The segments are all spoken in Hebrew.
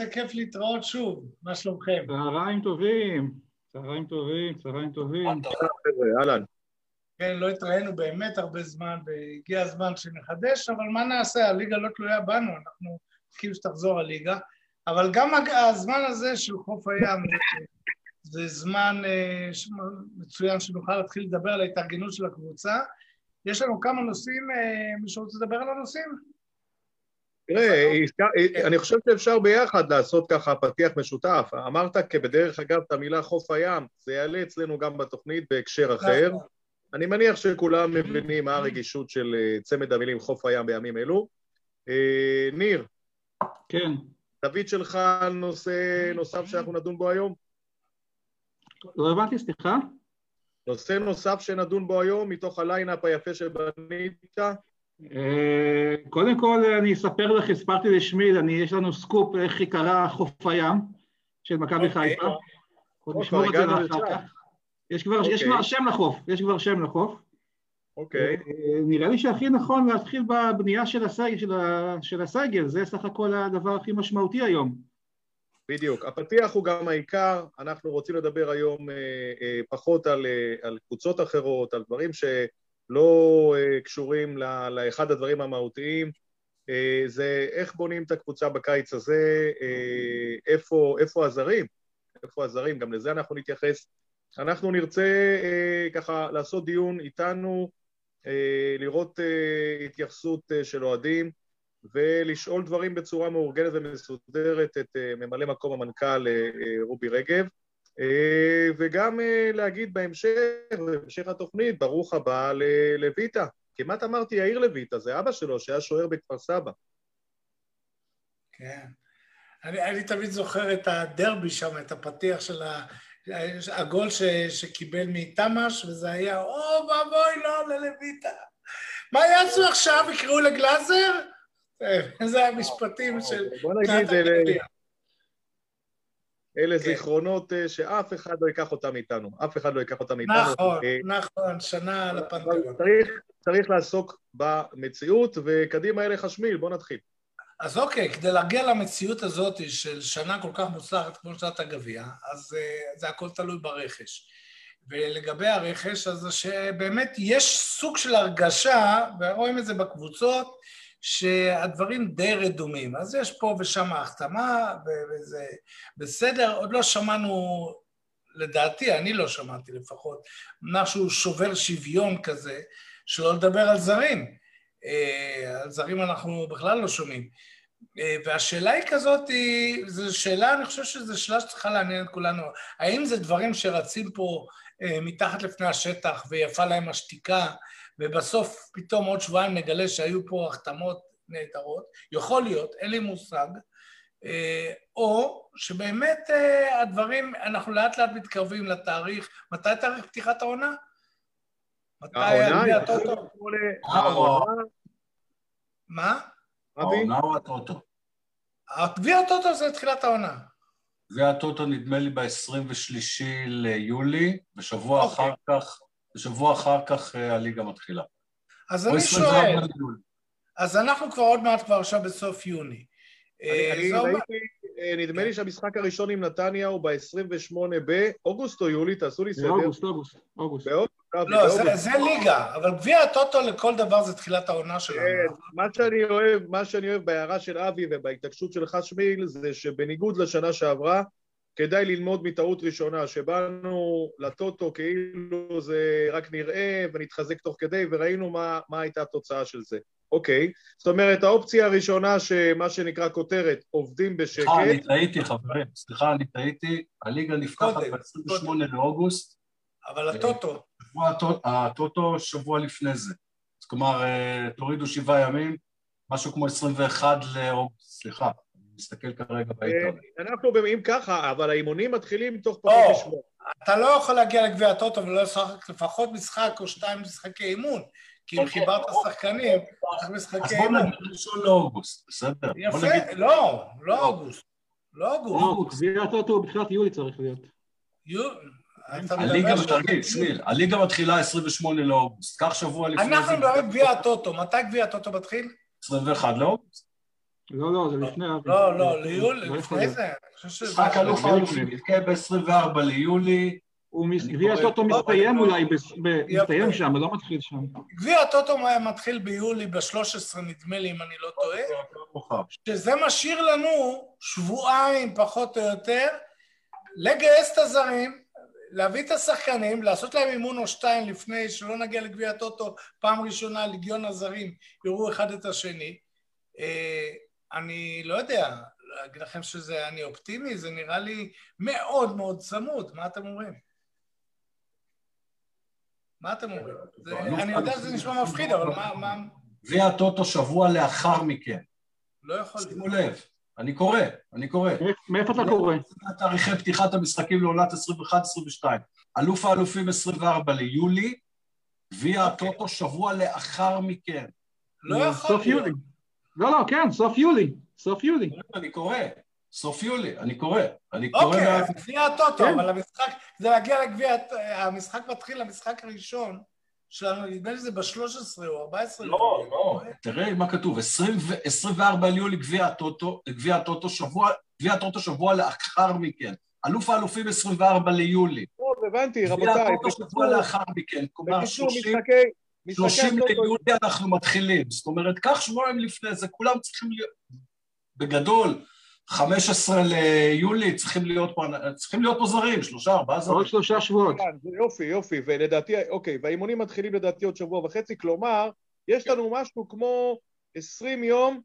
איזה כיף להתראות שוב, מה שלומכם? צהריים טובים, צהריים טובים, צהריים טובים. אהלן. כן, לא התראינו באמת הרבה זמן, והגיע הזמן שנחדש, אבל מה נעשה, הליגה לא תלויה בנו, אנחנו צריכים שתחזור הליגה. אבל גם הזמן הזה של חוף הים זה זמן אה, מצוין שנוכל להתחיל לדבר על ההתארגנות של הקבוצה. יש לנו כמה נושאים, אה, מישהו רוצה לדבר על הנושאים? תראה, אני חושב שאפשר ביחד לעשות ככה פתיח משותף. אמרת כבדרך אגב את המילה חוף הים, זה יעלה אצלנו גם בתוכנית בהקשר אחר. נכון. אני מניח שכולם מבינים מה הרגישות של אה, צמד המילים חוף הים בימים אלו. אה, ניר. כן. תווית שלך על נושא נוסף שאנחנו נדון בו היום? לא הבנתי, סליחה? נושא נוסף שנדון בו היום מתוך הליינאפ היפה שבנית? אה, קודם כל אני אספר לך, הספרתי לשמיד, יש לנו סקופ איך קרה חוף הים של מכבי אוקיי. חיפה. נשמור את זה לאחר כך. יש כבר, יש כבר שם לחוף, יש כבר שם לחוף. אוקיי. אה, נראה לי שהכי נכון להתחיל בבנייה של הסגל, של, של הסגל, זה סך הכל הדבר הכי משמעותי היום. בדיוק. הפתיח הוא גם העיקר, אנחנו רוצים לדבר היום אה, אה, פחות על, אה, על קבוצות אחרות, על דברים שלא אה, קשורים ל, לאחד הדברים המהותיים, אה, זה איך בונים את הקבוצה בקיץ הזה, אה, איפה, איפה הזרים, איפה הזרים, גם לזה אנחנו נתייחס. אנחנו נרצה אה, ככה לעשות דיון איתנו, אה, לראות אה, התייחסות אה, של אוהדים ולשאול דברים בצורה מאורגנת ומסודרת את ממלא מקום המנכ"ל רובי רגב וגם אה, להגיד בהמשך, בהמשך התוכנית, ברוך הבא לויטה. כמעט אמרתי יאיר לויטה, זה אבא שלו שהיה שוער בכפר סבא. כן. אני, אני תמיד זוכר את הדרבי שם, את הפתיח של ה... הגול ש, שקיבל מתמ"ש, וזה היה, או ואבוי לא, ללויטה. מה יעשו עכשיו, יקראו לגלאזר? איזה המשפטים של... בוא נגיד, אלה כן. זיכרונות אה, שאף אחד לא ייקח אותם מאיתנו, אף אחד לא ייקח אותם מאיתנו. נכון, אה, נכון, שנה על הפנתיאון. צריך לעסוק במציאות, וקדימה אלה חשמיל, בוא נתחיל. אז אוקיי, כדי להגיע למציאות הזאת של שנה כל כך מוצלחת כמו שנת הגביע, אז uh, זה הכל תלוי ברכש. ולגבי הרכש, אז שבאמת יש סוג של הרגשה, ורואים את זה בקבוצות, שהדברים די רדומים. אז יש פה ושם החתמה, וזה בסדר, עוד לא שמענו, לדעתי, אני לא שמעתי לפחות, משהו שובר שוויון כזה, שלא לדבר על זרים. אה, על זרים אנחנו בכלל לא שומעים. אה, והשאלה היא כזאת, זו שאלה, אני חושב שזו שאלה שצריכה לעניין את כולנו. האם זה דברים שרצים פה אה, מתחת לפני השטח ויפה להם השתיקה, ובסוף פתאום עוד שבועיים נגלה שהיו פה החתמות נהדרות? יכול להיות, אין לי מושג. או שבאמת הדברים, אנחנו לאט לאט מתקרבים לתאריך, מתי תאריך פתיחת העונה? מתי היה הטוטו? מה? העונה או הטוטו? גביע הטוטו זה תחילת העונה. גביע הטוטו נדמה לי ב-23 ליולי, ושבוע אוקיי. אחר כך, בשבוע אחר כך אה, הליגה מתחילה. אז אני שואל, אז אנחנו כבר עוד מעט כבר עכשיו בסוף יוני. אני אה, ראיתי, אה, נדמה לי שהמשחק הראשון עם נתניה הוא ב-28 באוגוסט או יולי, תעשו לי סדר. באוגוסט, אוגוסט. אוגוסט. לא, זה ליגה, אבל גביע הטוטו לכל דבר זה תחילת העונה שלנו. כן, מה שאני אוהב, מה שאני אוהב בהערה של אבי ובהתעקשות שלך שמיל, זה שבניגוד לשנה שעברה, כדאי ללמוד מטעות ראשונה, שבאנו לטוטו כאילו זה רק נראה ונתחזק תוך כדי, וראינו מה, מה הייתה התוצאה של זה. אוקיי, זאת אומרת, האופציה הראשונה, שמה שנקרא כותרת, עובדים בשקט... סליחה, אני טעיתי, חברים, סליחה, אני טעיתי, הליגה נפתחת ב-28 לאוגוסט. אבל הטוטו... הטוטו שבוע לפני זה. זאת כלומר, אה, תורידו שבעה ימים, משהו כמו 21 לאוגוסט, סליחה, אני מסתכל כרגע. אה, אנחנו, אם ככה, אבל האימונים מתחילים תוך פחות משמונה. אתה לא יכול להגיע לגביע הטוטו ולא לשחק לפחות משחק או שתיים משחקי אימון. כי אם אוקיי. חיברת שחקנים, צריך משחקי... אז בוא נגיד ראשון לאוגוסט, בסדר? יפה, לא, לא אוגוסט. לא אוגוסט. גביע הטוטו בתחילת יולי צריך להיות. הליגה מתחילה, שמיל, הליגה מתחילה 28 לאוגוסט, קח שבוע לפני זה. אנחנו מדברים גביע הטוטו, מתי גביע הטוטו מתחיל? 21 לאוגוסט. לא, לא, זה לפני... לא, לא, ליולי, לא לפני זה. משחק אלוף האלופים מתקיים ב-24 ליולי. גביע הטוטו מסתיים אולי, מסתיים שם, לא מתחיל שם. גביע הטוטו מתחיל ביולי, ב-13 נדמה לי, אם אני לא טועה. שזה משאיר לנו שבועיים, פחות או יותר, לגייס את הזרים, להביא את השחקנים, לעשות להם אימון או שתיים לפני שלא נגיע לגביע הטוטו, פעם ראשונה לגיון הזרים יראו אחד את השני. אה, אני לא יודע, להגיד לכם שזה, אני אופטימי, זה נראה לי מאוד מאוד צמוד, מה אתם אומרים? מה אתם אומרים? אני יודע שזה נשמע מפחיד, אבל מה... גביע הטוטו שבוע לאחר מכן. לא יכול להיות. שימו לב, אני קורא, אני קורא. מאיפה אתה קורא? תאריכי פתיחת המשחקים לעונת 21-22. אלוף האלופים 24 ליולי, גביע הטוטו שבוע לאחר מכן. לא יכול להיות. לא, לא, כן, סוף יולי. סוף יולי. אני קורא. סוף יולי, אני קורא. אני קורא... אוקיי, אז גביע הטוטו, כן. אבל המשחק, כדי להגיע לגביע, המשחק מתחיל, המשחק הראשון שלנו, נדמה לי זה ב-13 או 14. לא, לא, תראה מה כתוב, 24 ליולי גביע הטוטו, גביע הטוטו שבוע, גביע הטוטו שבוע לאחר מכן. אלוף האלופים 24 ליולי. טוב, הבנתי, רבותיי. גביע הטוטו שבוע לאחר מכן. כלומר, 30... 30 ליולי אנחנו מתחילים, זאת אומרת, קח שבועיים לפני זה, כולם צריכים להיות, בגדול, 15 ליולי צריכים להיות פה, צריכים להיות פה זרים, שלושה, ארבעה זרים. עוד שלושה שבועות. כן, יופי, יופי, ולדעתי, אוקיי, והאימונים מתחילים לדעתי עוד שבוע וחצי, כלומר, יש לנו משהו כמו 20 יום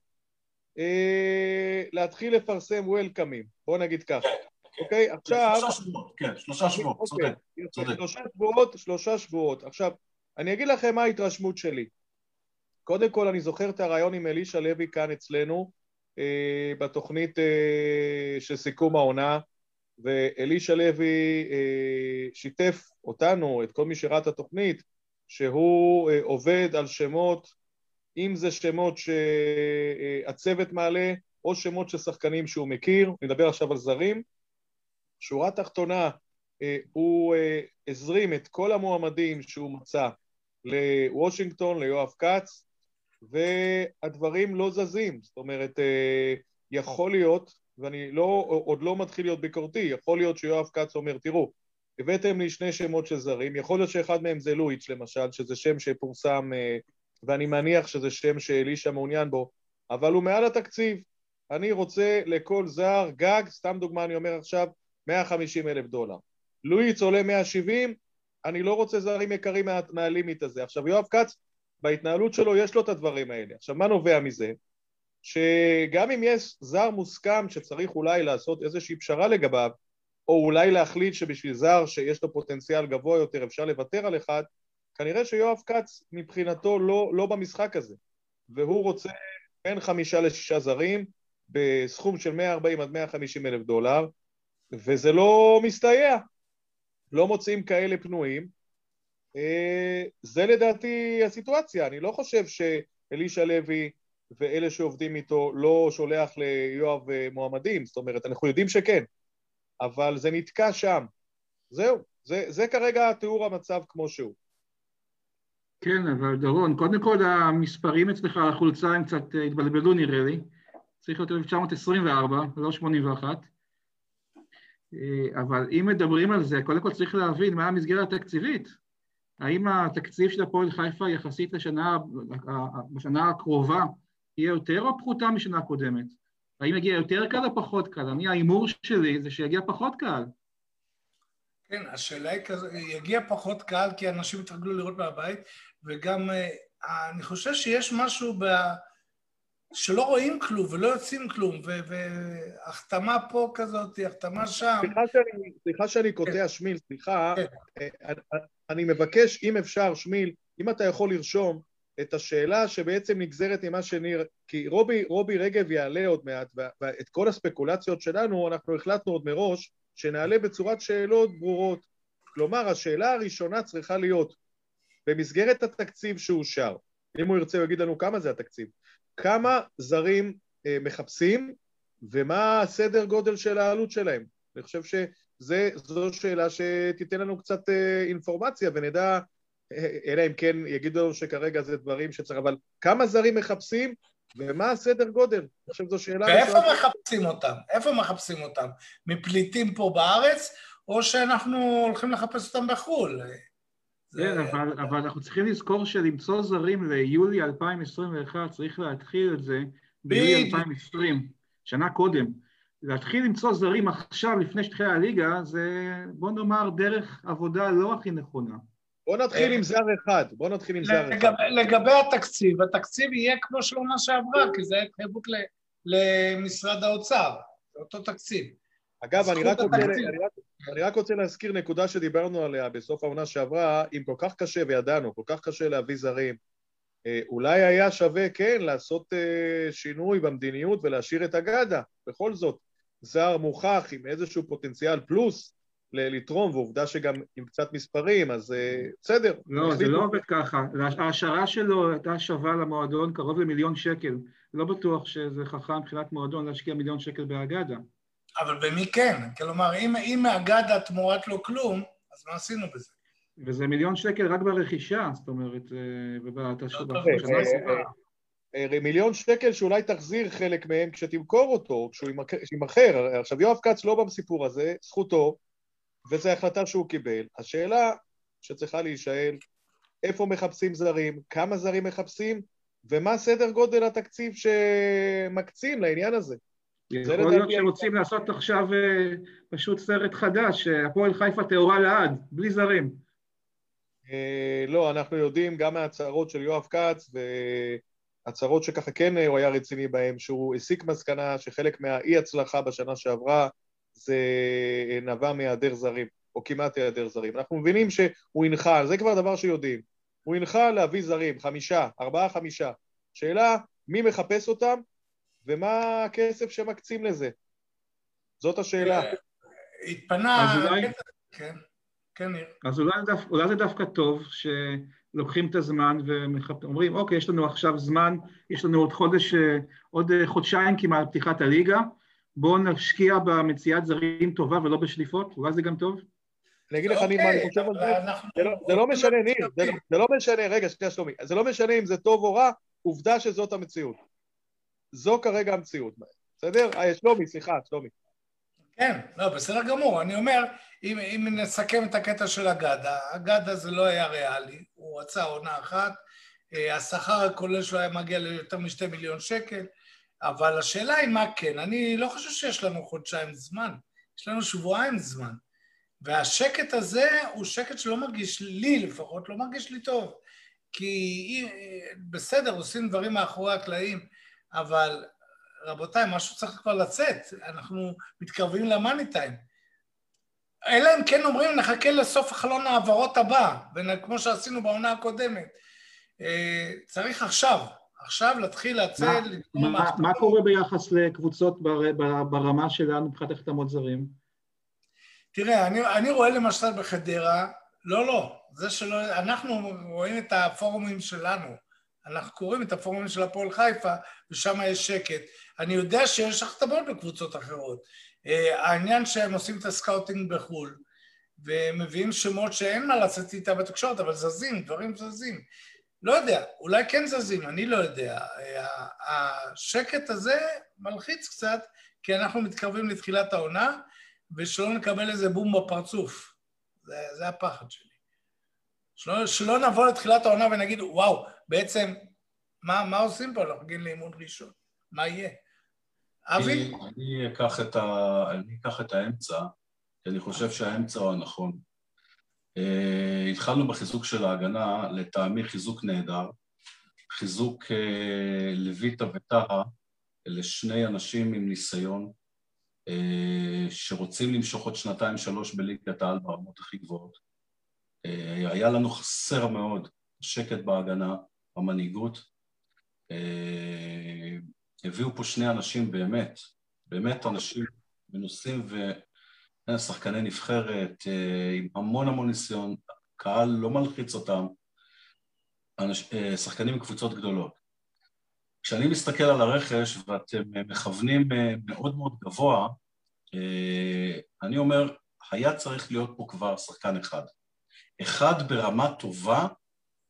אה, להתחיל לפרסם וולקאמים, בואו נגיד ככה. אוקיי, עכשיו... שלושה שבועות, כן, שלושה שבועות, אוקיי, צודק. שלושה שבועות, שלושה שבועות. עכשיו, אני אגיד לכם מה ההתרשמות שלי. קודם כל, אני זוכר את הרעיון עם אלישע לוי כאן אצלנו, בתוכנית אה, של סיכום העונה, ואלישע לוי אה, שיתף אותנו, את כל מי שראה את התוכנית, שהוא אה, עובד על שמות, אם זה שמות שהצוות מעלה, או שמות של שחקנים שהוא מכיר, נדבר עכשיו על זרים. שורה תחתונה, אה, הוא אה, הזרים את כל המועמדים שהוא מצא לוושינגטון, ליואב כץ, והדברים לא זזים. זאת אומרת, אה, יכול להיות, ואני לא, עוד לא מתחיל להיות ביקורתי, יכול להיות שיואב כץ אומר, תראו, הבאתם לי שני שמות של זרים, יכול להיות שאחד מהם זה לואיץ' למשל, שזה שם שפורסם, אה, ואני מניח שזה שם שאלישע מעוניין בו, אבל הוא מעל התקציב. אני רוצה לכל זר גג, סתם דוגמה אני אומר עכשיו, 150 אלף דולר. לואיץ עולה 170, אני לא רוצה זרים יקרים מה, מהלימיט הזה. עכשיו, יואב כץ, בהתנהלות שלו יש לו את הדברים האלה. עכשיו, מה נובע מזה? שגם אם יש זר מוסכם שצריך אולי לעשות איזושהי פשרה לגביו, או אולי להחליט שבשביל זר שיש לו פוטנציאל גבוה יותר אפשר לוותר על אחד, כנראה שיואב כץ מבחינתו לא, לא במשחק הזה, והוא רוצה בין חמישה לשישה זרים בסכום של 140 עד 150 אלף דולר, וזה לא מסתייע. לא מוצאים כאלה פנויים. זה לדעתי הסיטואציה, אני לא חושב שאלישע לוי ואלה שעובדים איתו לא שולח ליואב אה, מועמדים, זאת אומרת, אנחנו יודעים שכן, אבל זה נתקע שם. זהו, זה, זה כרגע תיאור המצב כמו שהוא. כן, אבל דורון, קודם כל המספרים אצלך על החולצה הם קצת אה, התבלבלו נראה לי. צריך להיות 1924, לא 81. אה, אבל אם מדברים על זה, קודם כל צריך להבין מה המסגרת התקציבית. האם התקציב של הפועל חיפה יחסית לשנה, בשנה הקרובה, יהיה יותר או פחותה משנה קודמת? האם יגיע יותר קל או פחות קל? אני, ההימור שלי זה שיגיע פחות קל. כן, השאלה היא כזה, יגיע פחות קל כי אנשים יתרגלו לראות מהבית, וגם אה, אני חושב שיש משהו ב... שלא רואים כלום ולא יוצאים כלום, והחתמה פה כזאת, החתמה שם. סליחה שאני, סליחה שאני קוטע, כן. שמיל, סליחה. אני, מבקש, אם אפשר, שמיל, אם אתה יכול לרשום את השאלה שבעצם נגזרת ממה שניר... כי רובי, רובי רגב יעלה עוד מעט, ואת כל הספקולציות שלנו, אנחנו החלטנו עוד מראש שנעלה בצורת שאלות ברורות. כלומר, השאלה הראשונה צריכה להיות, במסגרת התקציב שאושר, אם הוא ירצה הוא יגיד לנו כמה זה התקציב, כמה זרים אה, מחפשים ומה הסדר גודל של העלות שלהם. אני חושב שזו שאלה שתיתן לנו קצת אה, אינפורמציה ונדע, אה, אלא אם כן יגידו לנו שכרגע זה דברים שצריך, אבל כמה זרים מחפשים ומה הסדר גודל? אני חושב זו שאלה... ואיפה מחפשים אותם? איפה מחפשים אותם? מפליטים פה בארץ, או שאנחנו הולכים לחפש אותם בחו"ל? כן, אבל, אבל אנחנו צריכים לזכור שלמצוא זרים ליולי 2021, צריך להתחיל את זה ביולי 2020, שנה קודם. להתחיל למצוא זרים עכשיו, לפני שתחילה הליגה, זה בוא נאמר דרך עבודה לא הכי נכונה. בוא נתחיל עם זר אחד, בוא נתחיל עם זר אחד. לגבי התקציב, התקציב יהיה כמו של עונה שעברה, כי זה התחייבות למשרד האוצר, זה אותו תקציב. אגב, אני רק, רוצה, אני, רק, אני רק רוצה להזכיר נקודה שדיברנו עליה בסוף העונה שעברה, אם כל כך קשה, וידענו, כל כך קשה להביא זרים, אולי היה שווה, כן, לעשות אה, שינוי במדיניות ולהשאיר את אגדה, בכל זאת. זר מוכח עם איזשהו פוטנציאל פלוס לתרום, ועובדה שגם עם קצת מספרים, אז אה, בסדר. לא, זה לא עובד ככה. ההשערה שלו הייתה שווה למועדון קרוב למיליון שקל. לא בטוח שזה חכם מבחינת מועדון להשקיע מיליון שקל באגדה. אבל במי כן? כלומר, אם, אם אגדה תמורת לו כלום, אז מה עשינו בזה? וזה מיליון שקל רק ברכישה, זאת אומרת, אה, ובשנה הרי מיליון שקל שאולי תחזיר חלק מהם כשתמכור אותו, כשהוא יימכר. עכשיו, יואב כץ לא בסיפור הזה, זכותו, וזו החלטה שהוא קיבל. השאלה שצריכה להישאל, איפה מחפשים זרים, כמה זרים מחפשים, ומה סדר גודל התקציב שמקצים לעניין הזה. יכול להיות שרוצים לעשות עכשיו אה, פשוט סרט חדש, הפועל חיפה טהורה לעד, בלי זרים. אה, לא, אנחנו יודעים גם מההצהרות של יואב כץ, הצהרות שככה כן הוא היה רציני בהן, שהוא הסיק מסקנה שחלק מהאי הצלחה בשנה שעברה זה נבע מהיעדר זרים, או כמעט היעדר זרים. אנחנו מבינים שהוא הנחה, זה כבר דבר שיודעים. הוא הנחה להביא זרים, חמישה, ארבעה, חמישה. שאלה, מי מחפש אותם ומה הכסף שמקצים לזה? זאת השאלה. התפנה... כן, כן, ניר. אז אולי, אולי זה דווקא טוב ש... לוקחים את הזמן ואומרים, אוקיי, יש לנו עכשיו זמן, יש לנו עוד חודש, אה, עוד אה, חודשיים כמעט פתיחת הליגה, בואו נשקיע במציאת זרים טובה ולא בשליפות, אולי זה גם טוב? אני אגיד לך, ניר, מה אני אוקיי, חושב על זה? לא- זה לא משנה, ניר, לא- זה לא משנה, רגע, שנייה שלומי, זה לא משנה אם זה טוב או רע, עובדה שזאת המציאות. זו כרגע המציאות, בסדר? אה, שלומי, סליחה, שלומי. כן, לא, בסדר גמור. אני אומר, אם, אם נסכם את הקטע של אגדה, אגדה זה לא היה ריאלי, הוא רצה עונה אחת, אה, השכר הכולל שלו היה מגיע ליותר משתי מיליון שקל, אבל השאלה היא מה כן. אני לא חושב שיש לנו חודשיים זמן, יש לנו שבועיים זמן. והשקט הזה הוא שקט שלא מרגיש לי לפחות, לא מרגיש לי טוב. כי בסדר, עושים דברים מאחורי הקלעים, אבל רבותיי, משהו צריך כבר לצאת, אנחנו מתקרבים למאני טיים. אלא אם כן אומרים, נחכה לסוף החלון ההעברות הבא, כמו שעשינו בעונה הקודמת. אה, צריך עכשיו, עכשיו להתחיל לצאת... מה, מה, מה קורה ביחס לקבוצות בר, בר, ברמה שלנו מבחינת החתמות זרים? תראה, אני, אני רואה למשל בחדרה, לא, לא, זה שלא, אנחנו רואים את הפורומים שלנו, אנחנו קוראים את הפורומים של הפועל חיפה, ושם יש שקט. אני יודע שיש החתמות בקבוצות אחרות. אה, העניין שהם עושים את ה scouting בחו"ל, ומביאים שמות שאין מה לצאת איתה בתקשורת, אבל זזים, דברים זזים. לא יודע, אולי כן זזים, אני לא יודע. אה, השקט הזה מלחיץ קצת, כי אנחנו מתקרבים לתחילת העונה, ושלא נקבל איזה בום בפרצוף. זה, זה הפחד שלי. שלא, שלא נבוא לתחילת העונה ונגיד, וואו, בעצם, מה, מה עושים פה? אנחנו מגיעים לאימון ראשון. מה יהיה? אבי? אני אקח את, ה... אני אקח את האמצע, כי אני חושב שהאמצע הוא הנכון. Uh, התחלנו בחיזוק של ההגנה, לטעמי חיזוק נהדר. חיזוק uh, לויטה וטהה, אלה שני אנשים עם ניסיון, uh, שרוצים למשוך עוד שנתיים-שלוש בליגת העל ברמות הכי גבוהות. Uh, היה לנו חסר מאוד שקט בהגנה, המנהיגות. Uh, הביאו פה שני אנשים באמת, באמת אנשים מנוסים ושחקני נבחרת אה, עם המון המון ניסיון, קהל לא מלחיץ אותם, אנש, אה, שחקנים מקבוצות גדולות. כשאני מסתכל על הרכש ואתם מכוונים אה, מאוד מאוד גבוה, אני אומר, היה צריך להיות פה כבר שחקן אחד. אחד ברמה טובה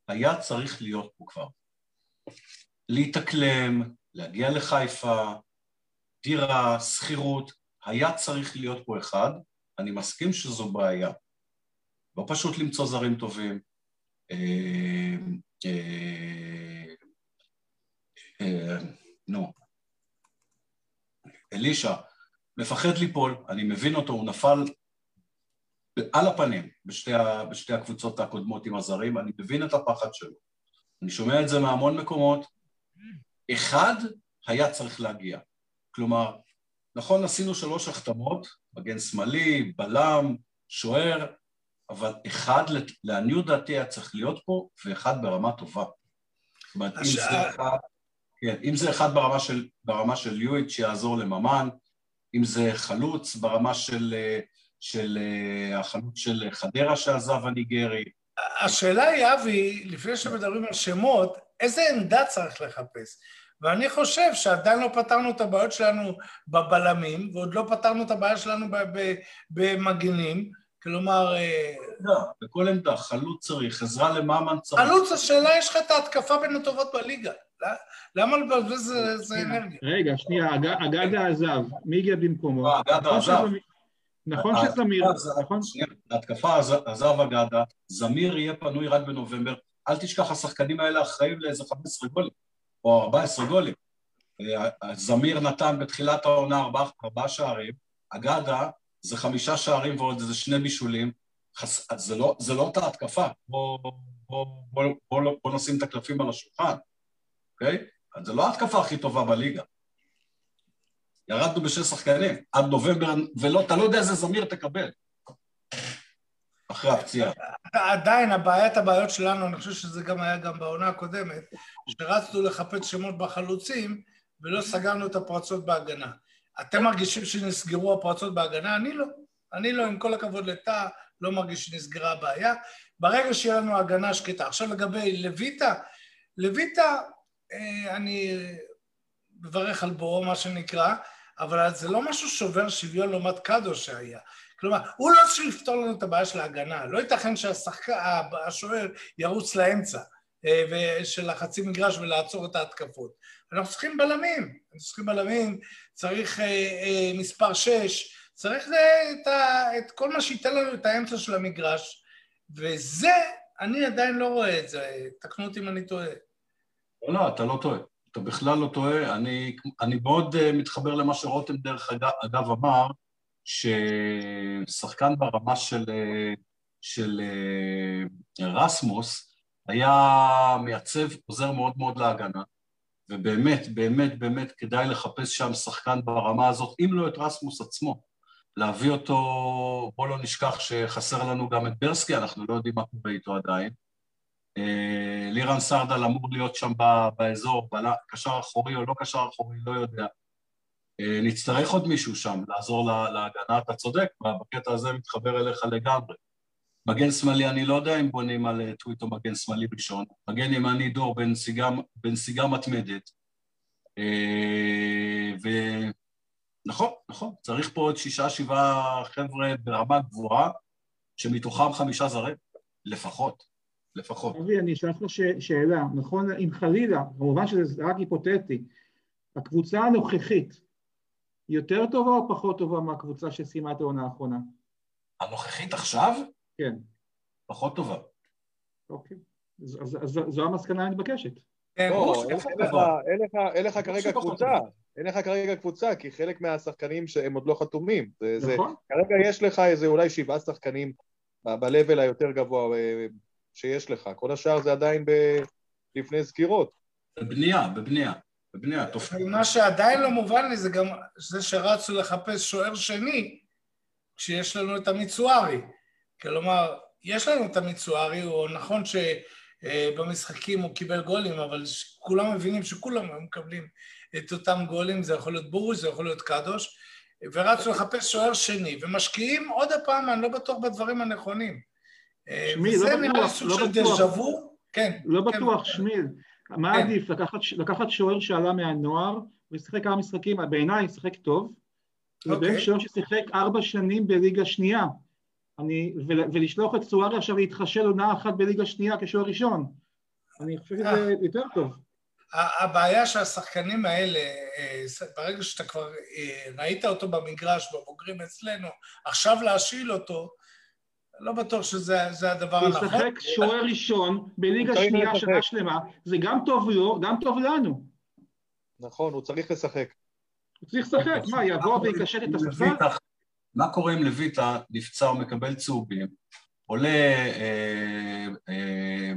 היה צריך להיות פה כבר. להתאקלם, להגיע לחיפה, דירה, שכירות, היה צריך להיות פה אחד, אני מסכים שזו בעיה. לא פשוט למצוא זרים טובים. אה, אה, אה, נו, אלישע מפחד ליפול, אני מבין אותו, הוא נפל על הפנים בשתי, בשתי הקבוצות הקודמות עם הזרים, אני מבין את הפחד שלו. אני שומע את זה מהמון מקומות. אחד היה צריך להגיע. כלומר, נכון, עשינו שלוש החתמות, מגן שמאלי, בלם, שוער, אבל אחד, לעניות דעתי, היה צריך להיות פה, ואחד ברמה טובה. זאת אומרת, אם זה אחד, כן, אם זה אחד ברמה של, ברמה של יואיט שיעזור לממן, אם זה חלוץ ברמה של, של החלוץ של חדרה שעזב הניגרי. השאלה היא, אבי, לפני שמדברים על שמות, איזה עמדה צריך לחפש? ואני חושב שעדיין לא פתרנו את הבעיות שלנו בבלמים, ועוד לא פתרנו את הבעיה שלנו במגנים, כלומר... אה, לא, בכל עמדה, חלוץ צריך, עזרה למאמן צריך. חלוץ, השאלה, יש לך את ההתקפה בין הטובות בליגה. למה לבזבז איזה אנרגיה? רגע, שנייה, אגדה עזב, מי הגיע במקומו? לא, אגדה עזב. נכון שזמיר, נכון? ההתקפה עזב אגדה, זמיר יהיה פנוי רק בנובמבר, אל תשכח, השחקנים האלה אחראים לאיזה 15 גולים, או 14 גולים. אה, זמיר נתן בתחילת העונה ארבעה שערים, אגדה זה חמישה שערים ועוד איזה שני בישולים, חס... זה, לא, זה לא אותה התקפה, בוא, בוא, בוא, בוא, בוא, בוא נשים את הקלפים על השולחן, אוקיי? זה לא ההתקפה הכי טובה בליגה. ירדנו בשש שחקנים עד נובמבר, ואתה לא יודע איזה זמיר תקבל אחרי הפציעה. עדיין, הבעיית הבעיות שלנו, אני חושב שזה גם היה גם בעונה הקודמת, שרצנו לחפש שמות בחלוצים ולא סגרנו את הפרצות בהגנה. אתם מרגישים שנסגרו הפרצות בהגנה? אני לא. אני לא, עם כל הכבוד לטאה, לא מרגיש שנסגרה הבעיה. ברגע שיהיה לנו הגנה שקטה. עכשיו לגבי לויטה, לויטה, אה, אני מברך על בורו, מה שנקרא, אבל זה לא משהו שובר שוויון לעומת קאדו שהיה. כלומר, הוא לא צריך לפתור לנו את הבעיה של ההגנה. לא ייתכן שהשוער ירוץ לאמצע אה, של החצי מגרש ולעצור את ההתקפות. אנחנו צריכים בלמים, אנחנו צריכים בלמים, צריך אה, אה, מספר שש, צריך את, ה, את כל מה שייתן לנו את האמצע של המגרש, וזה, אני עדיין לא רואה את זה, תקנו אותי אם אני טועה. לא, לא, אתה לא טועה. אתה בכלל לא טועה. אני, אני מאוד uh, מתחבר למה שרותם דרך אגב, אגב אמר, ששחקן ברמה של, uh, של uh, רסמוס היה מייצב, עוזר מאוד מאוד להגנה. ובאמת, באמת, באמת כדאי לחפש שם שחקן ברמה הזאת, אם לא את רסמוס עצמו, להביא אותו, בוא לא נשכח שחסר לנו גם את ברסקי, אנחנו לא יודעים מה קורה איתו עדיין. אה, לירן סרדל אמור להיות שם באזור, קשר אחורי או לא קשר אחורי, לא יודע. אה, נצטרך עוד מישהו שם, לעזור להגנה, אתה צודק, בקטע הזה מתחבר אליך לגמרי. מגן שמאלי, אני לא יודע אם בונים על אה, טוויטו מגן שמאלי ראשון. מגן ימני דור בנסיגה מתמדת. ונכון, נכון, צריך פה עוד שישה, שבעה חבר'ה ברמה גבוהה, שמתוכם חמישה זרים, לפחות, לפחות. אבי, אני אשאל לך שאלה, נכון, אם חלילה, כמובן שזה רק היפותטי, הקבוצה הנוכחית יותר טובה או פחות טובה מהקבוצה שסיימה את העונה האחרונה? הנוכחית עכשיו? כן. פחות טובה. אוקיי. אז, אז, זו המסקנה המתבקשת. כן, לא, אין לך כרגע קבוצה, אין לך כרגע קבוצה, כי חלק מהשחקנים שהם עוד לא חתומים. נכון. כרגע יש לך איזה אולי שבעה שחקנים ב-level היותר גבוה אה, שיש לך, כל השאר זה עדיין לפני סגירות. בבנייה, בבנייה. בבנייה, מה שעדיין לא מובן לי זה גם זה שרצו לחפש שוער שני כשיש לנו את המיצוארי. כלומר, יש לנו את המיצוארי, הוא נכון שבמשחקים הוא קיבל גולים, אבל כולם מבינים שכולם מקבלים את אותם גולים, זה יכול להיות בורוש, זה יכול להיות קדוש, ורצו לחפש שוער שני, ומשקיעים עוד הפעם, אני לא בטוח בדברים הנכונים. שמיל, לא בטוח, לא בטוח. כן. לא כן. בטוח, שמיל. מה כן. עדיף, לקחת, לקחת שוער שעלה מהנוער, ושיחק כמה משחקים, בעיניי שיחק טוב, אוקיי. לבין שוער ששיחק ארבע שנים בליגה שנייה. אני, ולשלוח את סוארי עכשיו להתחשל עונה אחת בליגה שנייה כשוער ראשון. אני חושב שזה אה. יותר טוב. הבעיה שהשחקנים האלה, אה, ברגע שאתה כבר אה, ראית אותו במגרש, בבוגרים אצלנו, עכשיו להשיל אותו, לא בטוח שזה הדבר הנכון. לשחק שוער ראשון בליגה שנייה שנה שלמה, זה גם טוב לו, גם טוב לנו. נכון, הוא צריך לשחק. הוא צריך לשחק, מה, יבוא ויקשט את השפה? מה קורה אם לויטה נפצע או מקבל צהובים? עולה אה,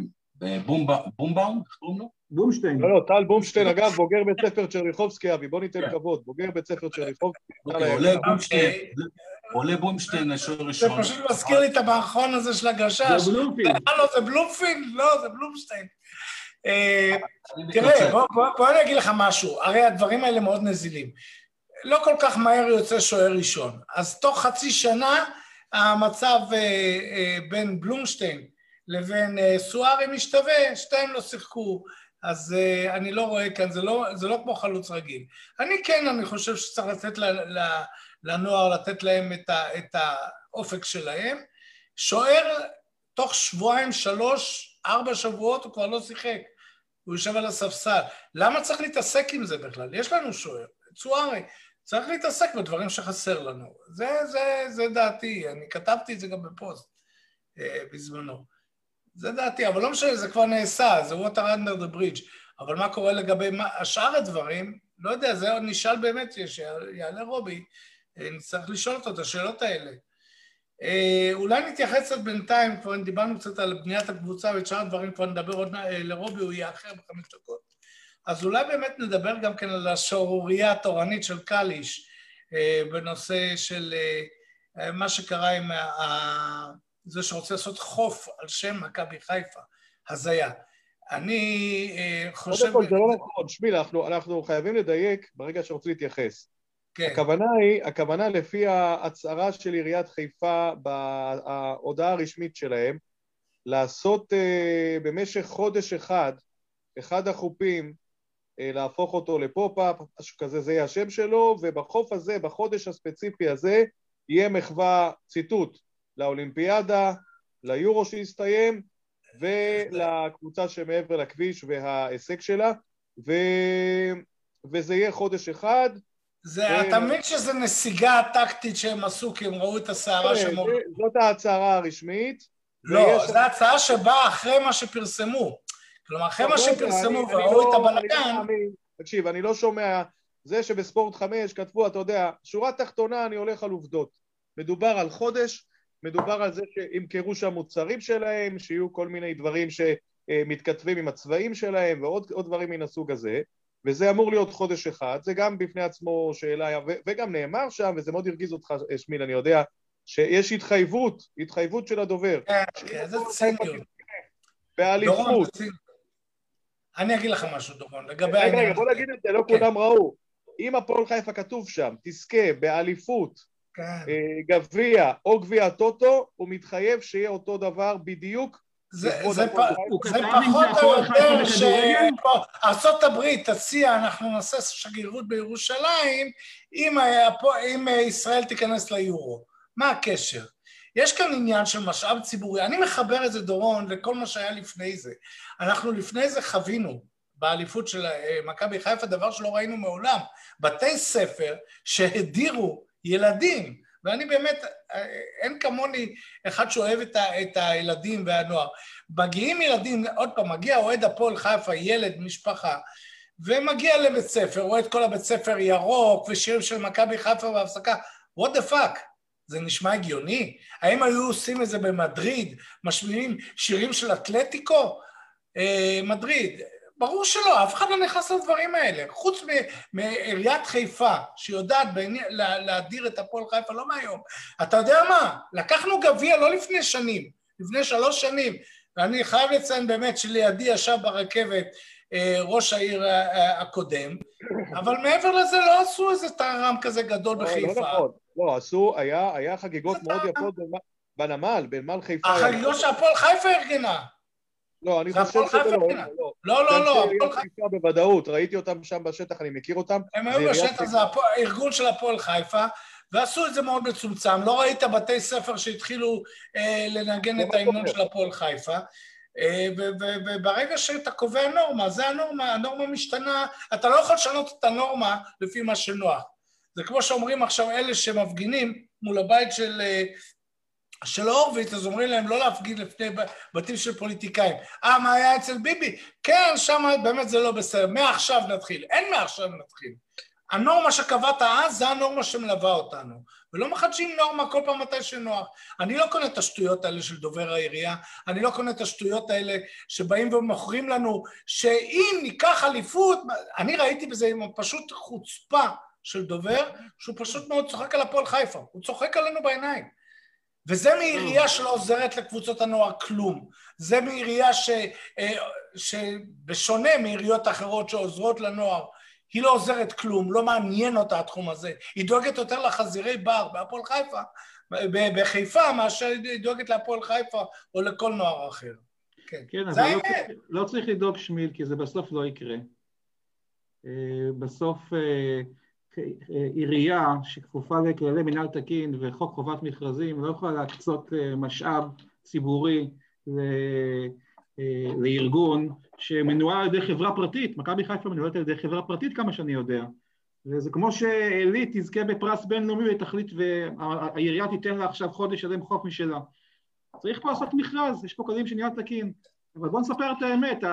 בומבאום, איך קוראים לו? בומשטיין. לא, לא, טל בומשטיין, אגב, בוגר בית ספר צ'רניחובסקי, אבי, בוא ניתן כבוד, בוגר בית ספר צ'רניחובסקי. עולה בומשטיין, עולה בומשטיין, שוער ראשון. זה פשוט מזכיר לי את המערכון הזה של הגשש. זה בלומפילד. לא, זה בלומפילד? לא, זה בלומשטיין. תראה, בוא אני אגיד לך משהו, הרי הדברים האלה מאוד נזילים. לא כל כך מהר יוצא שוער ראשון, אז תוך חצי שנה המצב בין בלומשטיין לבין סוארי משתווה, שתיהם לא שיחקו, אז uh, אני לא רואה כאן, זה לא, זה לא כמו חלוץ רגיל. אני כן, אני חושב שצריך לתת ל, ל, לנוער, לתת להם את, ה, את האופק שלהם. שוער, תוך שבועיים, שלוש, ארבע שבועות הוא כבר לא שיחק. הוא יושב על הספסל. למה צריך להתעסק עם זה בכלל? יש לנו שוער, צוארי. צריך להתעסק בדברים שחסר לנו. זה, זה, זה דעתי, אני כתבתי את זה גם בפוסט uh, בזמנו. זה דעתי, אבל לא משנה, זה כבר נעשה, זה water under the bridge. אבל מה קורה לגבי מה, השאר הדברים, לא יודע, זה עוד נשאל באמת, שיעלה רובי, אה, נצטרך לשאול אותו את השאלות האלה. אה, אולי נתייחס קצת בינתיים, כבר דיברנו קצת על בניית הקבוצה ואת שאר הדברים, כבר נדבר עוד אה, לרובי, הוא יהיה אחר בחמש דקות. אז אולי באמת נדבר גם כן על השערורייה התורנית של קליש, בנושא של מה שקרה עם ה... זה שרוצה לעשות חוף על שם מכבי חיפה. הזיה. אני אה, חושב... קודם כל זה לא נכון, אנחנו, אנחנו חייבים לדייק ברגע שרוצים להתייחס. כן. הכוונה היא, הכוונה לפי ההצהרה של עיריית חיפה בהודעה הרשמית שלהם, לעשות uh, במשך חודש אחד, אחד החופים, uh, להפוך אותו לפופ-אפ, משהו כזה, זה יהיה השם שלו, ובחוף הזה, בחודש הספציפי הזה, יהיה מחווה, ציטוט, לאולימפיאדה, ליורו שהסתיים, ולקבוצה שמעבר לכביש וההישג שלה, ו... וזה יהיה חודש אחד. זה, ו... אתה מבין שזו נסיגה טקטית שהם עשו כי הם ראו את הסערה כן, שהם... זאת ההצהרה הרשמית. לא. זו הצעה שבאה אחרי מה שפרסמו. כלומר, אחרי מה שפרסמו וראו את לא- הבלאגן... לא תקשיב, אני לא שומע... זה שבספורט חמש כתבו, אתה יודע, שורה תחתונה אני הולך על עובדות. מדובר על חודש מדובר על זה שימכרו שם מוצרים שלהם, שיהיו כל מיני דברים שמתכתבים עם הצבעים שלהם ועוד דברים מן הסוג הזה, וזה אמור להיות חודש אחד, זה גם בפני עצמו שאלה, וגם נאמר שם, וזה מאוד הרגיז אותך, שמיל, אני יודע, שיש התחייבות, התחייבות של הדובר. כן, כן זה ציניות. באליפות. אני אגיד לך משהו, דורון, לגבי העניין... רגע, בוא נגיד את זה, לא כן. כולם ראו. אם הפועל חיפה כתוב שם, תזכה באליפות כן. אה, גביע או גביע טוטו, הוא מתחייב שיהיה אותו דבר בדיוק. זה, זה, פ... זה פחות או יותר שארצות הברית תציע, אנחנו נעשה שגרירות בירושלים אם, אם ישראל תיכנס ליורו. מה הקשר? יש כאן עניין של משאב ציבורי. אני מחבר את זה, דורון, לכל מה שהיה לפני זה. אנחנו לפני זה חווינו באליפות של אה, מכבי חיפה דבר שלא ראינו מעולם. בתי ספר שהדירו ילדים, ואני באמת, אין כמוני אחד שאוהב את, ה, את הילדים והנוער. מגיעים ילדים, עוד פעם, מגיע אוהד הפועל חיפה, ילד, משפחה, ומגיע לבית ספר, רואה את כל הבית ספר ירוק, ושירים של מכבי חיפה בהפסקה, what the fuck? זה נשמע הגיוני? האם היו עושים את זה במדריד, משמיעים שירים של אתלטיקו? אה, מדריד, ברור שלא, אף אחד לא נכנס לדברים האלה. חוץ מעיריית חיפה, שיודעת להדיר את הפועל חיפה, לא מהיום. אתה יודע מה? לקחנו גביע לא לפני שנים, לפני שלוש שנים, ואני חייב לציין באמת שלידי ישב ברכבת אה, ראש העיר אה, אה, הקודם, אבל מעבר לזה לא עשו איזה טהרם כזה גדול לא, לא בחיפה. לא נכון, לא, עשו, היה, היה חגיגות מאוד יפות בנמל, בנמל חיפה. החגיגות שהפועל חיפה ארגנה. לא, אני חושב שזה לא. לא, לא, לא. הפועל חיפה בוודאות, ראיתי אותם שם בשטח, אני מכיר אותם. הם היו בשטח, זה הארגון של הפועל חיפה, ועשו את זה מאוד מצומצם. לא ראית בתי ספר שהתחילו אה, לנגן את ההמנון של הפועל חיפה. וברגע שאתה קובע נורמה, זה הנורמה, הנורמה משתנה, אתה לא יכול לשנות את הנורמה לפי מה שנוח. זה כמו שאומרים עכשיו אלה שמפגינים מול הבית של, של הורוביץ, אז אומרים להם לא להפגין לפני בתים של פוליטיקאים. אה, מה היה אצל ביבי? כן, שם באמת זה לא בסדר. מעכשיו נתחיל. אין מעכשיו נתחיל. הנורמה שקבעת אז, זה הנורמה שמלווה אותנו. ולא מחדשים נורמה כל פעם מתי שנוח. אני לא קונה את השטויות האלה של דובר העירייה, אני לא קונה את השטויות האלה שבאים ומוכרים לנו שאם ניקח אליפות, אני ראיתי בזה פשוט חוצפה של דובר, שהוא פשוט מאוד צוחק על הפועל חיפה, הוא צוחק עלינו בעיניים. וזה מעירייה שלא עוזרת לקבוצות הנוער כלום. זה מעירייה ש, אה, שבשונה מעיריות אחרות שעוזרות לנוער, היא לא עוזרת כלום, לא מעניין אותה התחום הזה. היא דואגת יותר לחזירי בר בהפועל חיפה, בחיפה, מאשר היא דואגת להפועל חיפה או לכל נוער אחר. כן, כן אבל לא לא צריך לדאוג שמיל, כי זה בסוף לא יקרה. אה, בסוף אה, עירייה שכפופה לכללי מנהל תקין וחוק חובת מכרזים לא יכולה להקצות אה, משאב ציבורי לארגון שמנוהל על ידי חברה פרטית, מכבי חיפה מנוהלת על ידי חברה פרטית כמה שאני יודע. וזה כמו שעלית תזכה בפרס בינלאומי ותחליט והעירייה תיתן לה עכשיו חודש שלם חוק משלה. צריך פה לעשות מכרז, יש פה כללים של ניהול תקין. אבל בואו נספר את האמת,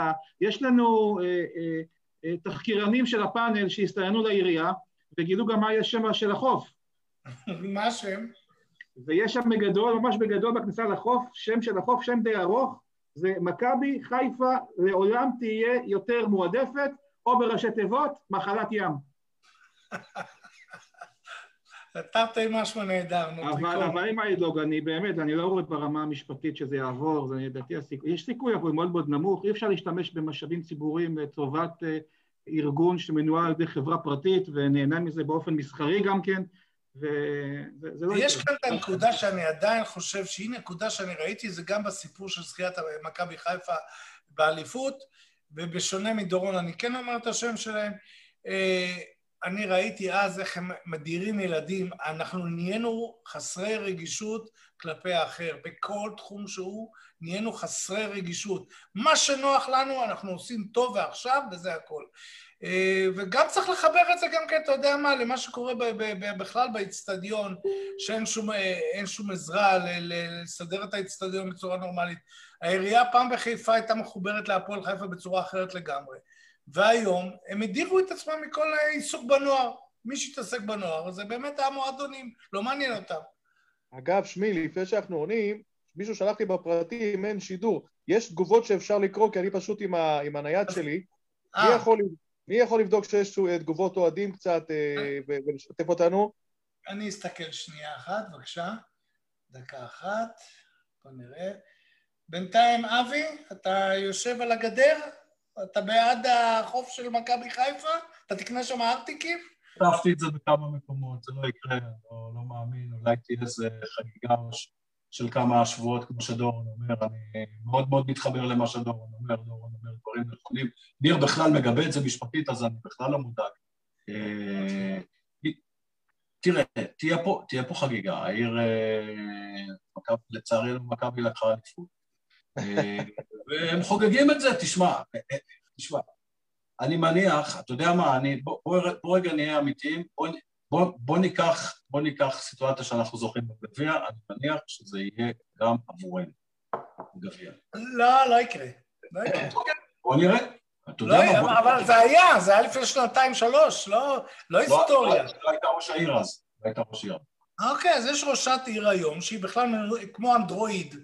יש לנו אה, אה, אה, תחקירנים של הפאנל שהסתיינו לעירייה וגילו גם מה יש שם של החוף. מה השם? ויש שם בגדול, ממש בגדול בכניסה לחוף, שם של החוף, שם די ארוך, זה מכבי חיפה לעולם תהיה יותר מועדפת, או בראשי תיבות, מחלת ים. תרתי משמע נהדר, נו, אבל, אבל מה לדאוג, אני באמת, אני לא רואה ברמה המשפטית שזה יעבור, זה לדעתי הסיכוי, יש סיכוי, אבל מאוד מאוד נמוך, אי אפשר להשתמש במשאבים ציבוריים לטובת uh, ארגון שמנוהל על ידי חברה פרטית ונהנה מזה באופן מסחרי גם כן, וזה לא... יש כאן את הנקודה שאני עדיין חושב שהיא נקודה שאני ראיתי, זה גם בסיפור של זכיית מכבי חיפה באליפות, ובשונה מדורון, אני כן אומר את השם שלהם, אה, אני ראיתי אז איך הם מדירים ילדים, אנחנו נהיינו חסרי רגישות כלפי האחר, בכל תחום שהוא נהיינו חסרי רגישות. מה שנוח לנו אנחנו עושים טוב ועכשיו, וזה הכל. אה, וגם צריך לחבר את זה גם כן, אתה יודע מה, למה שקורה בכלל באיצטדיון, שאין שום, אה, שום עזרה לסדר את האיצטדיון בצורה נורמלית. העירייה פעם בחיפה הייתה מחוברת להפועל חיפה בצורה אחרת לגמרי. והיום הם הדירו את עצמם מכל העיסוק בנוער. מי שהתעסק בנוער זה באמת המועדונים, לא מעניין אותם. אגב, שמי, לפני שאנחנו עונים, מישהו שלח לי בפרטי אם אין שידור. יש תגובות שאפשר לקרוא, כי אני פשוט עם, ה, עם הנייד שלי. מי אה. יכול, מי יכול לבדוק שיש תגובות אוהדים קצת אה, ולשתף אותנו? אני אסתכל שנייה אחת, בבקשה. דקה אחת, בוא נראה. בינתיים, אבי, אתה יושב על הגדר? אתה בעד החוף של מכבי חיפה? אתה תקנה שם ארטיקים? כתבתי את זה בכמה מקומות, זה לא יקרה, לא, לא מאמין, אולי תהיה איזה חגיגה של כמה שבועות, כמו שדורון אומר, אני מאוד מאוד מתחבר למה שדורון אומר, דורון אומר דברים נכונים. ניר בכלל מגבה את זה משפטית, אז אני בכלל לא מודאג. אה, תראה, תהיה פה, תהיה פה חגיגה, העיר, אה, לצערי מכבי לקחה אליפות. אה, והם חוגגים את זה, תשמע, תשמע, אני מניח, אתה יודע מה, אני, בוא, בוא, רגע נהיה אמיתיים, בוא, בוא, ניקח, בוא ניקח סיטואציה שאנחנו זוכים בגביע, אני מניח שזה יהיה גם עבורנו, בגביע. לא, לא יקרה. לא יקרה. בוא נראה. אתה יודע לא, מה, אבל זה היה, זה היה לפני שנתיים, שלוש, לא, לא, לא היסטוריה. לא הייתה ראש העיר אז, לא הייתה ראש עיר. אוקיי, אז יש ראשת עיר היום, שהיא בכלל כמו אנדרואיד,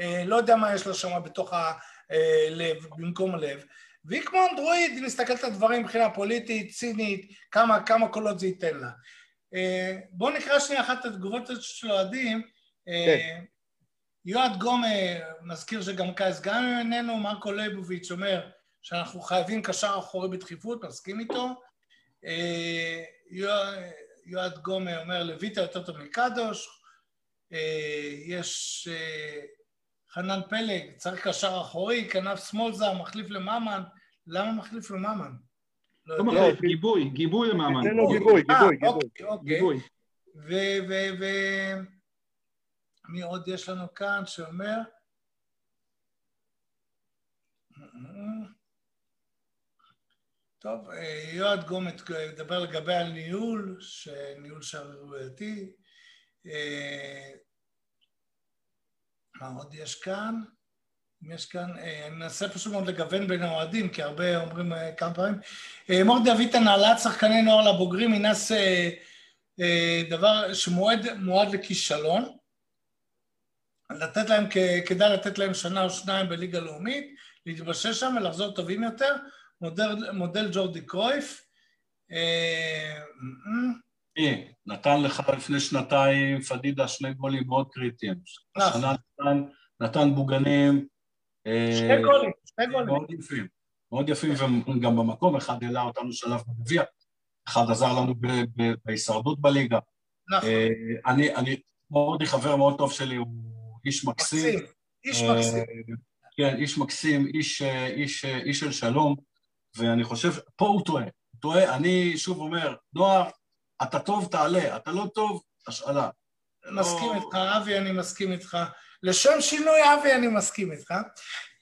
אה, לא יודע מה יש לה שם בתוך הלב, במקום הלב, והיא כמו אנדרואיד, היא מסתכלת על דברים מבחינה פוליטית, צינית, כמה, כמה קולות זה ייתן לה. אה, בואו נקרא שנייה אחת את התגובות של אוהדים. אה, כן. יועד גומה מזכיר שגם קייס גם ממנו, מרקו ליבוביץ' אומר שאנחנו חייבים קשר אחורי בדחיפות, מסכים איתו. אה, יועד גומה אומר לויטה יותר טוב מקדוש. יש חנן פלג, צריך קשר אחורי, כנף שמאל זר, מחליף לממן. למה מחליף לממן? לא, לא מחליף, גיבוי, גיבוי לממן. תן לו גיבוי, גיבוי, אה, גיבוי. אוקיי, אוקיי. ומי עוד יש לנו כאן שאומר? טוב, יועד גומט מדבר לגבי הניהול, שניהול שערורייתי. מה עוד יש כאן? אם יש כאן, אה, אני מנסה פשוט מאוד לגוון בין האוהדים, כי הרבה אומרים אה, כמה פעמים. אה, מורדי אביטן, העלאת שחקני נוער לבוגרים היא נס דבר שמועד לכישלון. לתת להם, כדאי לתת להם שנה או שניים בליגה לאומית, להתבשש שם ולחזור טובים יותר. מודל, מודל ג'ורדי קרויף. נתן לך לפני שנתיים פדידה שני גולים מאוד קריטיים. השנה נתן, נתן בוגנים אה, שני גולים, שני גולים. מאוד יפים, מאוד יפים, וגם במקום, אחד העלה אותנו שלב בגביע, אחד עזר לנו בהישרדות בליגה. נכון. אה, אני, אני, מורדי חבר מאוד טוב שלי, הוא איש מקסים. מקסים, איש אה, מקסים. כן, איש מקסים, איש, איש, איש של שלום, ואני חושב, פה הוא טועה. הוא טועה, אני שוב אומר, נוער, אתה טוב, תעלה, אתה לא טוב, השאלה. מסכים לא... איתך, אבי, אני מסכים איתך. לשם שינוי, אבי, אני מסכים איתך.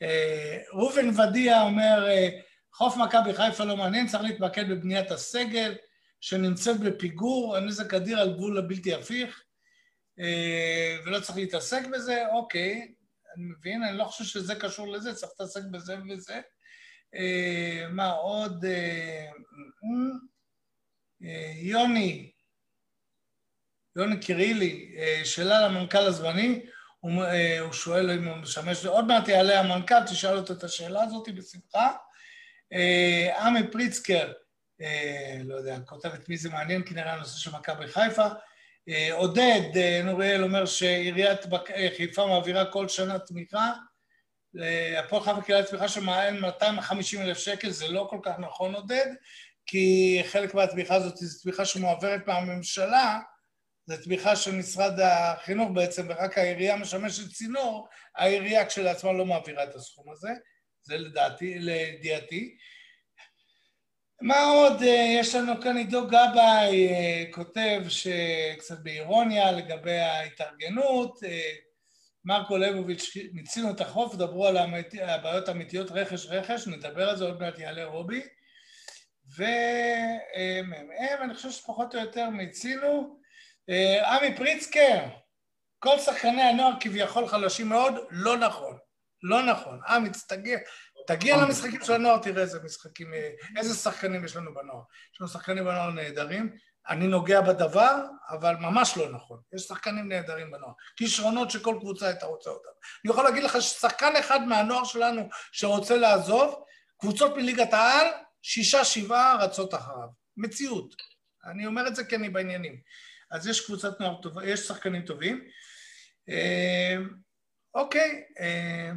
אה, ראובן ודיה אומר, אה, חוף מכבי חיפה לא מעניין, צריך להתמקד בבניית הסגל שנמצאת בפיגור, הנזק אדיר על גבול הבלתי הפיך, אה, ולא צריך להתעסק בזה, אוקיי, אני מבין, אני לא חושב שזה קשור לזה, צריך להתעסק בזה וזה. מה עוד? יוני, יוני קירילי, שאלה למנכ"ל הזמני, הוא, אה, הוא שואל אם הוא משמש, עוד מעט יעלה המנכ"ל, תשאל אותו את השאלה הזאת בשמחה. אה, עמי פריצקר, אה, לא יודע, כותב את מי זה מעניין, כנראה הנושא של מכבי חיפה. עודד נוריאל אומר שעיריית חיפה מעבירה כל שנה תמיכה. הפועל חיפה קיבלה תמיכה של מעל 250 אלף שקל, זה לא כל כך נכון עודד, כי חלק מהתמיכה הזאת זו תמיכה שמועברת מהממשלה, זה תמיכה של משרד החינוך בעצם, ורק העירייה משמשת צינור, העירייה כשלעצמה לא מעבירה את הסכום הזה, זה לדעתי, לידיעתי. מה עוד? אה, יש לנו כאן עידו גבאי, אה, כותב שקצת באירוניה לגבי ההתארגנות, אה, מרקו לבוביץ', מיצינו את החוף, דברו על הבעיות האמיתיות, רכש רכש, נדבר על זה, עוד מעט יעלה רובי. ומ"מ, אני חושב שפחות או יותר מיצינו. אה, עמי פריצקר, כל שחקני הנוער כביכול חלשים מאוד, לא נכון. לא נכון. עמי, תגיע, תגיע למשחקים של הנוער, תראה איזה משחקים, אה, איזה שחקנים יש לנו בנוער. יש לנו שחקנים בנוער נהדרים. אני נוגע בדבר, אבל ממש לא נכון. יש שחקנים נהדרים בנוער. כישרונות שכל קבוצה הייתה רוצה אותם. אני יכול להגיד לך ששחקן אחד מהנוער שלנו שרוצה לעזוב, קבוצות מליגת העל, שישה, שבעה רצות אחריו. מציאות. אני אומר את זה כי אני בעניינים. אז יש קבוצת נוער טובה, יש שחקנים טובים. אה, אוקיי, אה,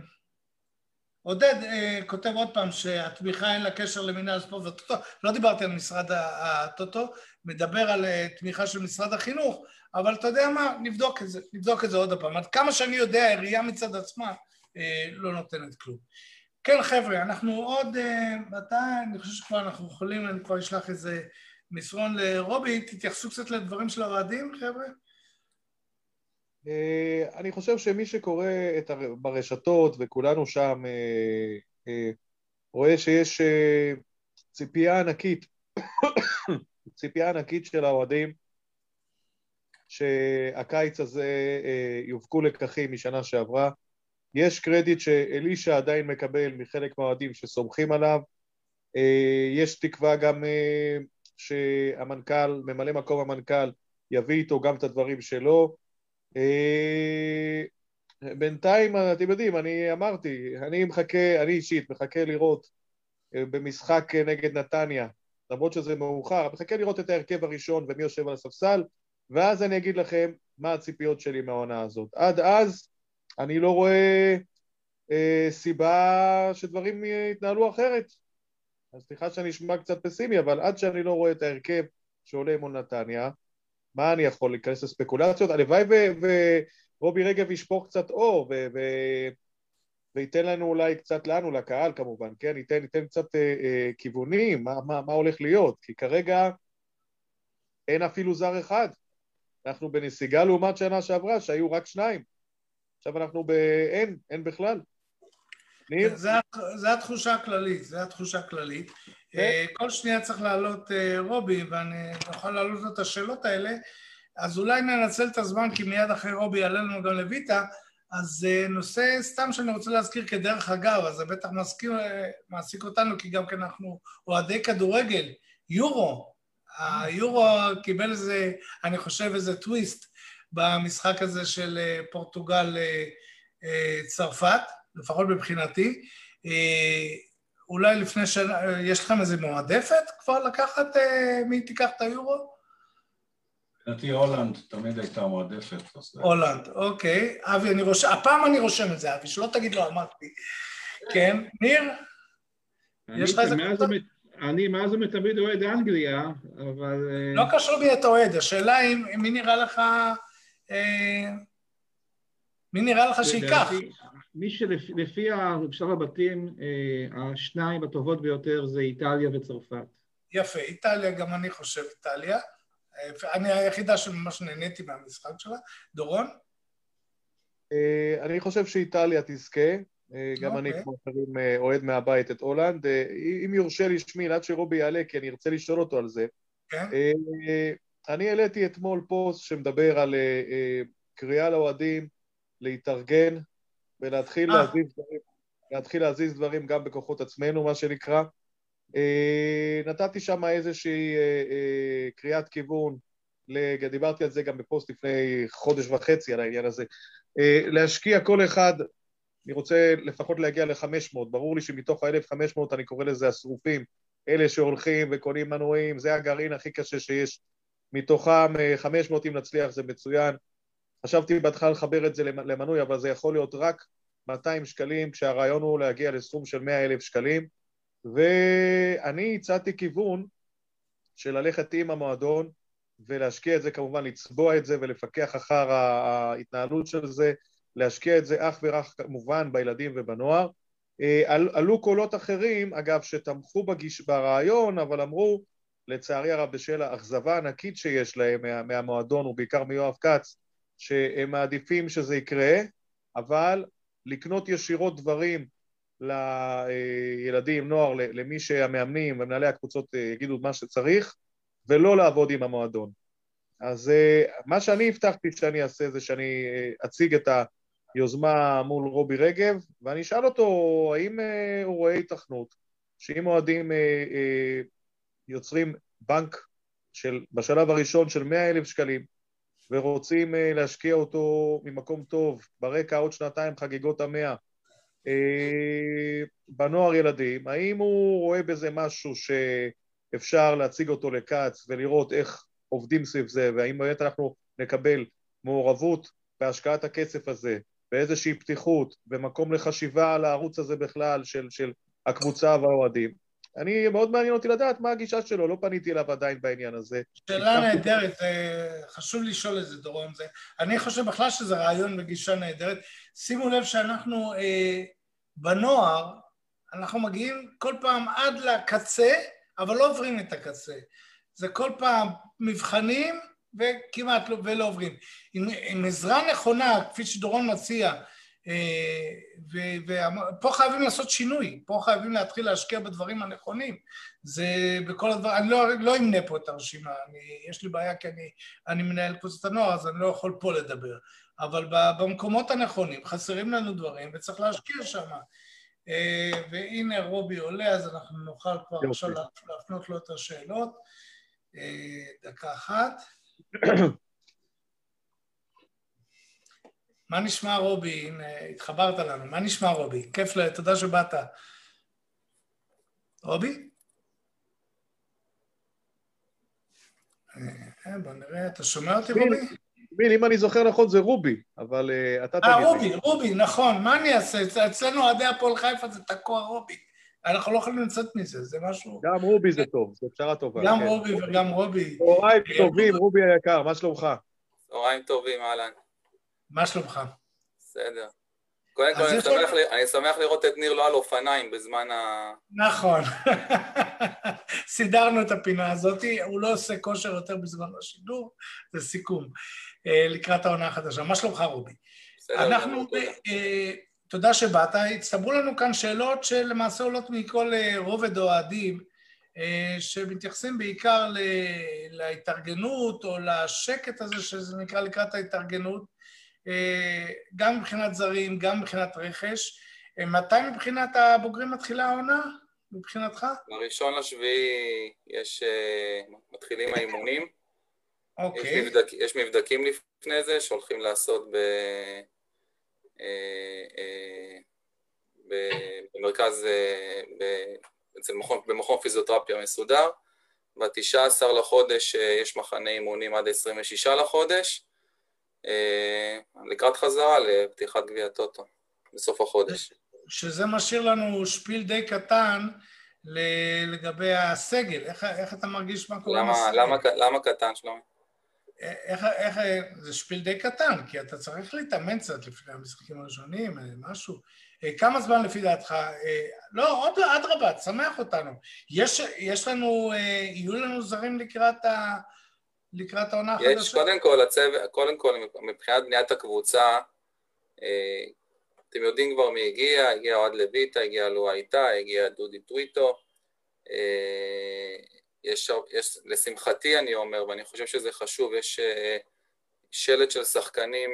עודד אה, כותב עוד פעם שהתמיכה אין לה קשר למינהל הספורט והטוטו, לא דיברתי על משרד הטוטו, מדבר על תמיכה של משרד החינוך, אבל אתה יודע מה, נבדוק את זה, נבדוק את זה עוד פעם. עד כמה שאני יודע, העירייה מצד עצמה לא נותנת כלום. כן חבר'ה, אנחנו עוד, מתי, אני חושב שכבר אנחנו יכולים, אני כבר אשלח איזה מסרון לרובי, תתייחסו קצת לדברים של האוהדים, חבר'ה. אה, אני חושב שמי שקורא את הר... ברשתות, וכולנו שם, אה, אה, רואה שיש ציפייה ענקית, ציפייה ענקית של האוהדים, שהקיץ הזה יופקו לקחים משנה שעברה. יש קרדיט שאלישע עדיין מקבל מחלק מהאוהדים שסומכים עליו. יש תקווה גם שהמנכ"ל, ממלא מקום המנכ"ל, יביא איתו גם את הדברים שלו. אה, בינתיים, אתם יודעים, אני אמרתי, אני מחכה, אני אישית מחכה לראות אה, במשחק נגד נתניה, למרות שזה מאוחר, מחכה לראות את ההרכב הראשון ומי יושב על הספסל, ואז אני אגיד לכם מה הציפיות שלי מהעונה הזאת. עד אז אני לא רואה אה, סיבה שדברים יתנהלו אחרת. אז סליחה שאני אשמע קצת פסימי, אבל עד שאני לא רואה את ההרכב שעולה מול נתניה, מה אני יכול להיכנס לספקולציות? הלוואי ורובי רגב ישפוך קצת אור ו... ו... וייתן לנו אולי קצת לנו, לקהל כמובן, כן? ייתן, ייתן קצת אה, אה, כיוונים, מה, מה, מה הולך להיות, כי כרגע אין אפילו זר אחד. אנחנו בנסיגה לעומת שנה שעברה, שהיו רק שניים. עכשיו אנחנו ב... אין, בכלל. ניר? זה התחושה הכללית, זה התחושה הכללית. כן. כל שנייה צריך להעלות רובי, ואני אוכל להעלות לו את השאלות האלה, אז אולי ננצל את הזמן, כי מיד אחרי רובי יעלה לנו גם לויטה, אז נושא סתם שאני רוצה להזכיר כדרך אגב, אז זה בטח מזכיר, מעסיק אותנו, כי גם כן אנחנו אוהדי כדורגל, יורו, היורו קיבל איזה, אני חושב, איזה טוויסט במשחק הזה של אה, פורטוגל-צרפת, אה, לפחות מבחינתי. אה, אולי לפני שנה, יש לכם איזה מועדפת כבר לקחת מי תיקח את היורו? מבחינתי הולנד תמיד הייתה מועדפת. הולנד, אוקיי. אבי, אני רושם, הפעם אני רושם את זה, אבי, שלא תגיד לא אמרתי. כן, ניר? יש לך איזה קבוצה? אני מאז ומתמיד אוהד אנגליה, אבל... לא קשור בי את אוהד, השאלה היא מי נראה לך... אה, מי נראה לך שייקח? מי שלפי שלב הבתים, אה, השניים הטובות ביותר זה איטליה וצרפת. יפה, איטליה, גם אני חושב איטליה. אה, אני היחידה שממש נהניתי מהמשחק שלה. דורון? אני חושב שאיטליה תזכה. גם אני, אוקיי. כמו אחרים, אוהד מהבית את הולנד. אם יורשה לי שמיל, עד שרובי יעלה, כי אני ארצה לשאול אותו על זה. כן. אני העליתי אתמול פוסט שמדבר על uh, קריאה לאוהדים להתארגן ולהתחיל אה. להזיז דברים, להתחיל להזיז דברים גם בכוחות עצמנו, מה שנקרא. נתתי שם איזושהי קריאת כיוון, לג... דיברתי על זה גם בפוסט לפני חודש וחצי על העניין הזה, להשקיע כל אחד, אני רוצה לפחות להגיע ל-500, ברור לי שמתוך ה-1,500 אני קורא לזה השרופים, אלה שהולכים וקונים מנועים, זה הגרעין הכי קשה שיש מתוכם 500 אה, אם נצליח זה מצוין. חשבתי בהתחלה לחבר את זה למנוי, אבל זה יכול להיות רק 200 שקלים, כשהרעיון הוא להגיע לסכום של 100 אלף שקלים. ואני הצעתי כיוון של ללכת עם המועדון ולהשקיע את זה כמובן, לצבוע את זה ולפקח אחר ההתנהלות של זה, להשקיע את זה אך ורק כמובן בילדים ובנוער. אה, עלו קולות אחרים, אגב, שתמכו בגיש, ברעיון, אבל אמרו לצערי הרב בשל האכזבה הענקית שיש להם מה, מהמועדון ובעיקר מיואב כץ, שהם מעדיפים שזה יקרה, אבל לקנות ישירות דברים לילדים, נוער, למי שהמאמנים ומנהלי הקבוצות אה, יגידו מה שצריך, ולא לעבוד עם המועדון. אז אה, מה שאני הבטחתי שאני אעשה זה שאני אה, אציג את היוזמה מול רובי רגב, ואני אשאל אותו האם הוא רואה התכנות שאם אוהדים יוצרים בנק של, בשלב הראשון של 100 אלף שקלים ורוצים uh, להשקיע אותו ממקום טוב, ברקע עוד שנתיים חגיגות המאה, uh, בנוער ילדים, האם הוא רואה בזה משהו שאפשר להציג אותו לכץ ולראות איך עובדים סביב זה, והאם באמת אנחנו נקבל מעורבות בהשקעת הכסף הזה, באיזושהי פתיחות, במקום לחשיבה על הערוץ הזה בכלל של, של הקבוצה והאוהדים. אני, מאוד מעניין אותי לדעת מה הגישה שלו, לא פניתי אליו עדיין בעניין הזה. שאלה נהדרת, חשוב לשאול את זה, דורון. זה, אני חושב בכלל שזה רעיון וגישה נהדרת. שימו לב שאנחנו אה, בנוער, אנחנו מגיעים כל פעם עד לקצה, אבל לא עוברים את הקצה. זה כל פעם מבחנים וכמעט לא, ולא עוברים. עם, עם עזרה נכונה, כפי שדורון מציע, ופה חייבים לעשות שינוי, פה חייבים להתחיל להשקיע בדברים הנכונים. זה בכל הדבר, אני לא, לא אמנה פה את הרשימה, אני, יש לי בעיה כי אני, אני מנהל קבוצת הנוער, אז אני לא יכול פה לדבר. אבל במקומות הנכונים חסרים לנו דברים וצריך להשקיע שם. והנה רובי עולה, אז אנחנו נוכל כבר עכשיו להפנות לו את השאלות. דקה אחת. מה נשמע רובי? הנה, התחברת לנו. מה נשמע רובי? כיף, ל... תודה שבאת. רובי? אה, בוא נראה, אתה שומע אותי רובי? מיל, אם אני זוכר נכון זה רובי, אבל uh, אתה תגיד לי. אה, רובי, רובי, נכון, מה אני אעשה? אצלנו אוהדי הפועל חיפה זה תקוע רובי. אנחנו לא יכולים לצאת מזה, זה משהו... גם רובי זה טוב, זו פשרה טובה. גם כן. רובי וגם רובי. צהריים טובים, רובי היקר, מה שלומך? צהריים טובים, אהלן. מה שלומך? בסדר. קודם כל, אני, שמח, אני שמח לראות את ניר לא על אופניים בזמן ה... נכון. סידרנו את הפינה הזאת, הוא לא עושה כושר יותר בזמן השידור, זה סיכום. אה, לקראת העונה החדשה. מה שלומך, רובי? בסדר, אנחנו, uh, תודה שבאת. הצטברו לנו כאן שאלות שלמעשה עולות מכל רובד אוהדים, שמתייחסים בעיקר להתארגנות או לשקט הזה שזה נקרא לקראת ההתארגנות, גם מבחינת זרים, גם מבחינת רכש. מתי מבחינת הבוגרים מתחילה העונה, מבחינתך? בראשון לשביעי יש, מתחילים האימונים. אוקיי. יש, מבדק, יש מבדקים לפני זה שהולכים לעשות ב, במרכז, אצל מכון, במכון פיזיותרפיה מסודר. ב-19 לחודש יש מחנה אימונים עד ה-26 לחודש, לקראת חזרה לפתיחת גביע הטוטו בסוף החודש. שזה משאיר לנו שפיל די קטן לגבי הסגל. איך, איך אתה מרגיש מה קורה למה, בסגל? למה, למה קטן, שלומי? איך, איך, זה שפיל די קטן, כי אתה צריך להתאמן קצת לפני המשחקים הראשונים, משהו. כמה זמן לפי דעתך? לא, עוד אדרבה, תשמח אותנו. יש, יש לנו, יהיו לנו זרים לקראת, ה, לקראת העונה החדשה? יש, קודם כל, הצוות, קודם כל, מבחינת בניית הקבוצה, אתם יודעים כבר מי הגיע, הגיע אוהד לויטה, הגיע לואאי טאהא, הגיע דודי טוויטו. יש, יש, לשמחתי אני אומר, ואני חושב שזה חשוב, יש שלד של שחקנים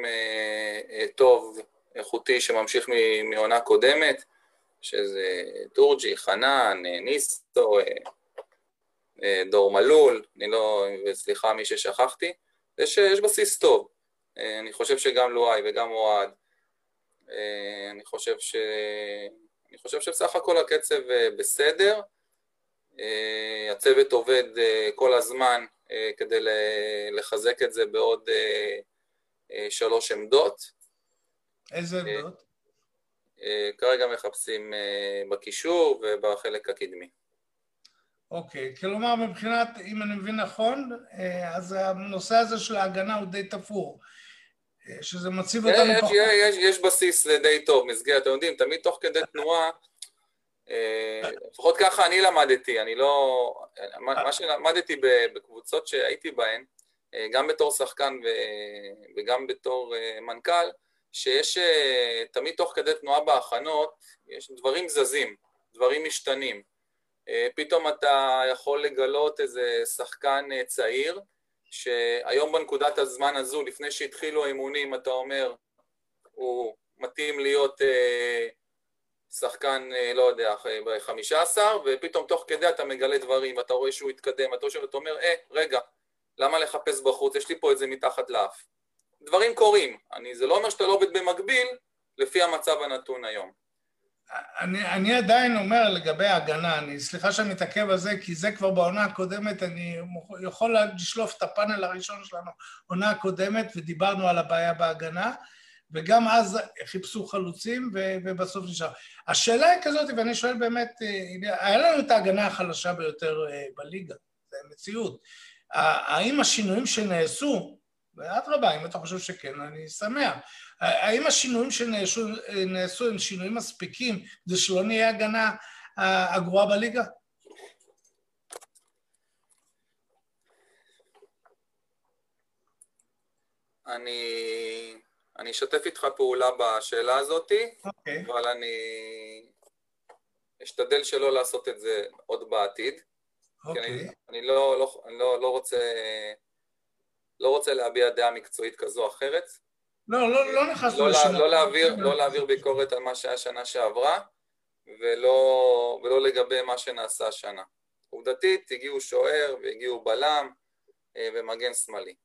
טוב, איכותי, שממשיך מהעונה קודמת, שזה טורג'י, חנן, ניסטו, דור מלול, אני לא, וסליחה מי ששכחתי, יש, יש בסיס טוב. אני חושב שגם לואי וגם אוהד, אני חושב ש... אני חושב שבסך הכל הקצב בסדר, הצוות עובד כל הזמן כדי לחזק את זה בעוד שלוש עמדות. איזה עמדות? כרגע מחפשים בקישור ובחלק הקדמי. אוקיי, כלומר מבחינת, אם אני מבין נכון, אז הנושא הזה של ההגנה הוא די תפור. שזה מציב אותנו... יש, יש, יש בסיס די טוב, מסגרת, אתם יודעים, תמיד תוך כדי תנועה, לפחות ככה אני למדתי, אני לא... מה שלמדתי בקבוצות שהייתי בהן, גם בתור שחקן וגם בתור מנכ"ל, שיש תמיד תוך כדי תנועה בהכנות, יש דברים זזים, דברים משתנים. פתאום אתה יכול לגלות איזה שחקן צעיר, שהיום בנקודת הזמן הזו, לפני שהתחילו האימונים, אתה אומר, הוא מתאים להיות אה, שחקן, אה, לא יודע, בחמישה עשר, ופתאום תוך כדי אתה מגלה דברים, אתה רואה שהוא התקדם, אתה יושב ואתה אומר, אה, רגע, למה לחפש בחוץ? יש לי פה את זה מתחת לאף. דברים קורים. אני, זה לא אומר שאתה לא עובד במקביל, לפי המצב הנתון היום. אני, אני עדיין אומר לגבי ההגנה, אני, סליחה שאני מתעכב על זה, כי זה כבר בעונה הקודמת, אני יכול לשלוף את הפאנל הראשון שלנו, עונה הקודמת, ודיברנו על הבעיה בהגנה, וגם אז חיפשו חלוצים, ובסוף נשאר. השאלה היא כזאת, ואני שואל באמת, היה לנו את ההגנה החלשה ביותר בליגה, זו מציאות. האם השינויים שנעשו, ואדרבה, אם אתה חושב שכן, אני שמח. האם השינויים שנעשו הם שינויים מספיקים כדי שלא נהיה הגנה הגרועה בליגה? אני, אני אשתף איתך פעולה בשאלה הזאת, okay. אוקיי. אבל אני אשתדל שלא לעשות את זה עוד בעתיד. אוקיי. Okay. אני, אני לא, לא, אני לא, לא רוצה... לא רוצה להביע דעה מקצועית כזו או אחרת. לא, לא, לא נכנסנו לא, לשנות. לא להעביר, לא להעביר ביקורת על מה שהיה שנה שעברה, ולא, ולא לגבי מה שנעשה השנה. עובדתית, הגיעו שוער והגיעו בלם ומגן שמאלי.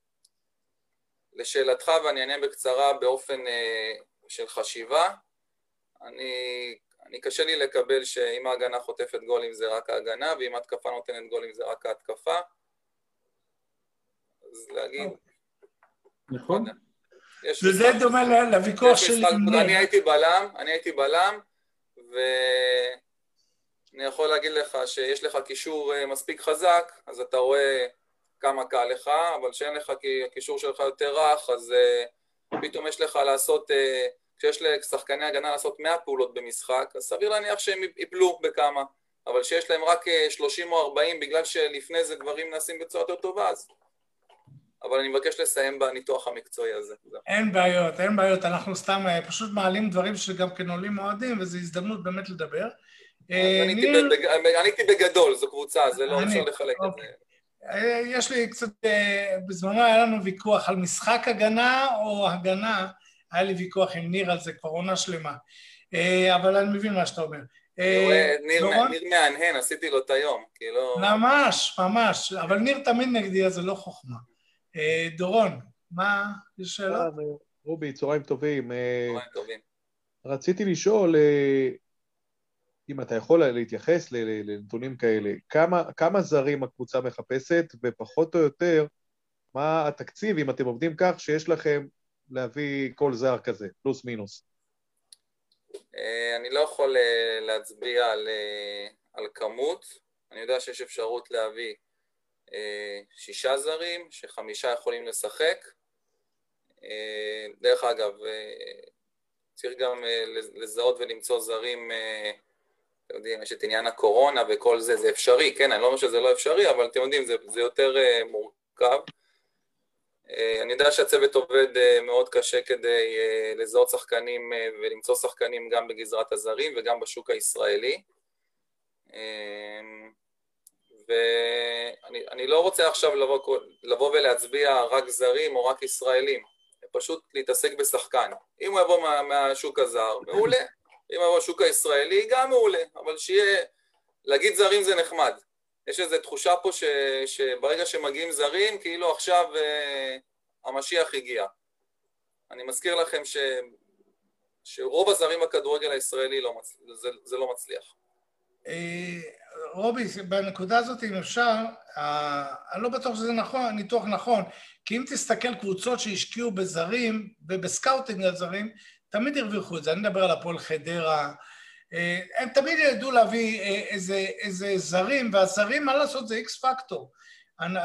לשאלתך, ואני אענה בקצרה באופן של חשיבה, אני, אני קשה לי לקבל שאם ההגנה חוטפת גולים זה רק ההגנה, ואם ההתקפה נותנת גולים זה רק ההתקפה. אז להגיד... נכון. וזה דומה לוויכוח של... אני הייתי בלם, אני הייתי בלם, ואני יכול להגיד לך שיש לך קישור מספיק חזק, אז אתה רואה כמה קל לך, אבל כשאין לך קישור שלך יותר רך, אז פתאום יש לך לעשות, כשיש לשחקני הגנה לעשות 100 פעולות במשחק, אז סביר להניח שהם ייפלו בכמה. אבל שיש להם רק 30 או 40 בגלל שלפני זה דברים נעשים בצורה יותר טובה, אז אבל אני מבקש לסיים בניתוח המקצועי הזה. אין בעיות, אין בעיות, אנחנו סתם אה, פשוט מעלים דברים שגם כן עולים אוהדים, וזו הזדמנות באמת לדבר. אה, עניתי בגדול, זו קבוצה, זה לא אפשר לחלק את אוקיי. זה. יש לי קצת, בזמנו היה לנו ויכוח על משחק הגנה או הגנה, היה לי ויכוח עם ניר על זה כבר עונה שלמה. אבל אני מבין מה שאתה אומר. ניר מהנהן, עשיתי לו את היום, כאילו... ממש, ממש, אבל ניר תמיד נגדי, אז זה לא חוכמה. אה, דורון, מה, יש שאלות? אה, רובי, צהריים טובים. אה, צהריים טובים. רציתי לשאול, אם אתה יכול להתייחס לנתונים כאלה, כמה, כמה זרים הקבוצה מחפשת, ופחות או יותר, מה התקציב, אם אתם עובדים כך, שיש לכם להביא כל זר כזה, פלוס מינוס? אני לא יכול להצביע על, על כמות, אני יודע שיש אפשרות להביא שישה זרים, שחמישה יכולים לשחק. אה, דרך אגב, אה, צריך גם לזהות ולמצוא זרים, אתם יודעים, יש את עניין הקורונה וכל זה, זה אפשרי, כן, אני לא אומר שזה לא אפשרי, אבל אתם יודעים, זה, זה יותר מורכב. אני יודע שהצוות עובד מאוד קשה כדי לזהות שחקנים ולמצוא שחקנים גם בגזרת הזרים וגם בשוק הישראלי. ואני לא רוצה עכשיו לבוא, לבוא ולהצביע רק זרים או רק ישראלים, פשוט להתעסק בשחקן. אם הוא יבוא מה, מהשוק הזר, מעולה. אם הוא יבוא מהשוק הישראלי, גם מעולה. אבל שיהיה... להגיד זרים זה נחמד. יש איזו תחושה פה ש, שברגע שמגיעים זרים, כאילו עכשיו אה, המשיח הגיע. אני מזכיר לכם ש, שרוב הזרים בכדורגל הישראלי לא מצ... זה, זה לא מצליח. אה, רובי, בנקודה הזאת, אם אפשר, אני לא בטוח שזה נכון, ניתוח נכון, כי אם תסתכל קבוצות שהשקיעו בזרים וב scouting על זרים, תמיד הרוויחו את זה. אני מדבר על הפועל חדרה, אה, הם תמיד ידעו להביא אה, איזה, איזה זרים, והזרים, מה לעשות, זה איקס פקטור.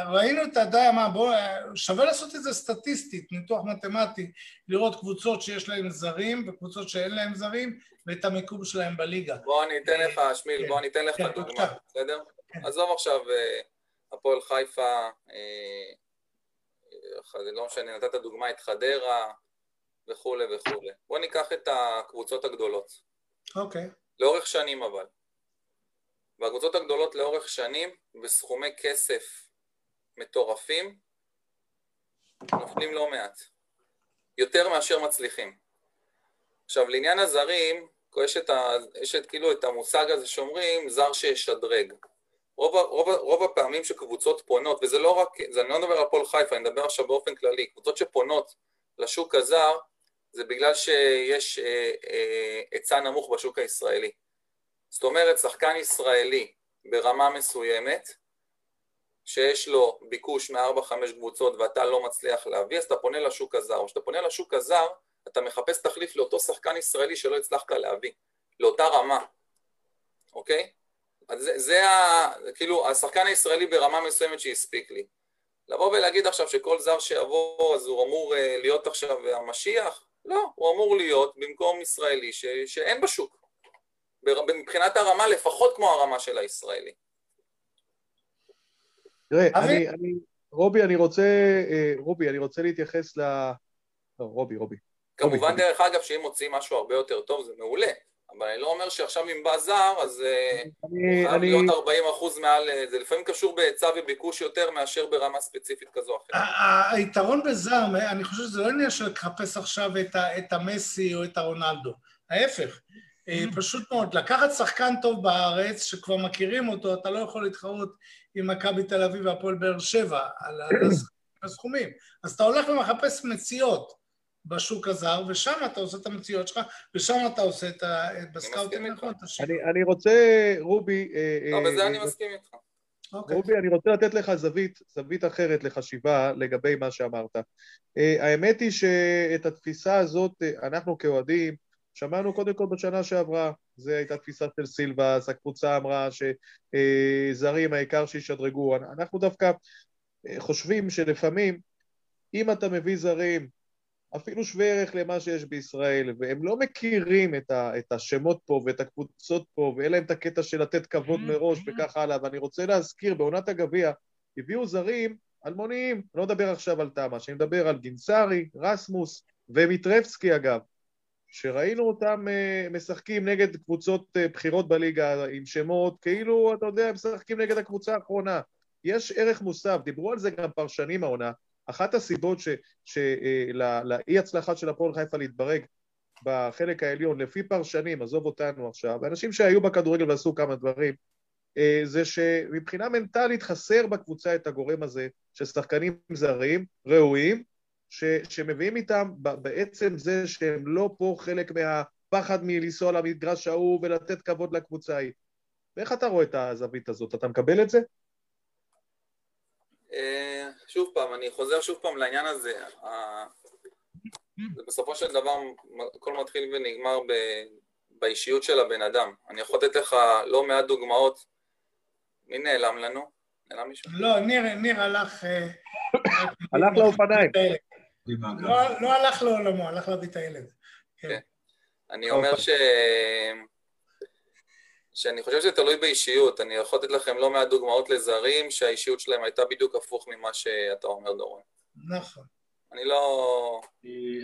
ראינו את ה... מה, בואו, שווה לעשות את זה סטטיסטית, ניתוח מתמטי, לראות קבוצות שיש להן זרים וקבוצות שאין להן זרים, ואת המיקום שלהם בליגה. בוא אני אתן לך, שמיל, כן. בוא אני אתן לך כן, דוגמה, בסדר? כן. עזוב עכשיו, אה, הפועל חיפה, אה, לא משנה, נתת דוגמה את חדרה וכולי וכולי. בוא ניקח את הקבוצות הגדולות. אוקיי. לאורך שנים אבל. והקבוצות הגדולות לאורך שנים, בסכומי כסף מטורפים, נופלים לא מעט. יותר מאשר מצליחים. עכשיו, לעניין הזרים, יש את, ה, יש את כאילו את המושג הזה שאומרים זר שישדרג. רוב, רוב, רוב הפעמים שקבוצות פונות, וזה לא רק, זה, אני לא מדבר על פועל חיפה, אני מדבר עכשיו באופן כללי, קבוצות שפונות לשוק הזר, זה בגלל שיש אה, אה, היצע נמוך בשוק הישראלי. זאת אומרת, שחקן ישראלי ברמה מסוימת, שיש לו ביקוש מארבע-חמש קבוצות ואתה לא מצליח להביא, אז אתה פונה לשוק הזר. כשאתה פונה לשוק הזר, אתה מחפש תחליף לאותו שחקן ישראלי שלא הצלחת להביא, לאותה רמה, אוקיי? אז זה, זה ה, כאילו, השחקן הישראלי ברמה מסוימת שהספיק לי. לבוא ולהגיד עכשיו שכל זר שיבוא אז הוא אמור אה, להיות עכשיו המשיח? לא, הוא אמור להיות במקום ישראלי ש, שאין בשוק. מבחינת הרמה, לפחות כמו הרמה של הישראלי. תראה, אני, אני, רובי, אני רוצה, אה, רובי, אני רוצה להתייחס ל... לא, רובי, רובי. כמובן, דרך אגב, שאם מוצאים משהו הרבה יותר טוב זה מעולה, אבל אני לא אומר שעכשיו אם בא זר, אז אה, אני, הוא חייב אני... להיות 40 אחוז מעל... אה, זה לפעמים קשור בהיצע וביקוש יותר מאשר ברמה ספציפית כזו או אחרת. היתרון בזר, אני חושב שזה לא עניין של לחפש עכשיו את המסי או את הרונלדו. ההפך, פשוט מאוד, לקחת שחקן טוב בארץ, שכבר מכירים אותו, אתה לא יכול להתחרות עם מכבי תל אביב והפועל באר שבע על הסכומים. אז אתה הולך ומחפש מציאות בשוק הזר, ושם אתה עושה את המציאות שלך, ושם אתה עושה את ה... בסקאוטים נכון, את. אני רוצה, רובי... אה, לא, בזה אה, אני מסכים איתך. אוקיי. רובי, אני רוצה לתת לך זווית, זווית אחרת לחשיבה לגבי מה שאמרת. אה, האמת היא שאת התפיסה הזאת, אנחנו כאוהדים, שמענו קודם כל בשנה שעברה, זו הייתה תפיסה של סילבס, הקבוצה אמרה שזרים העיקר שישדרגו. אנחנו דווקא אה, חושבים שלפעמים אם אתה מביא זרים אפילו שווה ערך למה שיש בישראל, והם לא מכירים את, ה, את השמות פה ואת הקבוצות פה, ואין להם את הקטע של לתת כבוד mm-hmm. מראש וכך הלאה, ואני רוצה להזכיר, בעונת הגביע הביאו זרים אלמוניים, אני לא מדבר עכשיו על תמה, אני מדבר על גינסארי, רסמוס ומיטרבסקי אגב, שראינו אותם uh, משחקים נגד קבוצות uh, בחירות בליגה עם שמות, כאילו, אתה יודע, משחקים נגד הקבוצה האחרונה. יש ערך מוסף, דיברו על זה גם פרשנים העונה. אחת הסיבות שלאי הצלחה של הפועל חיפה להתברג בחלק העליון, לפי פרשנים, עזוב אותנו עכשיו, אנשים שהיו בכדורגל ועשו כמה דברים, אה, זה שמבחינה מנטלית חסר בקבוצה את הגורם הזה של שחקנים זרים, ראויים, ש, שמביאים איתם בעצם זה שהם לא פה חלק מהפחד מלנסוע למגרש ההוא ולתת כבוד לקבוצה ההיא. ואיך אתה רואה את הזווית הזאת? אתה מקבל את זה? אה, שוב פעם, אני חוזר שוב פעם לעניין הזה. בסופו של דבר, הכל מתחיל ונגמר ב... באישיות של הבן אדם. אני יכול לתת לך לא מעט דוגמאות. מי נעלם לנו? נעלם מישהו? לא, ניר, ניר הלך... אה, הלך לאופניים. לא, לא הלך לעולמו, הלך להביא את הילד. כן. כן. אני אומר ש... שאני חושב שזה תלוי באישיות. אני יכול לתת לכם לא מעט דוגמאות לזרים שהאישיות שלהם הייתה בדיוק הפוך ממה שאתה אומר, דורון. נכון. אני לא...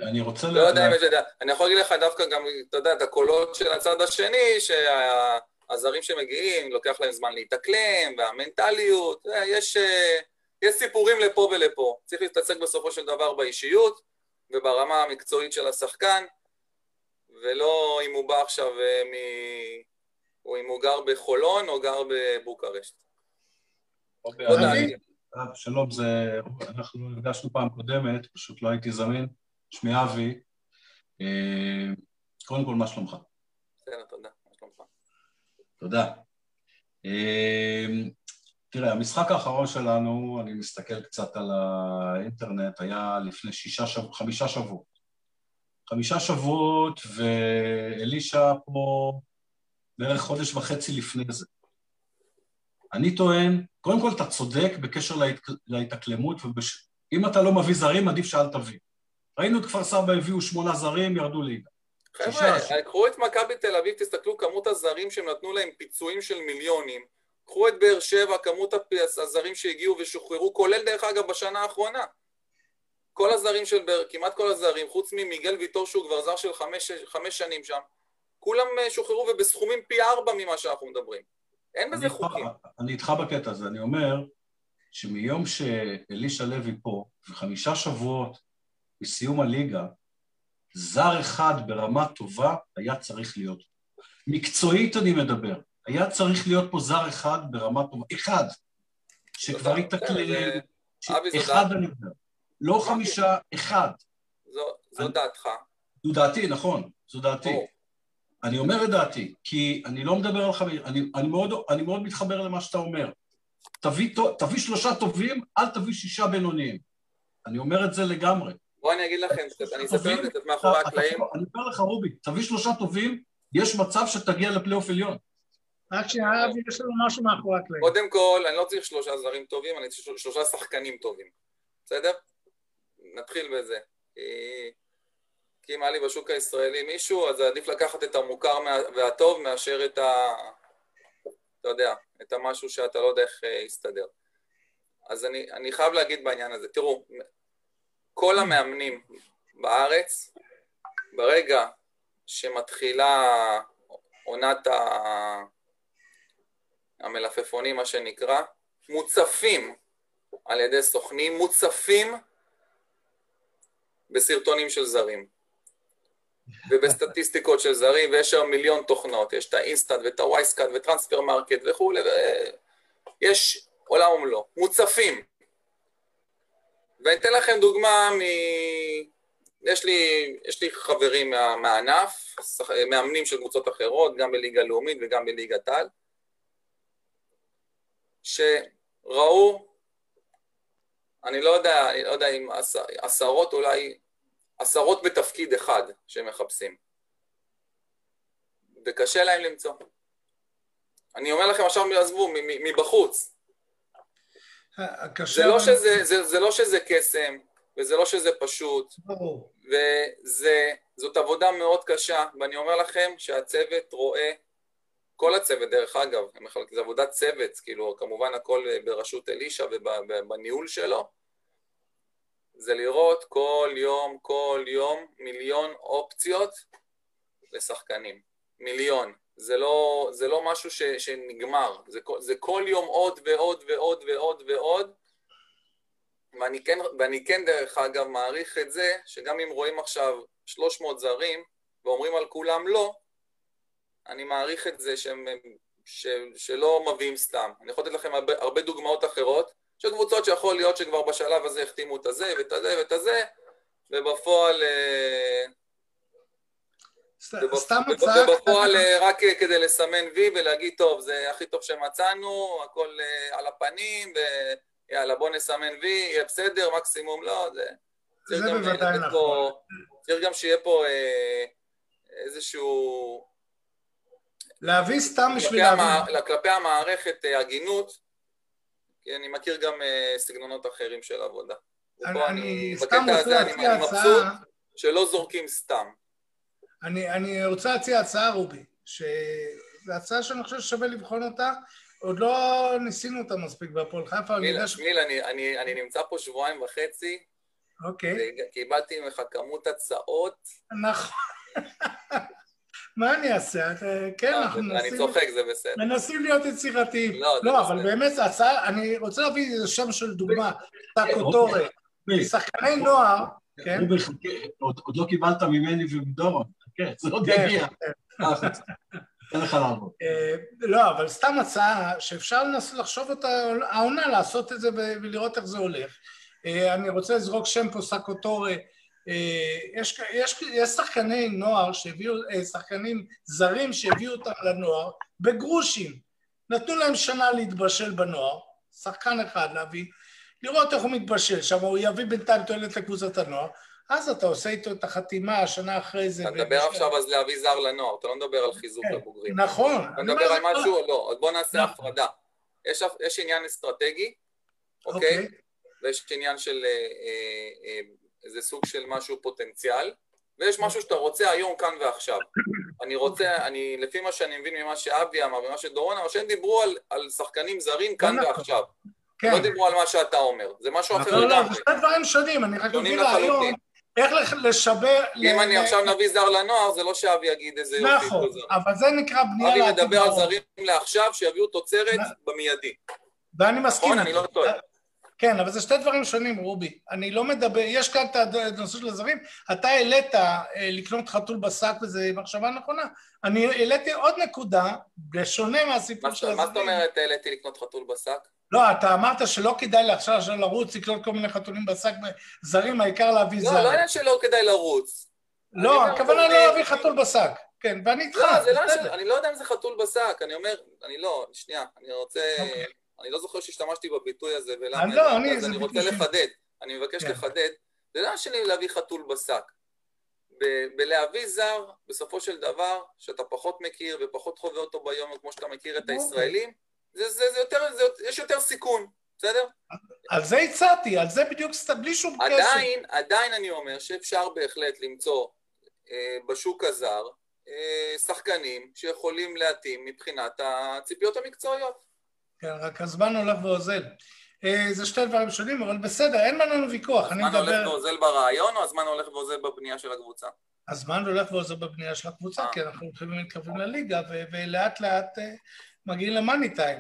אני רוצה... לא יודע אם אתה אני יכול להגיד לך דווקא גם, אתה יודע, את הקולות של הצד השני, שהזרים שמגיעים, לוקח להם זמן להתאקלם, והמנטליות, יש, יש סיפורים לפה ולפה. צריך להתעסק בסופו של דבר באישיות וברמה המקצועית של השחקן, ולא אם הוא בא עכשיו אה, מ... או אם הוא גר בחולון או גר בבוקרשט. שלום, זה... אנחנו נפגשנו פעם קודמת, פשוט לא הייתי זמין. שמי אבי. אה, קודם כל, מה שלומך? בסדר, תודה. מה שלומך? תודה. אה, תראה, המשחק האחרון שלנו, אני מסתכל קצת על האינטרנט, היה לפני שישה שבועות, חמישה שבועות. חמישה שבועות, ואלישע פה בערך חודש וחצי לפני זה. אני טוען, קודם כל אתה צודק בקשר להת... להתאקלמות, ואם. אתה לא מביא זרים, עדיף שאל תביא. ראינו את כפר סבא הביאו שמונה זרים, ירדו ליגה. חבר'ה, קחו את מכבי תל אביב, תסתכלו כמות הזרים שהם נתנו להם פיצויים של מיליונים. קחו את באר שבע, כמות הזרים שהגיעו ושוחררו, כולל דרך אגב בשנה האחרונה. כל הזרים של באר, כמעט כל הזרים, חוץ ממיגל ויטור שהוא כבר זר של חמש, חמש שנים שם, כולם אה, שוחררו ובסכומים פי ארבע ממה שאנחנו מדברים. אין בזה חוקים. אני איתך בקטע הזה, אני אומר שמיום שאלישע לוי פה, וחמישה שבועות מסיום הליגה, זר אחד ברמה טובה היה צריך להיות. מקצועית אני מדבר, היה צריך להיות פה זר אחד ברמה טובה, אחד, שכבר התאקלם, אחד אני מדבר, לא חמישה, אחד. זו דעתך. זו דעתי, נכון, זו דעתי. אני אומר את דעתי, כי אני לא מדבר על חמש, אני, אני, מאוד, אני מאוד מתחבר למה שאתה אומר. תביא, תביא שלושה טובים, אל תביא שישה בינוניים. אני אומר את זה לגמרי. בוא אני אגיד לכם, אני אספר את זה מאחורי הקלעים. אני אומר לך, רובי, תביא שלושה טובים, יש מצב שתגיע לפלייאוף עליון. רק שאבי, יש לנו משהו מאחורי הקלעים. קודם כל, אני לא צריך שלושה זרים טובים, אני צריך שלושה שחקנים טובים. בסדר? נתחיל בזה. כי אם היה לי בשוק הישראלי מישהו, אז עדיף לקחת את המוכר והטוב מאשר את ה... אתה יודע, את המשהו שאתה לא יודע איך אה, יסתדר. אז אני, אני חייב להגיד בעניין הזה, תראו, כל המאמנים בארץ, ברגע שמתחילה עונת ה... המלפפונים, מה שנקרא, מוצפים על ידי סוכנים, מוצפים בסרטונים של זרים. ובסטטיסטיקות של זרים, ויש היום מיליון תוכנות, יש את ה InStat ואת ה Wyscout ו Transfermarkt וכולי, ויש עולם ומלואו, מוצפים. ואני אתן לכם דוגמה מ... יש לי, יש לי חברים מה, מהענף, מאמנים של קבוצות אחרות, גם בליגה לאומית וגם בליגת העל, שראו, אני לא יודע, אני לא יודע אם עשרות אולי עשרות בתפקיד אחד שהם מחפשים. וקשה להם למצוא. אני אומר לכם עכשיו, עזבו, מבחוץ. זה לא, שזה, זה, זה לא שזה קסם, וזה לא שזה פשוט, וזאת עבודה מאוד קשה, ואני אומר לכם שהצוות רואה כל הצוות דרך אגב, זה עבודת צוות, כאילו כמובן הכל בראשות אלישע ובניהול שלו, זה לראות כל יום, כל יום מיליון אופציות לשחקנים. מיליון. זה לא, זה לא משהו ש, שנגמר, זה, זה כל יום עוד ועוד ועוד ועוד ועוד, ואני כן, ואני כן דרך אגב מעריך את זה, שגם אם רואים עכשיו 300 זרים ואומרים על כולם לא, אני מעריך את זה שהם, ש, שלא מביאים סתם. אני יכול לתת לכם הרבה, הרבה דוגמאות אחרות, של קבוצות שיכול להיות שכבר בשלב הזה החתימו את הזה ואת הזה ואת הזה, ובפועל... אה, סתם הצעה... ובפועל אה, רק כדי לסמן וי ולהגיד, טוב, זה הכי טוב שמצאנו, הכל אה, על הפנים, ויאללה, בוא נסמן וי, יהיה בסדר, מקסימום לא, זה... זה בוודאי נכון. צריך גם שיהיה פה איזשהו... להביא סתם בשביל להביא. כלפי המערכת הגינות, כי אני מכיר גם uh, סגנונות אחרים של עבודה. אני, אני סתם רוצה להציע הצעה... אני מבסוט שלא זורקים סתם. אני, אני רוצה להציע הצעה, רובי, שזו הצעה שאני חושב ששווה לבחון אותה. עוד לא ניסינו אותה מספיק בהפועל חיפה, אני יודע ש... מיל, אני, אני, אני נמצא פה שבועיים וחצי. אוקיי. קיבלתי ממך כמות הצעות. נכון. מה אני אעשה? כן, לא, אנחנו מנסים... אני צוחק, זה בסדר. מנסים להיות יצירתיים. לא, לא אבל באמת, הצעה, אני רוצה להביא איזה שם של דוגמה, טקוטורה. שחקני נוער, כן? עוד לא קיבלת ממני ומדורון, כן, זה עוד כן, יגיע. כן. אה, אה, לא, אבל סתם הצעה שאפשר לחשוב אותה, העונה לעשות את זה ולראות איך זה הולך. אה, אני רוצה לזרוק שם פה סקוטורה, אה, יש, יש, יש שחקני נוער שהביאו, אה, שחקנים זרים שהביאו אותם לנוער בגרושים. נתנו להם שנה להתבשל בנוער, שחקן אחד להביא, לראות איך הוא מתבשל שם, הוא יביא בינתיים תועלת לקבוצת הנוער, אז אתה עושה איתו את החתימה השנה אחרי זה. אתה מדבר עכשיו אז להביא זר לנוער, אתה לא מדבר על חיזוק כן, לבוגרים. נכון. אתה מדבר על משהו או לא, אז בוא נעשה נכון. הפרדה. יש, יש עניין אסטרטגי, אוקיי? אוקיי? ויש עניין של אה, איזה סוג של משהו פוטנציאל, ויש משהו שאתה רוצה היום, כאן ועכשיו. אני רוצה, אני, לפי מה שאני מבין ממה שאבי אמר ומה שדורון אמר, שהם דיברו על, על שחקנים זרים כאן נכון. ועכשיו. כן. לא דיברו על מה שאתה אומר, זה משהו אחר לגמרי. לא, לא, זה שני דברים שונים, אני רק מביא רעיון. איך לשבר... אם אני עכשיו נביא זר לנוער, זה לא שאבי יגיד איזה יופי. נכון, אבל זה נקרא בנייה לעתיד. אבי מדבר על זרים לעכשיו, שיביאו תוצרת במיידי. ואני מסכים. נכון, אני לא טועה. כן, אבל זה שתי דברים שונים, רובי. אני לא מדבר, יש כאן את הנושא של הזרים, אתה העלית אה, לקנות חתול בשק וזה מחשבה נכונה. אני העליתי עוד נקודה, בשונה מהסיפור של הזרים. מה זאת אומרת העליתי לקנות חתול בשק? לא, אתה אמרת שלא כדאי עכשיו לרוץ, לקנות כל מיני חתולים בשק זרים, העיקר להביא לא, זר. לא, לא עניין שלא כדאי לרוץ. לא, הכוונה לא להביא חתול בשק. כן, ואני איתך, לא, זה לא, אני לא יודע אם זה חתול בשק, אני אומר, אני לא, שנייה, אני רוצה... אני לא זוכר שהשתמשתי בביטוי הזה, ולמה... לא, אני... אז אני רוצה לחדד, אני מבקש כן. לחדד. זה לא שלי להביא חתול בשק. בלהביא זר, בסופו של דבר, שאתה פחות מכיר ופחות חווה אותו ביום, כמו שאתה מכיר את אוקיי. הישראלים, זה, זה, זה יותר, זה, יש יותר סיכון, בסדר? על זה הצעתי, על זה בדיוק, בלי שום קשר. עדיין, עדיין אני אומר שאפשר בהחלט למצוא אה, בשוק הזר אה, שחקנים שיכולים להתאים מבחינת הציפיות המקצועיות. כן, רק הזמן הולך ואוזל. אה, זה שתי דברים שונים, אבל בסדר, אין לנו ויכוח. הזמן מדבר... הולך ואוזל ברעיון, או הזמן הולך ואוזל בבנייה של הקבוצה? הזמן הולך ואוזל בבנייה של הקבוצה, אה. כי אנחנו הולכים ומתקרבים לליגה, ולאט לאט אה, מגיעים למאני טיים.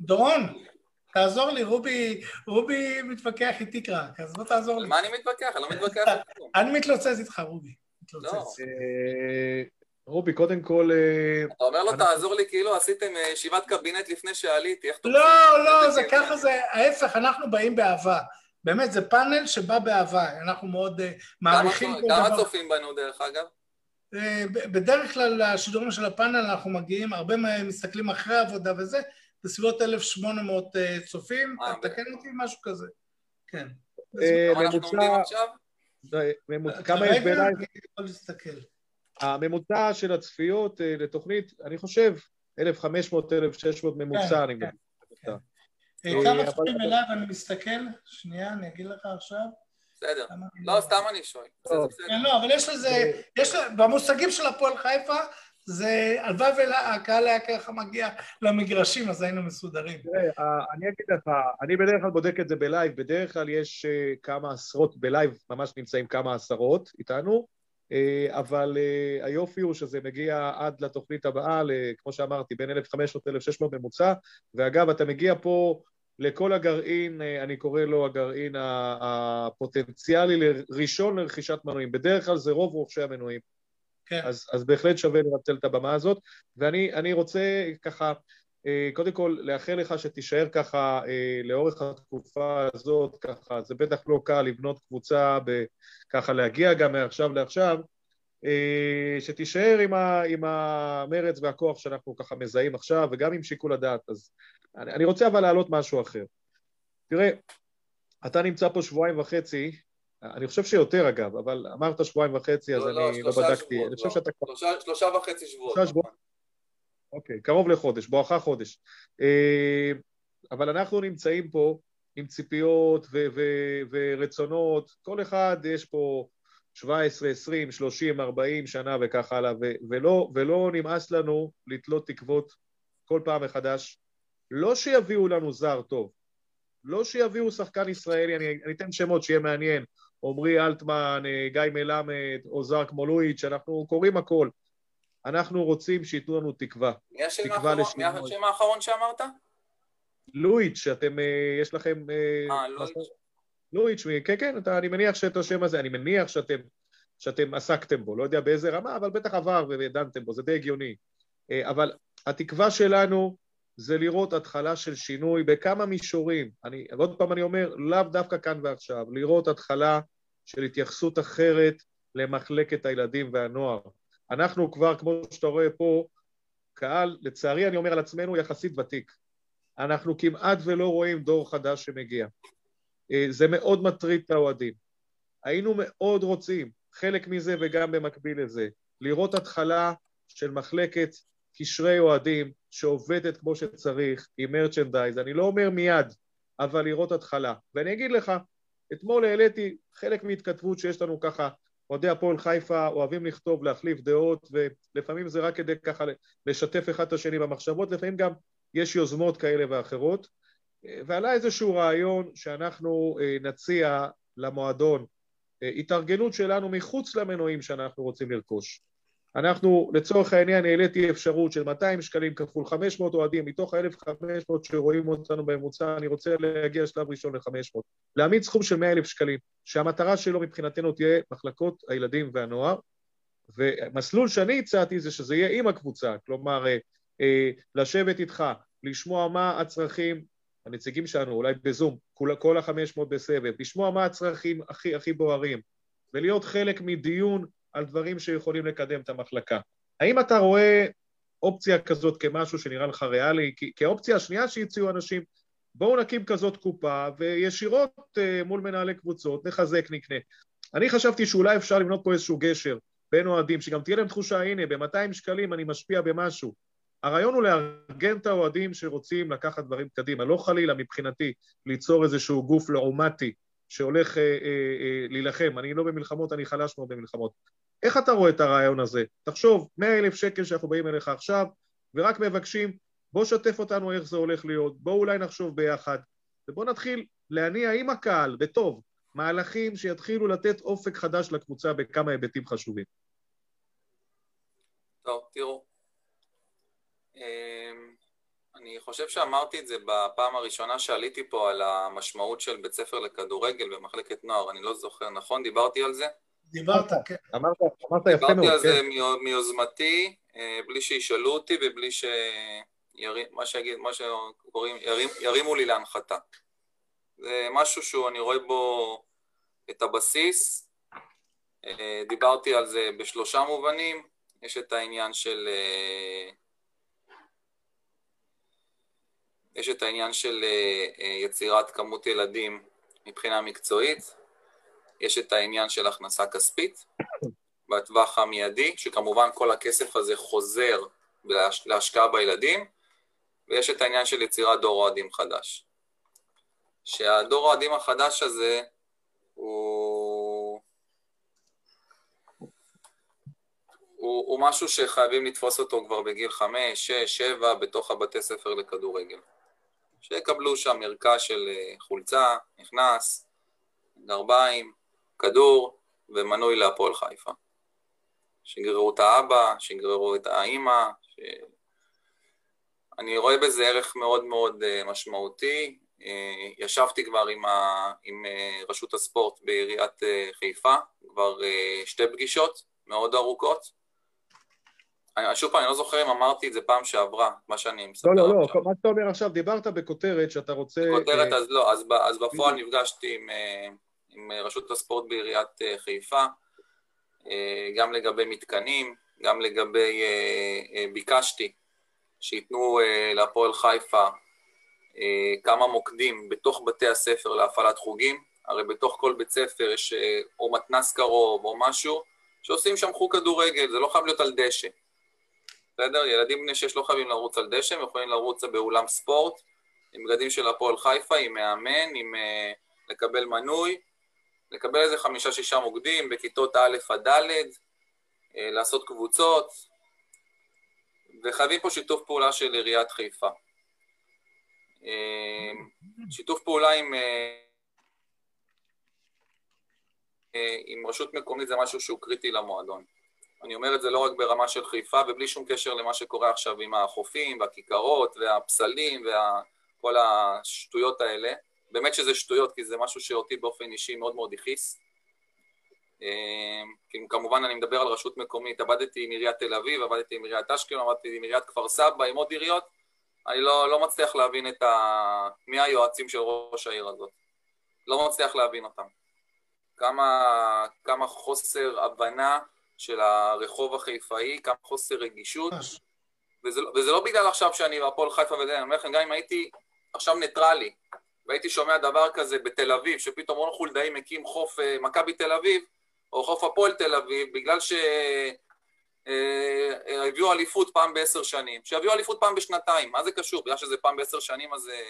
דורון, תעזור לי, רובי, רובי מתווכח איתי קרק, אז בוא תעזור לי. מה אני מתווכח? אני לא מתווכח. אני מתלוצץ איתך, רובי. לא. רובי, קודם כל... אה, אתה אומר לו, תעזור לי, כאילו עשיתם אה, ישיבת קבינט לפני שעליתי, איך תופסים? לא, לא, זה ככה זה, ההפך, אנחנו באים באהבה. באמת, זה פאנל שבא באהבה, אנחנו מאוד אה, מעריכים כל דבר. כמה צופים בנו, דרך אגב? בדרך כלל לשידורים של הפאנל אנחנו מגיעים, הרבה מסתכלים אחרי העבודה וזה, בסביבות 1,800 צופים, תקן אותי, משהו כזה. כן. כמה אנחנו עומדים עכשיו? כמה יש בעיניי? הממוצע של הצפיות אה, לתוכנית, אני חושב, 1,500, 1,600 ממוצע, כן, אני כן, כן. אה, כמה צופים אליו אני מסתכל? שנייה, אני אגיד לך עכשיו. בסדר. לא, סתם אני שואל. כן, לא, אבל יש לזה, יש במושגים של הפועל חיפה, זה, הלוואי והקהל היה ככה מגיע למגרשים, אז היינו מסודרים. תראה, אני אגיד לך, אני בדרך כלל בודק את זה ב live, בדרך כלל יש אה, כמה עשרות, ב live ממש נמצאים כמה עשרות איתנו, אה, אבל אה, היופי הוא שזה מגיע עד לתוכנית הבאה, כמו שאמרתי, בין 1,500 ל-1,600 ממוצע, ואגב, אתה מגיע פה לכל הגרעין, אני קורא לו הגרעין הפוטנציאלי ראשון לרכישת מנועים. בדרך כלל זה רוב רוכשי המנועים. כן. אז, אז בהחלט שווה לנצל את הבמה הזאת, ואני רוצה ככה, אה, קודם כל לאחל לך שתישאר ככה אה, לאורך התקופה הזאת, ככה, זה בטח לא קל לבנות קבוצה, ככה להגיע גם מעכשיו לעכשיו, אה, שתישאר עם, ה, עם המרץ והכוח שאנחנו ככה מזהים עכשיו, וגם עם שיקול הדעת. אז אני, אני רוצה אבל להעלות משהו אחר. תראה, אתה נמצא פה שבועיים וחצי, אני חושב שיותר אגב, אבל אמרת שבועיים וחצי, אז לא, אני לא, לא בדקתי. שבועות, אני חושב לא. שאתה. שלושה, שלושה וחצי שבועות. שלושה שבועות. אוקיי, קרוב לחודש, בואכה חודש. אה, אבל אנחנו נמצאים פה עם ציפיות ו- ו- ורצונות, כל אחד יש פה 17, 20, 30, 40 שנה וכך הלאה, ו- ולא, ולא נמאס לנו לתלות תקוות כל פעם מחדש. לא שיביאו לנו זר טוב, לא שיביאו שחקן ישראלי, אני, אני אתן שמות שיהיה מעניין, עמרי אלטמן, אה, גיא מלמד, או זר כמו לואיץ', אנחנו קוראים הכל. אנחנו רוצים שייתנו לנו תקווה. מי השם האחרון שאמרת? לואיץ', שאתם, אה, יש לכם... אה, אה לואיץ'. לואיץ', כן, כן, אתה, אני מניח שאת השם הזה, אני מניח שאתם, שאתם עסקתם בו, לא יודע באיזה רמה, אבל בטח עבר ודנתם בו, זה די הגיוני. אבל התקווה שלנו זה לראות התחלה של שינוי בכמה מישורים. אני, עוד פעם אני אומר, לאו דווקא כאן ועכשיו, לראות התחלה של התייחסות אחרת למחלקת הילדים והנוער. אנחנו כבר, כמו שאתה רואה פה, קהל, לצערי אני אומר על עצמנו, יחסית ותיק. אנחנו כמעט ולא רואים דור חדש שמגיע. אה, זה מאוד מטריד את האוהדים. היינו מאוד רוצים, חלק מזה וגם במקביל לזה, לראות התחלה של מחלקת קשרי אוהדים שעובדת כמו שצריך עם מרצ'נדייז. אני לא אומר מיד, אבל לראות התחלה. ואני אגיד לך, אתמול העליתי חלק מהתכתבות שיש לנו ככה, אוהדי הפועל חיפה אוהבים לכתוב, להחליף דעות, ולפעמים זה רק כדי ככה לשתף אחד את השני במחשבות, לפעמים גם יש יוזמות כאלה ואחרות. ועלה איזשהו רעיון שאנחנו אה, נציע למועדון אה, התארגנות שלנו מחוץ למנועים שאנחנו רוצים לרכוש. אנחנו לצורך העניין העליתי אפשרות של 200 שקלים כפול 500 אוהדים, מתוך ה-1,500 שרואים אותנו בממוצע, אני רוצה להגיע שלב ראשון ל-500. להעמיד סכום של 100,000 שקלים, שהמטרה שלו מבחינתנו תהיה מחלקות הילדים והנוער, ומסלול שאני הצעתי זה שזה יהיה עם הקבוצה, כלומר, אה, אה, לשבת איתך, לשמוע מה הצרכים, הנציגים שלנו, אולי בזום, כל, כל ה-500 בסבב, לשמוע מה הצרכים הכי הכי בוערים, ולהיות חלק מדיון על דברים שיכולים לקדם את המחלקה. האם אתה רואה אופציה כזאת כמשהו שנראה לך ריאלי? כי, כאופציה השנייה שהציעו אנשים, בואו נקים כזאת קופה וישירות uh, מול מנהלי קבוצות, נחזק, נקנה. אני חשבתי שאולי אפשר לבנות פה איזשהו גשר בין אוהדים, שגם תהיה להם תחושה, הנה, ב-200 שקלים אני משפיע במשהו. הרעיון הוא לארגן את האוהדים שרוצים לקחת דברים קדימה, לא חלילה מבחינתי ליצור איזשהו גוף לעומתי שהולך אה, אה, אה, להילחם, אני לא במלחמות, אני חלש מאוד במלחמות. איך אתה רואה את הרעיון הזה? תחשוב, מאה אלף שקל שאנחנו באים אליך עכשיו, ורק מבקשים, בוא שתף אותנו איך זה הולך להיות, בוא אולי נחשוב ביחד, ובוא נתחיל להניע עם הקהל, בטוב, מהלכים שיתחילו לתת אופק חדש לקבוצה בכמה היבטים חשובים. טוב, תראו, אמ, אני חושב שאמרתי את זה בפעם הראשונה שעליתי פה על המשמעות של בית ספר לכדורגל במחלקת נוער, אני לא זוכר, נכון? דיברתי על זה? דיברת, כן. אמרת, אמרת יפה מאוד, כן. דיברתי על זה מיוזמתי, אה, בלי שישאלו אותי ובלי ש... מה שיגיד, מה שקוראים, ירימו לי להנחתה. זה משהו שאני רואה בו את הבסיס. אה, דיברתי על זה בשלושה מובנים. יש את העניין של... אה, יש את העניין של יצירת כמות ילדים מבחינה מקצועית, יש את העניין של הכנסה כספית בטווח המיידי, שכמובן כל הכסף הזה חוזר להשקעה בילדים, ויש את העניין של יצירת דור אוהדים חדש. שהדור אוהדים החדש הזה הוא... הוא, הוא משהו שחייבים לתפוס אותו כבר בגיל חמש, שש, שבע, בתוך הבתי ספר לכדורגל. שיקבלו שם ערכה של אה, חולצה, נכנס, גרביים, כדור ומנוי להפועל חיפה. שיגררו את האבא, שיגררו את האימא. ש... אני רואה בזה ערך מאוד מאוד אה, משמעותי. אה, ישבתי כבר עם, ה... עם רשות הספורט בעיריית חיפה, כבר שתי פגישות מאוד ארוכות. אני, שוב פעם, אני לא זוכר אם אמרתי את זה פעם שעברה, מה שאני מספר לא, לא, לא, מה שאתה אומר עכשיו, דיברת בכותרת שאתה רוצה... בכותרת, אה, אז לא, אז, אז בפועל נפגשתי עם, אה, עם רשות הספורט בעיריית אה, חיפה, גם לגבי מתקנים, גם לגבי... ביקשתי שייתנו להפועל חיפה כמה מוקדים בתוך בתי הספר להפעלת חוגים, הרי בתוך כל בית ספר יש או מתנס קרוב או משהו, שעושים שם חוג כדורגל, זה לא חייב להיות על דשא. בסדר? ילדים בני שש לא חייבים לרוץ על דשא, הם יכולים לרוץ באולם ספורט, עם בגדים של הפועל חיפה, עם מאמן, עם uh, לקבל מנוי, לקבל איזה חמישה-שישה מוקדים בכיתות א' עד ד', uh, לעשות קבוצות, וחייבים פה שיתוף פעולה של עיריית חיפה. Uh, שיתוף פעולה עם, עם רשות מקומית זה משהו שהוא קריטי למועדון. אני אומר את זה לא רק ברמה של חיפה ובלי שום קשר למה שקורה עכשיו עם החופים והכיכרות והפסלים וכל השטויות האלה. באמת שזה שטויות, כי זה משהו שאותי באופן אישי מאוד מאוד הכעיס. אמ, כמובן אני מדבר על רשות מקומית, עבדתי עם עיריית תל אביב, עבדתי עם עיריית אשקלון, עבדתי עם עיריית כפר סבא, עם עוד עיריות, אני לא, לא מצליח להבין את ה... מי היועצים של ראש העיר הזאת. לא מצליח להבין אותם. כמה, כמה חוסר הבנה של הרחוב החיפאי, כמה חוסר רגישות, וזה, לא, וזה לא בגלל עכשיו שאני בהפועל חיפה וזה, אני אומר לכם, גם אם הייתי עכשיו ניטרלי, והייתי שומע דבר כזה בתל אביב, שפתאום רון חולדאי מקים חוף אה, מכבי תל אביב, או חוף הפועל תל אביב, בגלל שהביאו אה, אה, אליפות פעם בעשר שנים, שיביאו אליפות פעם בשנתיים, מה זה קשור? בגלל שזה פעם בעשר שנים אז זה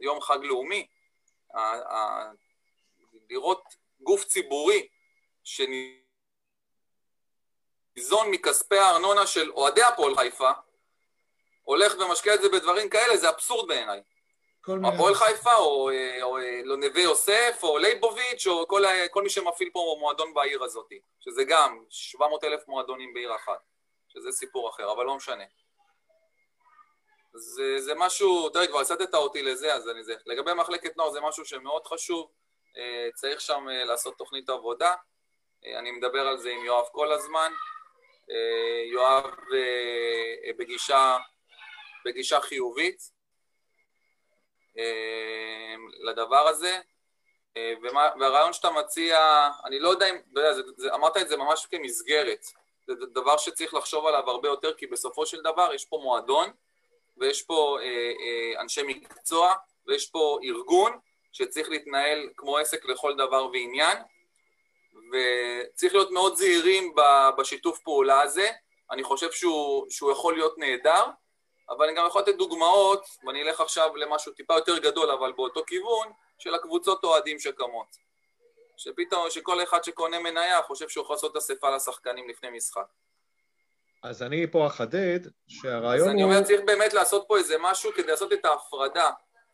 יום חג לאומי. לראות גוף ציבורי ניזון מכספי הארנונה של אוהדי הפועל חיפה, הולך ומשקיע את זה בדברים כאלה, זה אבסורד בעיניי. הפועל חיפה, או, או, או לא נווה יוסף, או לייבוביץ', או כל, כל מי שמפעיל פה מועדון בעיר הזאת, שזה גם 700 אלף מועדונים בעיר אחת, שזה סיפור אחר, אבל לא משנה. זה, זה משהו, תראה, כבר הסדת אותי לזה, אז אני זה. לגבי מחלקת נוער זה משהו שמאוד חשוב, אה, צריך שם אה, לעשות תוכנית עבודה, אה, אני מדבר על זה עם יואב כל הזמן, אה, יואב אה, בגישה, בגישה חיובית אה, לדבר הזה, ומה, והרעיון שאתה מציע, אני לא יודע אם, אתה יודע, זה, זה, אמרת את זה ממש כמסגרת, זה דבר שצריך לחשוב עליו הרבה יותר, כי בסופו של דבר יש פה מועדון, ויש פה אה, אה, אנשי מקצוע, ויש פה ארגון שצריך להתנהל כמו עסק לכל דבר ועניין, וצריך להיות מאוד זהירים בשיתוף פעולה הזה. אני חושב שהוא, שהוא יכול להיות נהדר, אבל אני גם יכול לתת דוגמאות, ואני אלך עכשיו למשהו טיפה יותר גדול, אבל באותו כיוון, של הקבוצות אוהדים שקמות. שפתאום, שכל אחד שקונה מניה חושב שהוא יכול לעשות אספה לשחקנים לפני משחק. אז אני פה אחדד שהרעיון הוא... אז אני אומר, צריך באמת לעשות פה איזה משהו כדי לעשות את ההפרדה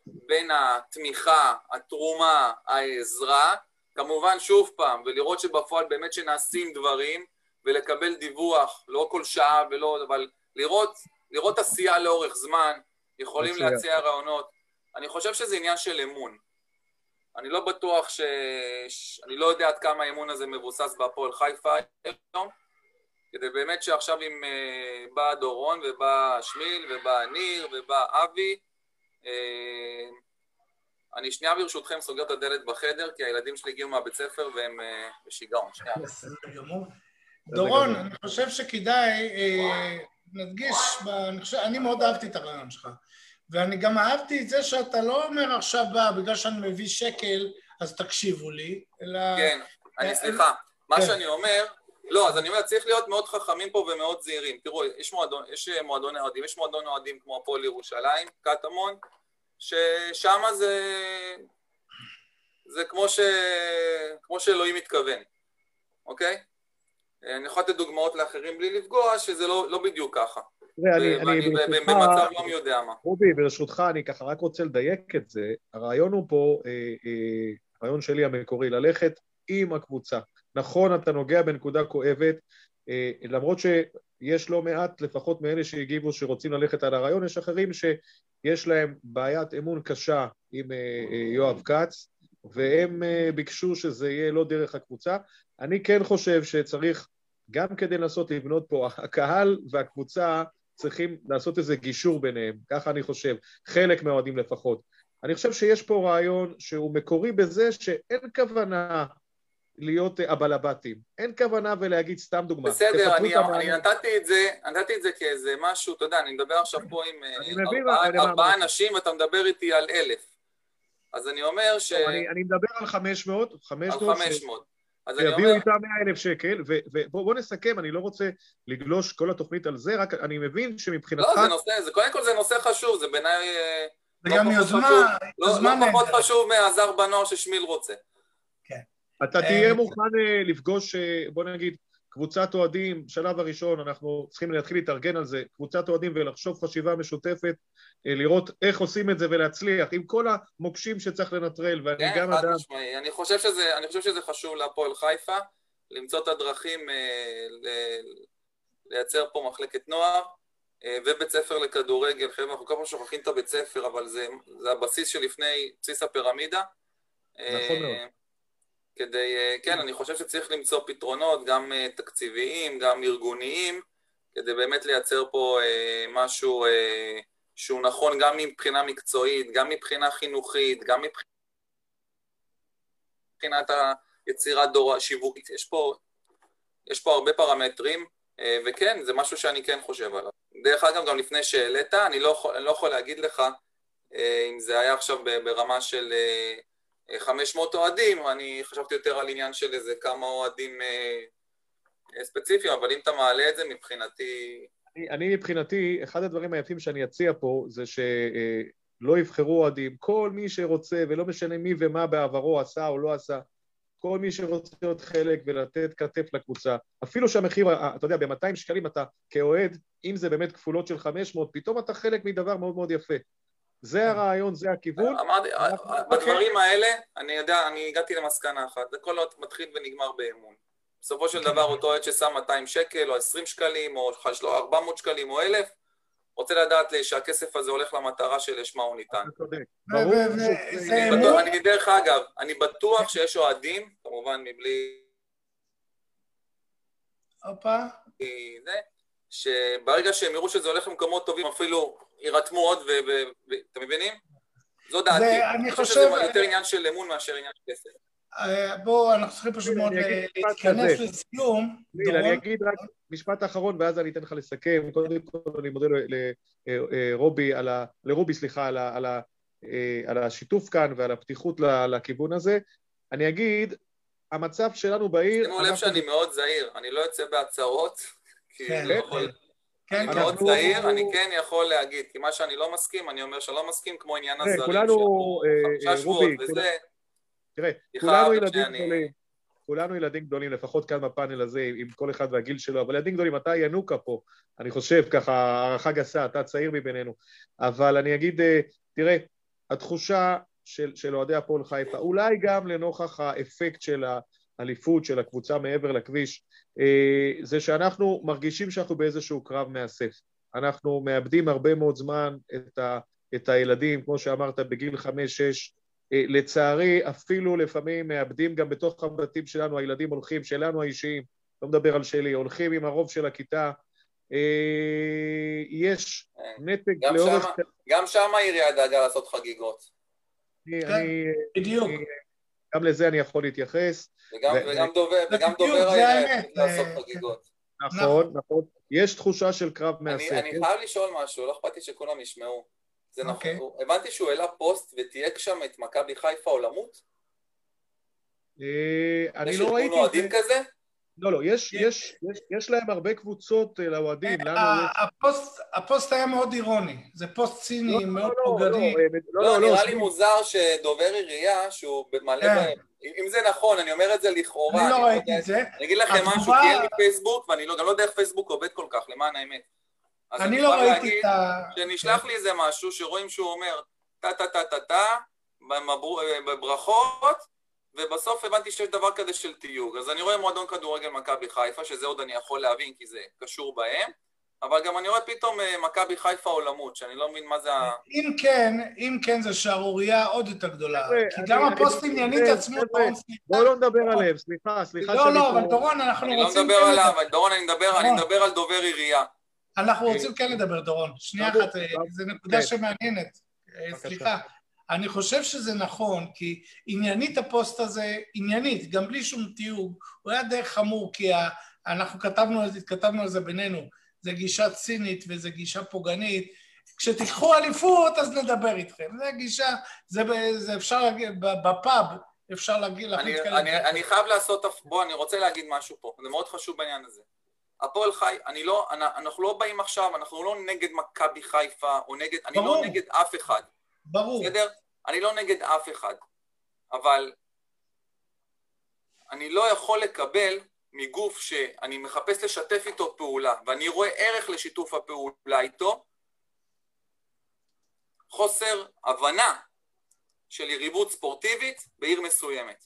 בין התמיכה, התרומה, העזרה, כמובן, שוב פעם, ולראות שבפועל באמת שנעשים דברים, ולקבל דיווח, לא כל שעה ולא, אבל לראות, לראות עשייה לאורך זמן, יכולים עשייה. להציע רעיונות. אני חושב שזה עניין של אמון. אני לא בטוח ש... אני לא יודע עד כמה האמון הזה מבוסס בהפועל חיפה היום, כדי באמת שעכשיו אם uh, בא דורון ובא שמיל ובא ניר ובא אבי, uh, אני שנייה ברשותכם סוגר את הדלת בחדר, כי הילדים שלי הגיעו מהבית ספר והם אה, בשיגעון. שנייה. בסדר גמור. דורון, אני חושב שכדאי, אה, נדגיש, אני מאוד אהבתי את הרעיון שלך. ואני גם אהבתי את זה שאתה לא אומר עכשיו, בגלל שאני מביא שקל, אז תקשיבו לי, אלא... כן, אני סליחה. מה כן. שאני אומר, לא, אז אני אומר, צריך להיות מאוד חכמים פה ומאוד זהירים. תראו, יש מועדון, יש מועדון אוהדים, יש מועדון אוהדים כמו הפועל ירושלים, קטמון, ששם זה, זה כמו, ש, כמו שאלוהים מתכוון, אוקיי? אני יכול לתת דוגמאות לאחרים בלי לפגוע, שזה לא, לא בדיוק ככה. תראה, אני, אני ברשותך... במצב לא מי יודע מה. רובי, ברשותך, אני ככה רק רוצה לדייק את זה. הרעיון הוא פה, אה, אה, הרעיון שלי המקורי, ללכת עם הקבוצה. נכון, אתה נוגע בנקודה כואבת, אה, למרות שיש לא מעט, לפחות מאלה שהגיבו שרוצים ללכת על הרעיון, יש אחרים שיש להם בעיית אמון קשה עם אה, אה, יואב כץ, והם ביקשו שזה יהיה לא דרך הקבוצה. אני כן חושב שצריך, גם כדי לנסות לבנות פה, הקהל והקבוצה צריכים לעשות איזה גישור ביניהם, ככה אני חושב, חלק מהאוהדים לפחות. אני חושב שיש פה רעיון שהוא מקורי בזה שאין כוונה להיות הבעל הבתים. אין כוונה ולהגיד סתם דוגמה. בסדר, אני, אני נתתי את זה, נתתי את זה כאיזה משהו, אתה יודע, אני מדבר עכשיו פה עם אה, ארבעה אנשים ואתה מדבר איתי על אלף. אז אני אומר ש... אני, אני מדבר על 500, 500. על 500. אז אני אומר... שיביאו איתם 100 אלף שקל, ובוא נסכם, אני לא רוצה לגלוש כל התוכנית על זה, רק אני מבין שמבחינתך... לא, זה נושא, זה קודם כל זה נושא חשוב, זה בעיניי... אה, זה לא גם יוזמה, יוזמה לא, לא פחות חשוב מהזר בנוער ששמיל רוצה. אתה תהיה מוכן אה, לפגוש, אה, בוא נגיד, קבוצת אוהדים, בשלב הראשון אנחנו צריכים להתחיל להתארגן על זה, קבוצת אוהדים ולחשוב חשיבה משותפת, אה, לראות איך עושים את זה ולהצליח, עם כל המוקשים שצריך לנטרל, ואני כן, גם אדם... כן, חד משמעי. אני חושב שזה, חשוב להפועל חיפה, למצוא את הדרכים אה, ל... לייצר פה מחלקת נוער, אה, ובית ספר לכדורגל, חבר'ה, אנחנו כל פעם שוכחים את הבית ספר, אבל זה, זה הבסיס שלפני בסיס הפירמידה. נכון מאוד. כדי, אה, כן, אני חושב שצריך למצוא פתרונות, גם אה, תקציביים, גם ארגוניים, כדי באמת לייצר פה אה, משהו שהוא נכון גם מבחינה מקצועית, גם מבחינה חינוכית, גם מבחינת היצירת דור שיווקית. יש פה, יש פה הרבה פרמטרים, וכן, זה משהו שאני כן חושב עליו. דרך אגב, גם לפני שהעלית, אני לא אני לא יכול להגיד לך אם זה היה עכשיו ברמה של 500 אוהדים, אני חשבתי יותר על עניין של איזה כמה אוהדים אה, ספציפיים, אבל אם אתה מעלה את זה מבחינתי... אני, אני מבחינתי, אחד הדברים היפים שאני אציע פה זה שלא אה, יבחרו אוהדים, כל מי שרוצה, ולא משנה מי ומה בעברו עשה או לא עשה, כל מי שרוצה להיות חלק ולתת כתף לקבוצה, אפילו שהמחיר, אה, אתה יודע, ב-200 שקלים אתה כאוהד, אם זה באמת כפולות של 500, פתאום אתה חלק מדבר מאוד מאוד יפה. זה. הרעיון, זה הכיוון. אמרתי, בדברים האלה, אני יודע, אני הגעתי למסקנה אחת, זה כל עוד מתחיל ונגמר באמון. בסופו של כן. דבר אותו עד ששם 200 שקל, או 20 שקלים, או 400 שקלים, או 1,000, רוצה לדעת שהכסף הזה הולך למטרה שלשמה הוא ניתן. אני דרך אגב, אני בטוח שיש אוהדים, כמובן מבלי... הופה. שברגע שהם יראו שזה הולך למקומות טובים, אפילו יירתמו עוד, ואתם מבינים? זו דעתי. אני חושב שזה יותר עניין של אמון מאשר עניין של כסף. אה, בואו, אנחנו צריכים פשוט מאוד להתכנס לסיום. אני אגיד רק משפט אחרון ואז אני אתן לך לסכם. קודם כל אני מודה לרובי, לרובי, סליחה, על השיתוף כאן ועל הפתיחות לכיוון הזה. אני אגיד, המצב שלנו בעיר... שימו לב שאני מאוד זהיר, אני לא יוצא בהצהרות, כי כן, לא יכול... כן, אני מאוד צעיר, אני כן יכול להגיד, כי מה שאני לא מסכים, אני אומר שלא מסכים, כמו עניין הזרים, כולנו, אה, חמישה שבועות וזה... תראה, כולנו ילדים גדולים, כולנו ילדים גדולים, לפחות כאן בפאנל הזה, עם כל אחד והגיל שלו, אבל ילדים גדולים, אתה ינוקה פה, אני חושב, ככה, הערכה גסה, אתה צעיר מבינינו, אבל אני אגיד, אה, תראה, התחושה של, של אוהדי הפועל חיפה, אולי גם לנוכח האפקט של האליפות של הקבוצה מעבר לכביש, אה, זה שאנחנו מרגישים שאנחנו באיזשהו קרב מאסף. אנחנו מאבדים הרבה מאוד זמן את, ה, את הילדים, כמו שאמרת, בגיל חמש-שש. אה, לצערי, אפילו לפעמים מאבדים גם בתוך הבתים שלנו, הילדים הולכים, שלנו האישיים, לא מדבר על שלי, הולכים עם הרוב של הכיתה. אה, יש נתק לאורך... שמה, גם שם העירייה דאגה לעשות חגיגות. אני, כן, אני, בדיוק. אני, גם לזה אני יכול להתייחס. וגם, ו... וגם דובר, וגם דובר היה לעשות חגיגות. נכון, נכון. יש תחושה של קרב מעשה. אני, אני כן? חייב לשאול משהו, לא אכפת לי שכולם ישמעו. זה נכון, okay. אוקיי. הבנתי שהוא העלה פוסט ותייג שם את מכבי חיפה עולמות? אה, אני לא ראיתי יש ארגון אוהדים כזה? לא, לא, יש, יש, יש, יש להם הרבה קבוצות אה, לאוהדים. הפוסט, הפוסט היה מאוד אירוני, זה פוסט ציני, לא, מאוד לא, פוגעני. לא, לא, לא, נראה לי מוזר שדובר עירייה, שהוא מלא כן. אם זה נכון, אני אומר את זה לכאורה. אני לא ראיתי את זה. אני אגיד לכם משהו, כי אין לי פייסבוק, ואני לא, גם לא יודע איך פייסבוק עובד כל כך, למען האמת. אני לא ראיתי את ה... שנשלח לי איזה משהו, שרואים שהוא אומר טה-טה-טה-טה-טה, בברכות, ובסוף הבנתי שיש דבר כזה של תיוג. אז אני רואה מועדון כדורגל מכבי חיפה, שזה עוד אני יכול להבין כי זה קשור בהם, אבל גם אני רואה פתאום אה, מכבי חיפה עולמות, שאני לא מבין מה זה ה... אם כן, אם כן זה שערורייה עוד יותר גדולה. כי גם הפוסט עניינית עצמו. בואו לא נדבר עליהם, סליחה, סליחה לא, לא, אבל דורון, אנחנו רוצים... אני לא מדבר עליו, דורון, אני מדבר על דובר עירייה. אנחנו רוצים כן לדבר, דורון. שנייה אחת, אה, זו נקודה כן. שמעניינת. אה, סליחה. אני חושב שזה נכון, כי עניינית הפוסט הזה, עניינית, גם בלי שום תיוג, הוא היה די חמור, כי אנחנו כתבנו, כתבנו על זה בינינו. זה גישה צינית וזה גישה פוגענית. כשתיקחו אליפות, אז נדבר איתכם. זה גישה, זה, זה אפשר להגיד, בפאב אפשר להגיד, כאלה. אני, אני חייב לעשות, בוא, אני רוצה להגיד משהו פה, זה מאוד חשוב בעניין הזה. הפועל חי, אני לא, אנחנו לא באים עכשיו, אנחנו לא נגד מכבי חיפה, או נגד, ברור. אני לא נגד אף אחד. ברור. בסדר? אני לא נגד אף אחד, אבל אני לא יכול לקבל מגוף שאני מחפש לשתף איתו פעולה, ואני רואה ערך לשיתוף הפעולה איתו, חוסר הבנה של יריבות ספורטיבית בעיר מסוימת.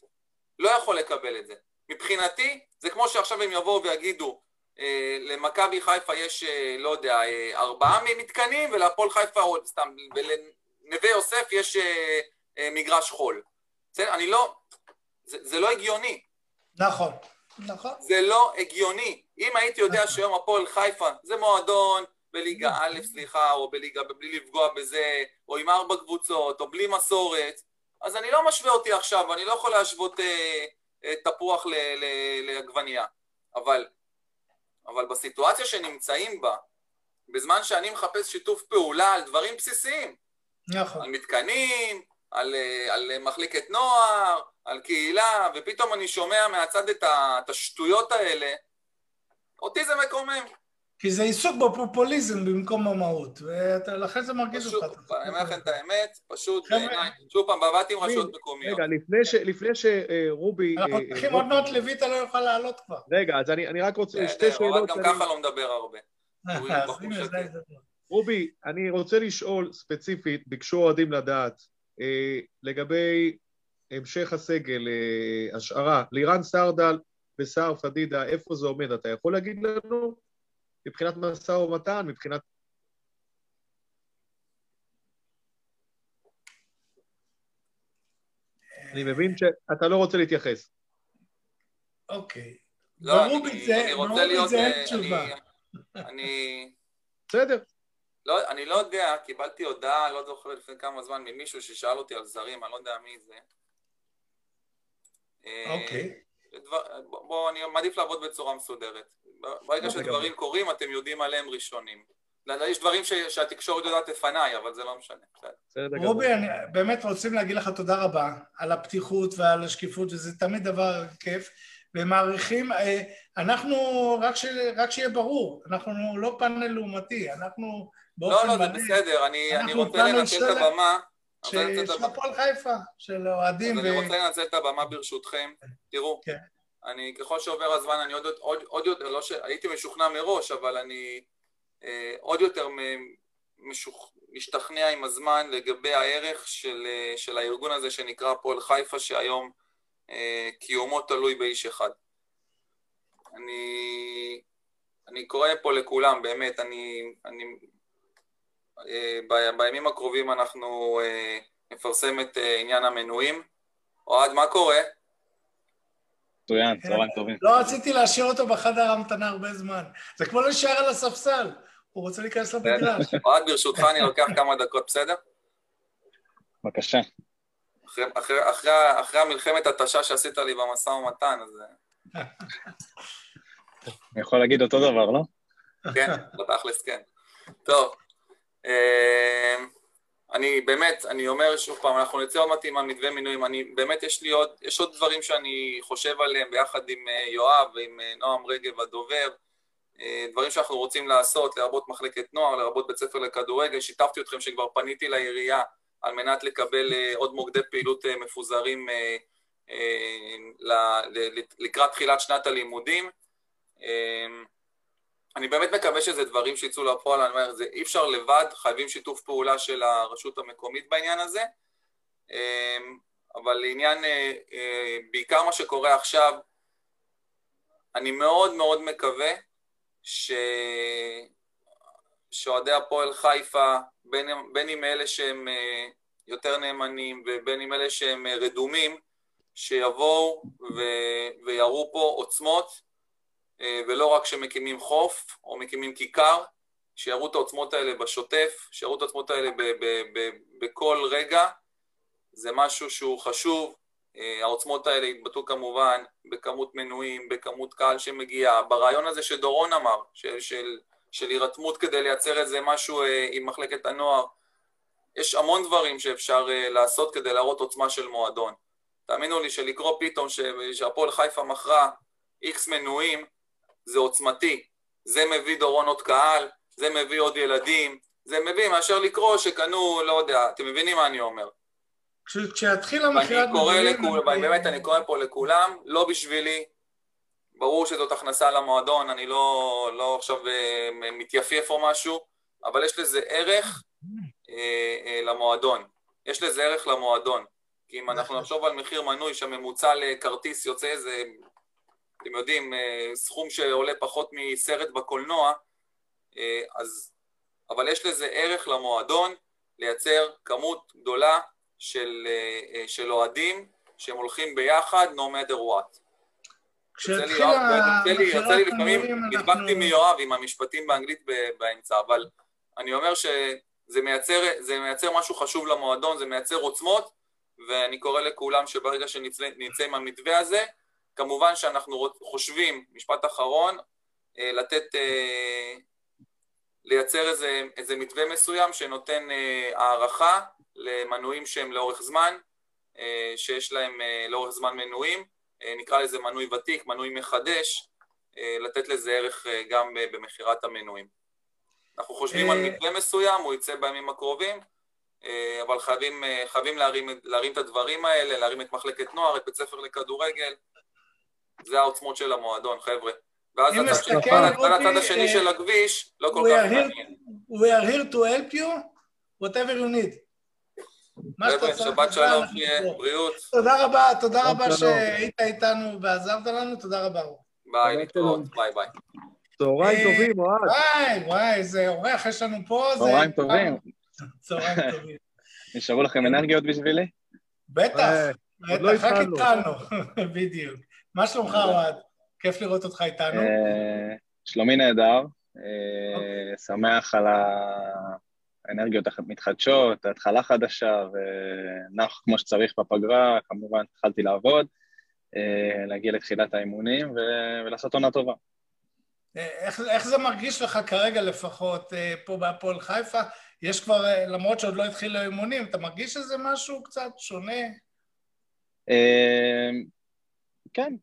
לא יכול לקבל את זה. מבחינתי, זה כמו שעכשיו הם יבואו ויגידו, אה, למכבי חיפה יש, אה, לא יודע, אה, ארבעה מתקנים, ולהפועל חיפה, או סתם, ולנווה יוסף יש אה, אה, מגרש חול. בסדר? אני לא... זה, זה לא הגיוני. נכון. נכון. זה לא הגיוני. אם הייתי יודע נכון. שהיום הפועל חיפה זה מועדון בליגה א', סליחה, או בליגה, בלי לפגוע בזה, או עם ארבע קבוצות, או בלי מסורת, אז אני לא משווה אותי עכשיו, אני לא יכול להשוות אה, אה, תפוח לעגבנייה. אבל, אבל בסיטואציה שנמצאים בה, בזמן שאני מחפש שיתוף פעולה על דברים בסיסיים, נכון. על מתקנים, על, אה, על מחלקת נוער, על קהילה, ופתאום אני שומע מהצד את השטויות האלה, אותי זה מקומם. כי זה עיסוק בפופוליזם במקום במהות, ולכן זה מרגיז אותך. אני אומר לכם את האמת, פשוט בעיניי, שוב פעם, בעבדתי עם רשויות מקומיות. רגע, לפני שרובי... אנחנו אה, צריכים עוד מעט לויטה לא יוכל לעלות כבר. רגע, אז אני רק רוצה שתי שאלות. גם ככה לא מדבר הרבה. רובי, אני רוצה לשאול ספציפית, ביקשו אוהדים לדעת, אה, לגבי המשך הסגל, אה, השערה, לירן סרדל וסער פדידה, איפה זה עומד? אתה יכול להגיד לנו? מבחינת משא ומתן, מבחינת... אני מבין שאתה לא רוצה להתייחס. אוקיי. לא, אני רוצה להיות... אה, אני... בסדר. לא, אני לא יודע, קיבלתי הודעה, לא זוכר לפני כמה זמן, ממישהו ששאל אותי על זרים, אני לא יודע מי זה. אוקיי. בואו, אני מעדיף לעבוד בצורה מסודרת. ברגע אוקיי. שדברים קורים, אתם יודעים עליהם ראשונים. יש דברים שהתקשורת יודעת לפניי, אבל זה לא משנה. רובי, אני באמת רוצים להגיד לך תודה רבה על הפתיחות ועל השקיפות, וזה תמיד דבר כיף. ומעריכים, אה, אנחנו, רק, ש, רק שיהיה ברור, אנחנו לא פאנל לעומתי, אנחנו. לא, לא, זה בסדר, אני, אני רוצה לנצל את הבמה. של הפועל חיפה, של אוהדים. אז. אני רוצה לנצל את הבמה ברשותכם. תראו, כן. אני, ככל שעובר הזמן, אני עוד, עוד, עוד יותר, לא שהייתי משוכנע מראש, אבל אני אה, עוד יותר. משתכנע עם הזמן לגבי הערך של, אה, של הארגון הזה שנקרא הפועל חיפה, שהיום אה, קיומו תלוי באיש אחד. אני, אני קורא פה לכולם, באמת, אני, אני אה, בימים הקרובים אנחנו אה, נפרסם את אה, עניין המנויים. אוהד, מה קורה? מצוין, צהריים טובים. לא רציתי להשאיר אותו בחדר המתנה הרבה זמן. זה כמו להישאר על הספסל, הוא רוצה להיכנס למגרש. אוהד, ברשותך אני לוקח כמה דקות, בסדר? בבקשה. אחרי, אחרי, אחרי, אחרי המלחמת התשה שעשית לי במשא ומתן, אז... אני יכול להגיד אותו דבר, לא? כן, בתכלס כן. טוב, אני באמת, אני אומר שוב פעם, אנחנו נצא עוד מעט עם המתווה מינויים, אני באמת, יש לי עוד, יש עוד דברים שאני חושב עליהם ביחד עם אה, יואב ועם אה, נועם רגב הדובר, אה, דברים שאנחנו רוצים לעשות, לרבות מחלקת נוער, לרבות בית ספר לכדורגל, שיתפתי אתכם שכבר פניתי לעירייה על מנת לקבל עוד מוקדי פעילות מפוזרים לקראת תחילת שנת הלימודים. אני באמת מקווה שזה דברים שיצאו לפועל, אני אומר, זה אי אפשר לבד, חייבים שיתוף פעולה של הרשות המקומית בעניין הזה. אבל לעניין, בעיקר מה שקורה עכשיו, אני מאוד מאוד מקווה ש... שאוהדי הפועל חיפה, בין, בין אם אלה שהם אה, יותר נאמנים ובין אם אלה שהם אה, רדומים, שיבואו. ויראו פה עוצמות, אה, ולא רק שמקימים חוף או מקימים כיכר, שיראו את העוצמות האלה בשוטף, שיראו את העוצמות האלה. בכל רגע, זה משהו שהוא חשוב, העוצמות האלה יתבטאו כמובן בכמות מנויים, בכמות קהל שמגיע, ברעיון הזה שדורון אמר, של, של של הירתמות כדי לייצר איזה משהו אה, עם מחלקת הנוער. יש המון דברים שאפשר אה, לעשות כדי להראות עוצמה של מועדון. תאמינו לי שלקרוא פתאום שהפועל חיפה מכרה איקס מנויים, זה עוצמתי. זה מביא דורון עוד קהל, זה מביא עוד ילדים, זה מביא מאשר לקרוא שקנו, לא יודע, אתם מבינים מה אני אומר. כשיתחיל המכירת מנויים... באמת, אני קורא פה לכולם, לא בשבילי, ברור שזאת הכנסה למועדון, אני לא, לא עכשיו אה, מתייפייף או משהו, אבל יש לזה ערך אה, אה, למועדון. יש לזה ערך למועדון. כי אם אנחנו נחשוב על מחיר מנוי שהממוצע לכרטיס יוצא איזה, אתם יודעים, אה, סכום שעולה פחות מסרט בקולנוע, אה, אז... אבל יש לזה ערך למועדון לייצר כמות גדולה של, אה, של אוהדים שהם הולכים ביחד, no matter what. יוצא לי לפעמים, נדבקתי מיואב עם המשפטים באנגלית באמצע, אבל אני אומר שזה מייצר, מייצר משהו חשוב למועדון, זה מייצר עוצמות, ואני קורא לכולם שברגע שנצא עם המתווה הזה, כמובן שאנחנו חושבים, משפט אחרון, אה, לתת, אה, לייצר איזה, איזה מתווה מסוים שנותן אה, הערכה למנויים שהם לאורך זמן, שיש להם לאורך זמן מנויים, נקרא לזה מנוי ותיק, מנוי מחדש, לתת לזה ערך גם במכירת המנויים. אנחנו חושבים על מתווה מסוים, הוא יצא בימים הקרובים, אבל חייבים, חייבים להרים, להרים את הדברים האלה, להרים את מחלקת נוער, את בית ספר לכדורגל. זה העוצמות של המועדון, חבר'ה. ואז הצד השני של הכביש לא כל כך מעניין. We are here to help you, whatever you need. חבר'ה, שבת שלום, שיהיה, בריאות. תודה רבה, תודה רבה שהיית איתנו ועזרת לנו, תודה רבה. ביי, להתראות, ביי ביי. צהריים אה, טובים, אוהד. וואי, וואי, איזה אורח יש לנו פה. צהריים טובים. צהריים טובים. נשארו לכם אנרגיות בשבילי? בטח, אה, בטח, רק התחלנו, בדיוק. מה שלומך, אוהד? כיף לראות אותך איתנו. אה, שלומי נהדר, אוקיי. שמח על ה... אנרגיות מתחדשות, התחלה חדשה, ונח כמו שצריך בפגרה, כמובן התחלתי לעבוד, אה, להגיע לתחילת האימונים ולעשות עונה טובה. איך, איך זה מרגיש לך כרגע לפחות אה, פה בהפועל חיפה? יש כבר, אה, למרות שעוד לא התחילו האימונים, אתה מרגיש שזה משהו קצת שונה? כן,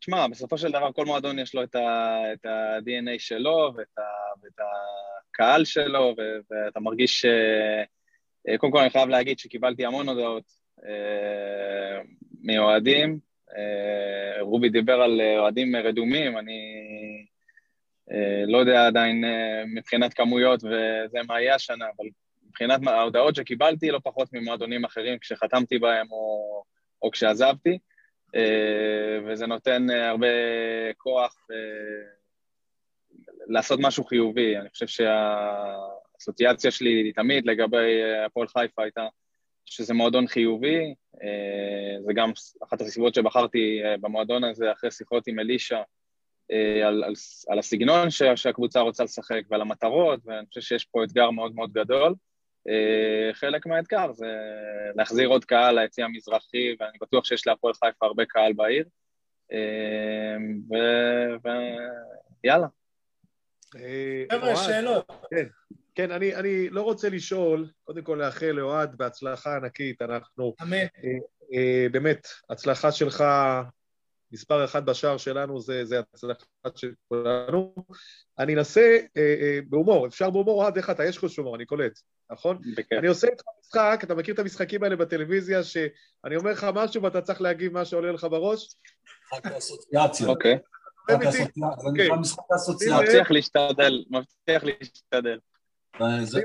תשמע, בסופו של דבר כל מועדון יש לו את ה-DNA שלו ואת, ה, ואת הקהל שלו, ואתה מרגיש... אה, קודם כל אני חייב להגיד שקיבלתי המון הודעות אה, מאוהדים. אה, רובי דיבר על אוהדים רדומים, אני לא יודע עדיין מבחינת כמויות וזה מה יהיה השנה, אבל מבחינת ההודעות שקיבלתי, לא פחות ממועדונים אחרים כשחתמתי בהם או, או כשעזבתי. אה, וזה נותן אה, הרבה כוח אה, לעשות משהו חיובי. אני חושב שהאסוציאציה שלי תמיד לגבי הפועל חיפה הייתה שזה מועדון חיובי, זה גם אחת הסיבות שבחרתי במועדון הזה אחרי שיחות עם אלישע על, על, על הסגנון שהקבוצה רוצה לשחק ועל המטרות, ואני חושב שיש פה אתגר מאוד מאוד גדול. אה, חלק מהאתגר זה להחזיר עוד קהל ליציא המזרחי, ואני בטוח שיש להפועל חיפה הרבה קהל בעיר. אה, ויאללה. אה, חבר'ה, שאלות. כן, כן, אני, אני לא רוצה לשאול, קודם כל לאחל לאוהד בהצלחה ענקית, אנחנו... אמן. באמת, הצלחה שלך, מספר אחד בשער שלנו זה, זה הצלחה של כולנו. אני אנסה בהומור, אפשר בהומור, אוהד, איך אתה? יש חוש הומור, אני קולט. נכון? בכיף. אני עושה איתך משחק, אתה מכיר את המשחקים האלה בטלוויזיה, שאני אומר לך משהו ואתה צריך להגיב מה שעולה לך בראש? משחק האסוציאציות. אוקיי. משחק האסוציאציות. מבטיח להשתדל, מבטיח להשתדל.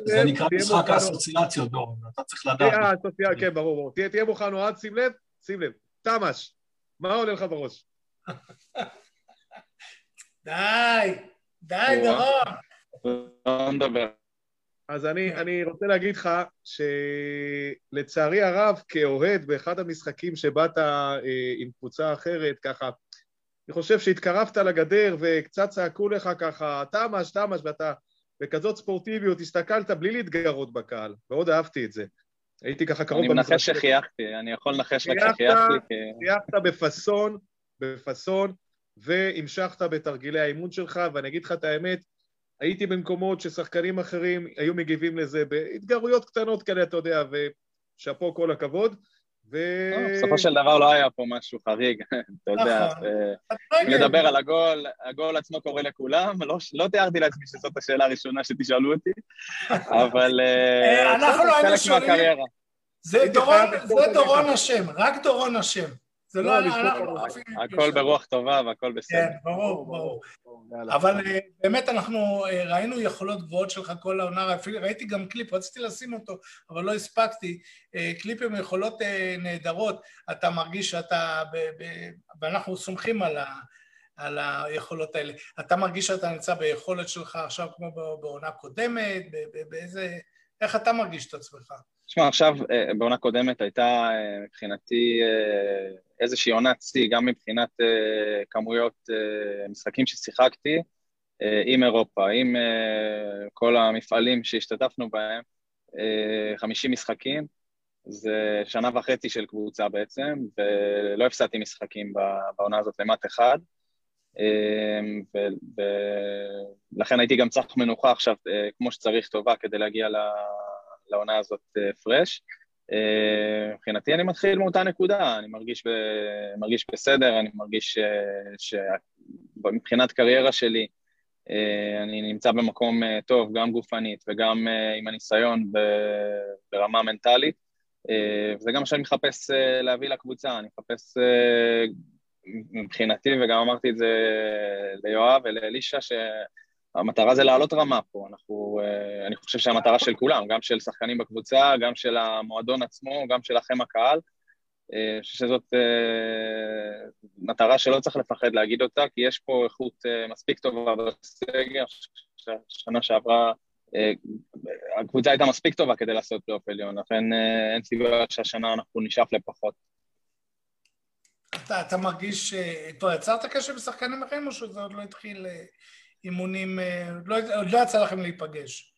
זה נקרא משחק האסוציאציות, דורון, אתה צריך לדעת. כן, ברור, ברור. תהיה מוכן, אוהד, שים לב, שים לב. תמ"ש, מה עולה לך בראש? די, די, דורון. לא נדבר. אז אני, אני רוצה להגיד לך שלצערי הרב, כאוהד באחד המשחקים שבאת אה, עם קבוצה אחרת, ככה, אני חושב שהתקרבת לגדר וקצת צעקו לך ככה, תמ"ש, תמ"ש, ואתה בכזאת ספורטיביות הסתכלת בלי להתגרות בקהל, מאוד אהבתי את זה. הייתי ככה קרוב במזרח. אני מנחש שחייכתי, אני יכול לנחש רק שחייכתי. חייכת בפאסון, בפאסון, והמשכת בתרגילי האימון שלך, ואני אגיד לך את האמת, הייתי במקומות ששחקנים אחרים היו מגיבים לזה בהתגרויות קטנות כאלה, אתה יודע, ושאפו כל הכבוד. ו... לא, בסופו של דבר לא היה פה משהו חריג, אתה יודע, נכון. לדבר על הגול, הגול עצמו קורה לכולם, לא, לא תיארתי לעצמי שזאת השאלה הראשונה שתשאלו אותי, אבל אה, אנחנו לא היינו שואלים, זה דורון אשם, רק דורון אשם. זה לא, לא אנחנו... הכל ברוח טובה והכל בסדר. כן, ברור, ברור. אבל אה, באמת אנחנו אה, ראינו יכולות גבוהות שלך כל העונה, ראיתי גם קליפ, רציתי לשים אותו, אבל לא הספקתי. אה, קליפ עם יכולות נהדרות, אתה מרגיש שאתה... ואנחנו סומכים על ה... על היכולות האלה. אתה מרגיש שאתה נמצא ביכולת שלך עכשיו כמו בעונה קודמת? באיזה... איך אתה מרגיש את עצמך? תשמע, עכשיו, בעונה קודמת הייתה מבחינתי איזושהי עונת שיא, גם מבחינת כמויות משחקים ששיחקתי עם אירופה, עם כל המפעלים שהשתתפנו בהם, uh, 50 משחקים, זה שנה וחצי של קבוצה בעצם, ולא הפסדתי משחקים בעונה הזאת למט אחד. ולכן הייתי גם צריך מנוחה עכשיו כמו שצריך טובה כדי להגיע לעונה הזאת פרש. אה, מבחינתי אני מתחיל מאותה נקודה, אני מרגיש, ב, מרגיש בסדר, אני מרגיש שמבחינת קריירה שלי אה, אני נמצא במקום אה, טוב, גם גופנית וגם עם הניסיון ברמה מנטלית, וזה גם מה שאני מחפש להביא לקבוצה, אני מחפש מבחינתי, וגם אמרתי את זה ליואב ולאלישע, המטרה זה לעלות רמה פה, אנחנו, אה, אני חושב שהמטרה של כולם, גם של שחקנים בקבוצה, גם של המועדון עצמו, גם שלכם הקהל, אה, אני חושב שזאת אה, מטרה שלא צריך לפחד להגיד אותה, כי יש פה איכות מספיק טובה בסגר, שנה שעברה הקבוצה הייתה מספיק טובה כדי לעשות פלייאוף עליון, לכן אין סיבה שהשנה אנחנו נשאף לפחות. אתה, אתה מרגיש, כבר יצרת קשר עם שחקנים אחרים או שזה עוד לא התחיל אימונים, אה, לא, עוד לא יצא לכם להיפגש.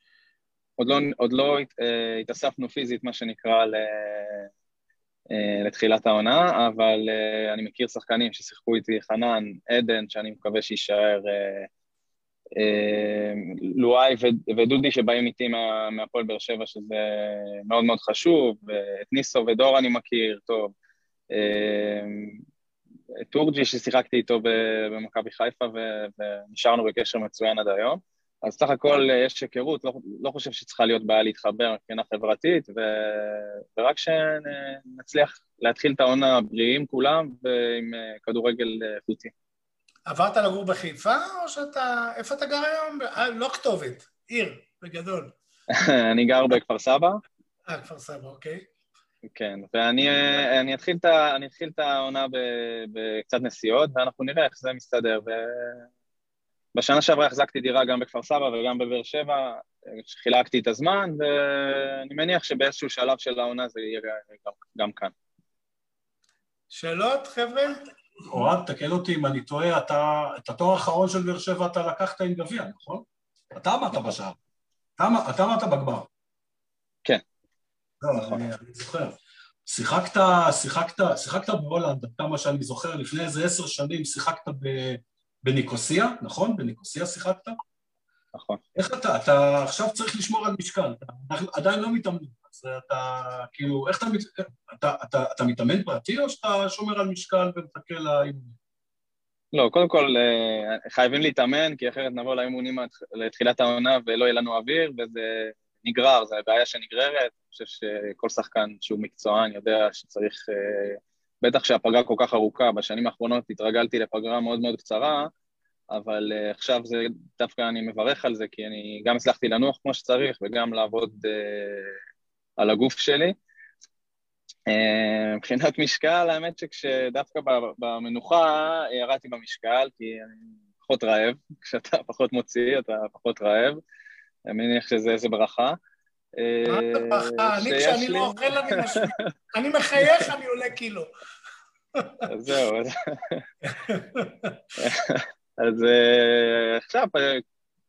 עוד לא, עוד לא uh, התאספנו פיזית, מה שנקרא, ל, uh, לתחילת העונה, אבל uh, אני מכיר שחקנים ששיחקו איתי, חנן, עדן, שאני מקווה שיישאר, uh, לואי ודודי שבאים איתי מה, מהפועל באר שבע, שזה מאוד מאוד חשוב, את ניסו ודור אני מכיר, טוב. טורג'י ששיחקתי איתו במכבי חיפה ונשארנו בקשר מצוין עד היום. אז סך הכל יש היכרות, לא, לא חושב שצריכה להיות בעיה להתחבר מבחינה חברתית, ו, ורק שנצליח להתחיל את העונה בריאים כולם ועם אה, כדורגל איכותי. עברת לגור בחיפה, או שאתה... איפה אתה גר היום? אה, לא כתובת, עיר, בגדול. אני גר בכפר סבא. אה, כפר סבא, אוקיי. כן, ואני אני אתחיל, את, אני אתחיל את העונה בקצת נסיעות, ואנחנו נראה איך זה מסתדר. בשנה שעברה החזקתי דירה גם בכפר סבא וגם בבאר שבע, חילקתי את הזמן, ואני מניח שבאיזשהו שלב של העונה זה יהיה גם, גם כאן. שאלות, חבר'ה? אוהד, תקן אותי אם אני טועה, אתה, את התואר האחרון של באר שבע אתה לקחת עם גביע, נכון? אתה אמרת בשער. אתה אמרת בגמר. כן. נכון. אני זוכר. שיחקת, שיחקת, שיחקת בהולנד, כמה שאני זוכר, לפני איזה עשר שנים שיחקת בניקוסיה, נכון? בניקוסיה שיחקת? נכון. איך אתה, אתה עכשיו צריך לשמור על משקל, אתה עדיין לא מתאמן, אז אתה, כאילו, איך אתה, אתה, אתה, אתה מתאמן פרטי או שאתה שומר על משקל ומחכה לאימונים? לא, קודם כל אה, חייבים להתאמן, כי אחרת נבוא לאימונים לתחילת העונה ולא יהיה לנו אוויר, וזה נגרר, זו בעיה שנגררת, אני חושב שכל שחקן שהוא מקצוען יודע שצריך, בטח שהפגרה כל כך ארוכה, בשנים האחרונות התרגלתי לפגרה מאוד מאוד קצרה, אבל עכשיו זה, דווקא אני מברך על זה, כי אני גם הצלחתי לנוח כמו שצריך וגם לעבוד על הגוף שלי. מבחינת משקל, האמת שכשדווקא במנוחה ירדתי במשקל, כי אני פחות רעב, כשאתה פחות מוציא אתה פחות רעב, אני מניח שזה איזה ברכה. מה זה ברכה? אני כשאני לא אוכל אני משמיע, אני מחייך אני עולה קילו. אז זהו, אז אה, עכשיו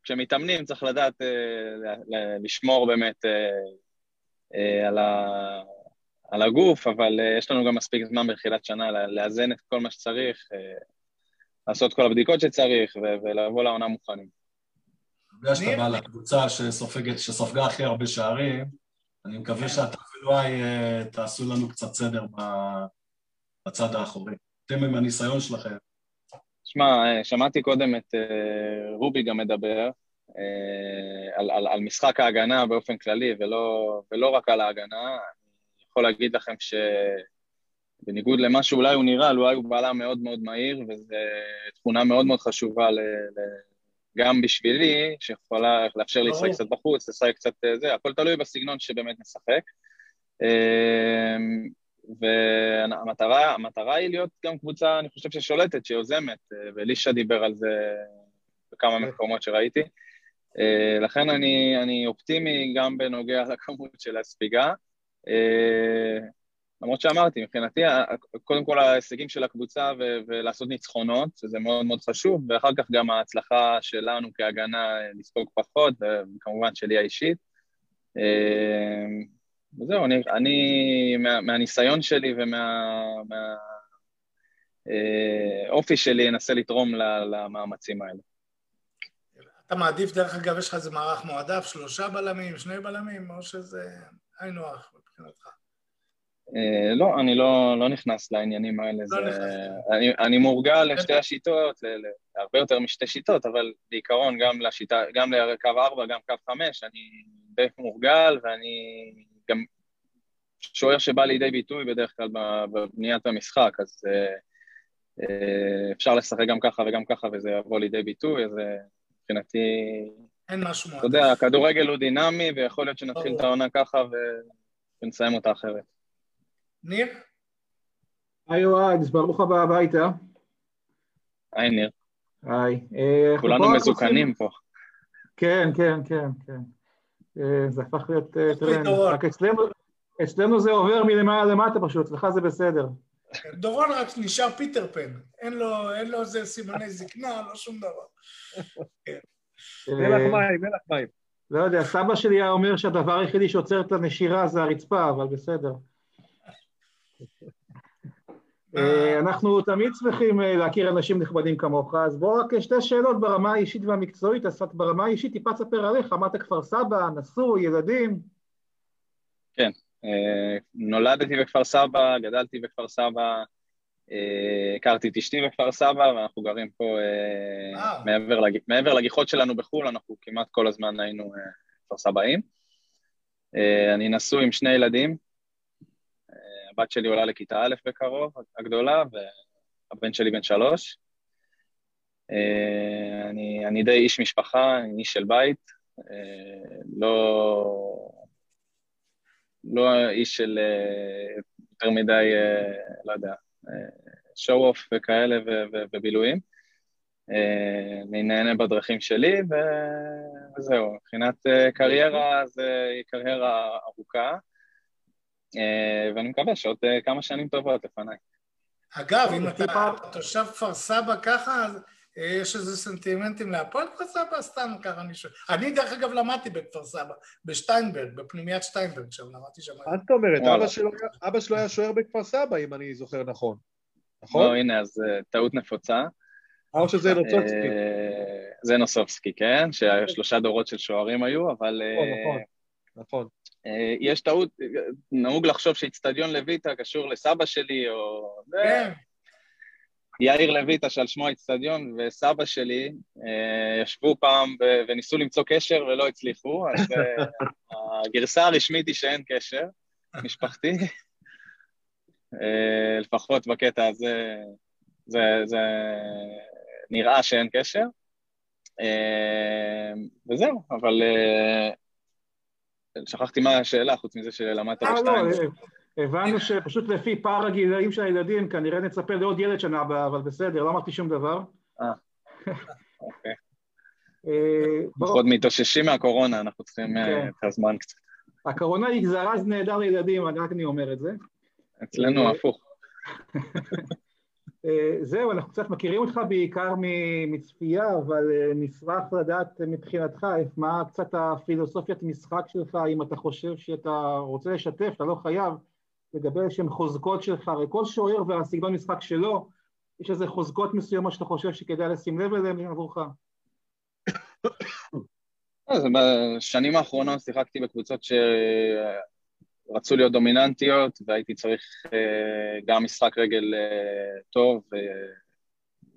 כשמתאמנים צריך לדעת אה, לשמור באמת אה, על הגוף, אבל יש לנו גם מספיק זמן בתחילת שנה לאזן את כל מה שצריך. לעשות כל הבדיקות שצריך ולבוא לעונה מוכנים. בגלל שאתה בא לקבוצה שסופגה הכי הרבה שערים, אני מקווה שאתה ולואי תעשו לנו קצת סדר בצד האחורי. אתם עם הניסיון שלכם. שמע, שמעתי קודם את אה, רובי גם מדבר אה, על, על, על משחק ההגנה באופן כללי, ולא, ולא רק על ההגנה. אני יכול להגיד לכם ש... בניגוד למה שאולי הוא נראה, אולי הוא בעלה מאוד מאוד מהיר, וזו תכונה מאוד מאוד חשובה ל, ל, גם בשבילי, שיכולה לאפשר לי לשחק קצת בחוץ, לשחק קצת אה, זה, הכל תלוי בסגנון שבאמת נשחק. אמ, והמטרה היא להיות גם קבוצה, אני חושב ששולטת, שיוזמת, אה, ואלישע דיבר על זה בכמה כן. מקומות שראיתי. אה, לכן אני, אני אופטימי גם בנוגע לכמות של הספיגה. למרות שאמרתי, מבחינתי, קודם כל ההישגים של הקבוצה ו- ולעשות ניצחונות, שזה מאוד מאוד חשוב, ואחר כך גם ההצלחה שלנו כהגנה לספוג פחות, וכמובן שלי האישית. אמ, וזהו, אני, אני מה, מהניסיון שלי ומהאופי מה, אה, שלי אנסה לתרום למאמצים האלה. אתה מעדיף, דרך אגב, יש לך איזה מערך מועדף, שלושה בלמים, שני בלמים, או שזה היינו הך מבחינתך? אה, לא, אני לא, לא נכנס לעניינים האלה. לא זה, אני, אני מורגל לשתי השיטות, להרבה יותר משתי שיטות, אבל בעיקרון גם לשיטה, גם לקו 4, גם קו 5, אני די מורגל, ואני גם שוער שבא לידי ביטוי בדרך כלל בבניית המשחק, אז uh, אפשר לשחק גם ככה וגם ככה וזה יבוא לידי ביטוי, אז מבחינתי... אין משהו. אתה יודע, הכדורגל הוא דינמי, ויכול להיות שנתחיל את העונה ככה ונסיים אותה אחרת. ניר? היי אוהד, ברוך הבא הביתה. היי ניר. היי. אה, כולנו מזוקנים פה. כן, כן, כן, כן. אה, זה הפך להיות אה, טרנד. רק אצלנו, אצלנו זה עובר מלמעלה למטה פשוט, אצלך זה בסדר. דורון רק נשאר פיטר פן, אין לו, אין לו איזה סימני זקנה, לא שום דבר. מלח מים, מלח מים. לא יודע, סבא שלי היה אומר שהדבר היחידי שעוצר את הנשירה זה הרצפה, אבל בסדר. אה, אנחנו תמיד שמחים אה, להכיר אנשים נכבדים כמוך, אז בואו רק שתי שאלות ברמה האישית והמקצועית, אז ברמה האישית טיפה תספר עליך, אתה כפר סבא, נשוי, ילדים? כן, אה, נולדתי בכפר סבא, גדלתי בכפר סבא, הכרתי את אשתי בכפר סבא, ואנחנו גרים פה מעבר, לג... מעבר לגיחות שלנו בחו"ל, אנחנו כמעט כל הזמן היינו כפר סבאים. אני נשוי עם שני ילדים, הבת שלי עולה לכיתה א' בקרוב, הגדולה, והבן שלי בן שלוש. אה, אני, אני די איש משפחה, אני איש של בית, אה, לא, לא איש של אה, יותר מדי, לא יודע, show off וכאלה ובילויים. אני נהנה בדרכים שלי, וזהו, מבחינת קריירה, זה קריירה ארוכה. אה, ואני מקווה שעוד אה, כמה שנים טובות לפניי. אגב, אם אתה תושב כפר סבא ככה, אז אה, יש איזה סנטימנטים להפועל כפר סבא? סתם ככה אני שואל. אני דרך אגב למדתי בכפר סבא, בשטיינברג, בפנימיית שטיינברג שם, למדתי שם. מה זאת אומרת? אבא שלו היה שוער בכפר סבא, אם אני זוכר נכון. נכון? לא, הנה, אז טעות נפוצה. או שזה נוסובסקי. זה נוסובסקי, כן, ששלושה דורות של שוערים היו, אבל... נכון, נכון. אה, יש טעות, נהוג לחשוב שאיצטדיון לויטה קשור לסבא שלי, או... כן. יאיר לויטה שעל שמו האיצטדיון וסבא שלי אה, ישבו פעם וניסו למצוא קשר ולא הצליחו, אז אה, הגרסה הרשמית היא שאין קשר משפחתי, אה, לפחות בקטע הזה זה, זה נראה שאין קשר. וזהו, אבל שכחתי מה השאלה, חוץ מזה שלמדת בשתיים. לא, הבנו שפשוט לפי פער הגילאים של הילדים, כנראה נצפה לעוד ילד שנה הבאה, אבל בסדר, לא אמרתי שום דבר. אה, אוקיי. אה, עוד מתאוששים מהקורונה, אנחנו צריכים אה, כן. את הזמן קצת. הקורונה היא זרז נהדר לילדים, רק אני אומר את זה. אצלנו הפוך. זהו, אנחנו קצת מכירים אותך בעיקר מצפייה, אבל נשמח לדעת מבחינתך מה קצת הפילוסופיית משחק שלך, אם אתה חושב שאתה רוצה לשתף, אתה לא חייב, לגבי איזשהן חוזקות שלך, הרי כל שוער והסגנון משחק שלו, יש איזה חוזקות מסוימות שאתה חושב שכדאי לשים לב אליהן עבורך? בשנים האחרונות שיחקתי בקבוצות שרצו להיות דומיננטיות והייתי צריך אה, גם משחק רגל אה, טוב,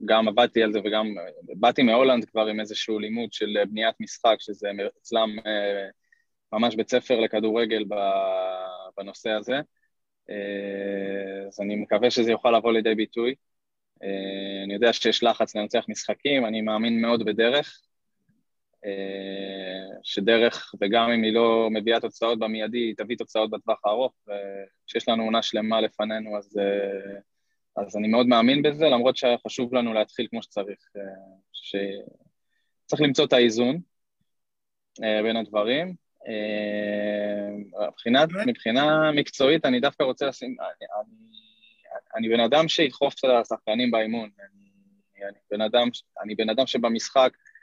גם עבדתי על זה וגם באתי מהולנד כבר עם איזשהו לימוד של בניית משחק, שזה אצלם אה, ממש בית ספר לכדורגל בנושא הזה. אה, אז אני מקווה שזה יוכל לבוא לידי ביטוי. אה, אני יודע שיש לחץ לנצח משחקים, אני מאמין מאוד בדרך, אה, שדרך, וגם אם היא לא מביאה תוצאות במיידי, היא תביא תוצאות בטווח הארוך, וכשיש לנו עונה שלמה לפנינו, אז, אז אני מאוד מאמין בזה, למרות שחשוב לנו להתחיל כמו שצריך. שצריך למצוא את האיזון בין הדברים. אה, מבחינת, מבחינה מקצועית אני דווקא רוצה לשים, אני, אני, אני בן אדם שידחוף את השחקנים באימון, אני, אני, בן אדם, אני בן אדם שבמשחק אה,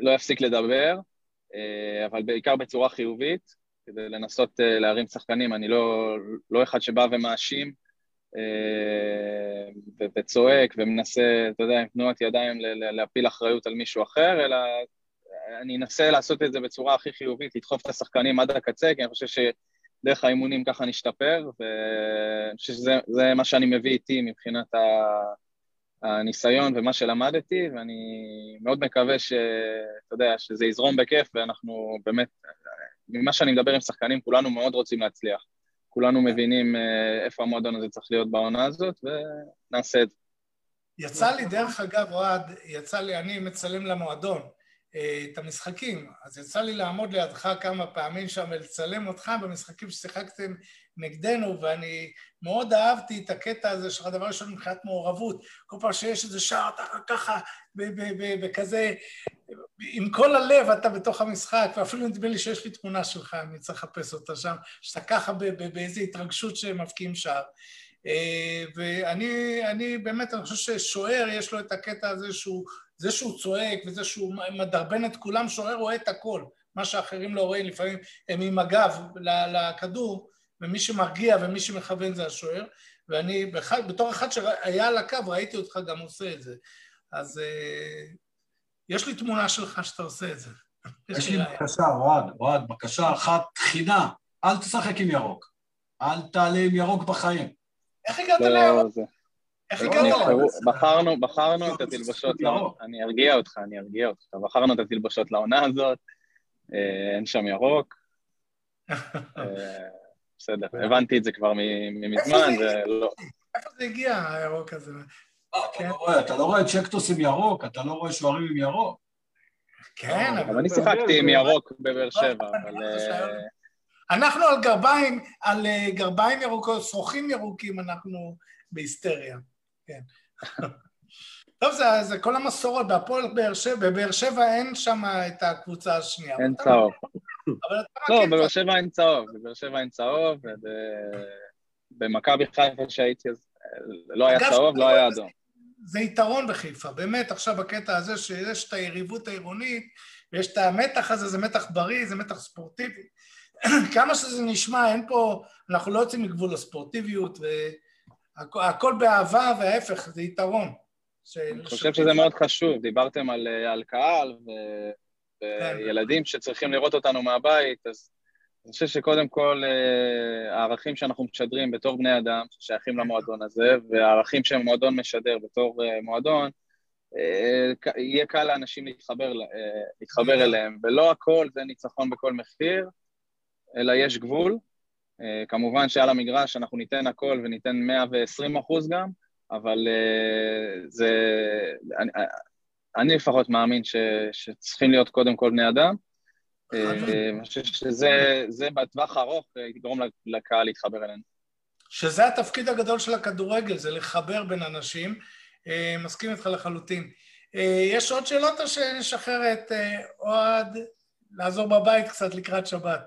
לא יפסיק לדבר, אה, אבל בעיקר בצורה חיובית, כדי לנסות להרים שחקנים, אני לא, לא אחד שבא ומאשים וצועק ומנסה, אתה יודע, עם תנועת ידיים להפיל אחריות על מישהו אחר, אלא אני אנסה לעשות את זה בצורה הכי חיובית, לדחוף את השחקנים עד הקצה, כי אני חושב שדרך האימונים ככה נשתפר, ואני חושב שזה מה שאני מביא איתי מבחינת הניסיון ומה שלמדתי, ואני מאוד מקווה ש... אתה יודע, שזה יזרום בכיף, ואנחנו באמת, ממה שאני מדבר עם שחקנים, כולנו מאוד רוצים להצליח. כולנו מבינים אה, איפה המועדון הזה צריך להיות בעונה הזאת, ונעשה את זה. יצא לי, דרך אגב, אוהד, יצא לי, אני מצלם למועדון. אה, את המשחקים. אז יצא לי לעמוד לידך כמה פעמים שם ולצלם אותך במשחקים ששיחקתם נגדנו, ואני מאוד אהבתי את הקטע הזה שלך, דבר ראשון מבחינת מעורבות. כל פעם שיש איזה שער, אתה ככה, וכזה, עם כל הלב אתה בתוך המשחק, ואפילו נדמה לי שיש לי תמונה שלך, אני צריך לחפש אותה שם, שאתה ככה באיזו התרגשות שמבקיעים שער. אה, ואני אני באמת, אני חושב ששוער יש לו את הקטע הזה שהוא זה שהוא צועק וזה שהוא מדרבן את כולם, שוער רואה את הכל. מה שאחרים לא רואים, לפעמים הם עם הגב לכדור, ומי שמרגיע ומי שמכוון זה השוער. ואני, בתור אחד שהיה על הקו, ראיתי אותך גם עושה את זה. אז uh, יש לי תמונה שלך שאתה עושה את זה. יש לי בקשה, אוהד, אוהד, בקשה אחת תחינה, אל תשחק עם ירוק. אל תעלה עם ירוק בחיים. איך הגעת לא, לירוק? איך הגענו? בחרנו, בחרנו את התלבשות, אני ארגיע אותך, אני ארגיע אותך. בחרנו את התלבשות לעונה הזאת, אה, אין שם ירוק. אה, בסדר, הבנתי את זה כבר מזמן, ולא... איפה זה הגיע, הירוק הזה? אה, לא אתה לא רואה צ'קטוס עם ירוק, אתה לא רואה שוערים עם ירוק. כן, אבל... אני שיחקתי עם ירוק בבאר שבע, אבל... אנחנו על גרביים, על גרביים ירוקות, שרוכים ירוקים, אנחנו בהיסטריה. כן. טוב, זה, זה כל המסורות, בהפועל באר שבע, בבאר שבע אין שם את הקבוצה השנייה. אין צהוב. לא, בבאר שבע אין צהוב, בבאר שבע אין צהוב, במכבי חיפה שהייתי אז לא היה צהוב, לא היה אדום. זה יתרון בחיפה, באמת, עכשיו בקטע הזה שיש את היריבות העירונית, ויש את המתח הזה, זה מתח בריא, זה מתח ספורטיבי. כמה שזה נשמע, אין פה, אנחנו לא יוצאים מגבול הספורטיביות, ו... הכל באהבה וההפך, זה יתרון. אני חושב שזה מאוד חשוב, דיברתם על, אה, על קהל ו... כן. וילדים שצריכים לראות אותנו מהבית, אז אני חושב שקודם כל אה, הערכים שאנחנו משדרים בתור בני אדם ששייכים למועדון הזה, והערכים שהמועדון משדר בתור אה, מועדון, יהיה קל לאנשים להתחבר, להתחבר אליהם, ולא הכל זה ניצחון בכל מחיר, אלא יש גבול. כמובן שעל המגרש אנחנו ניתן הכל וניתן 120 אחוז גם, אבל זה... אני, אני לפחות מאמין ש, שצריכים להיות קודם כל בני אדם, אה, אני חושב שזה בטווח הארוך אה, יגרום לקהל להתחבר אלינו. שזה התפקיד הגדול של הכדורגל, זה לחבר בין אנשים. אה, מסכים איתך לחלוטין. יש עוד שאלות או שנשחרר את אוהד לעזור בבית קצת לקראת שבת?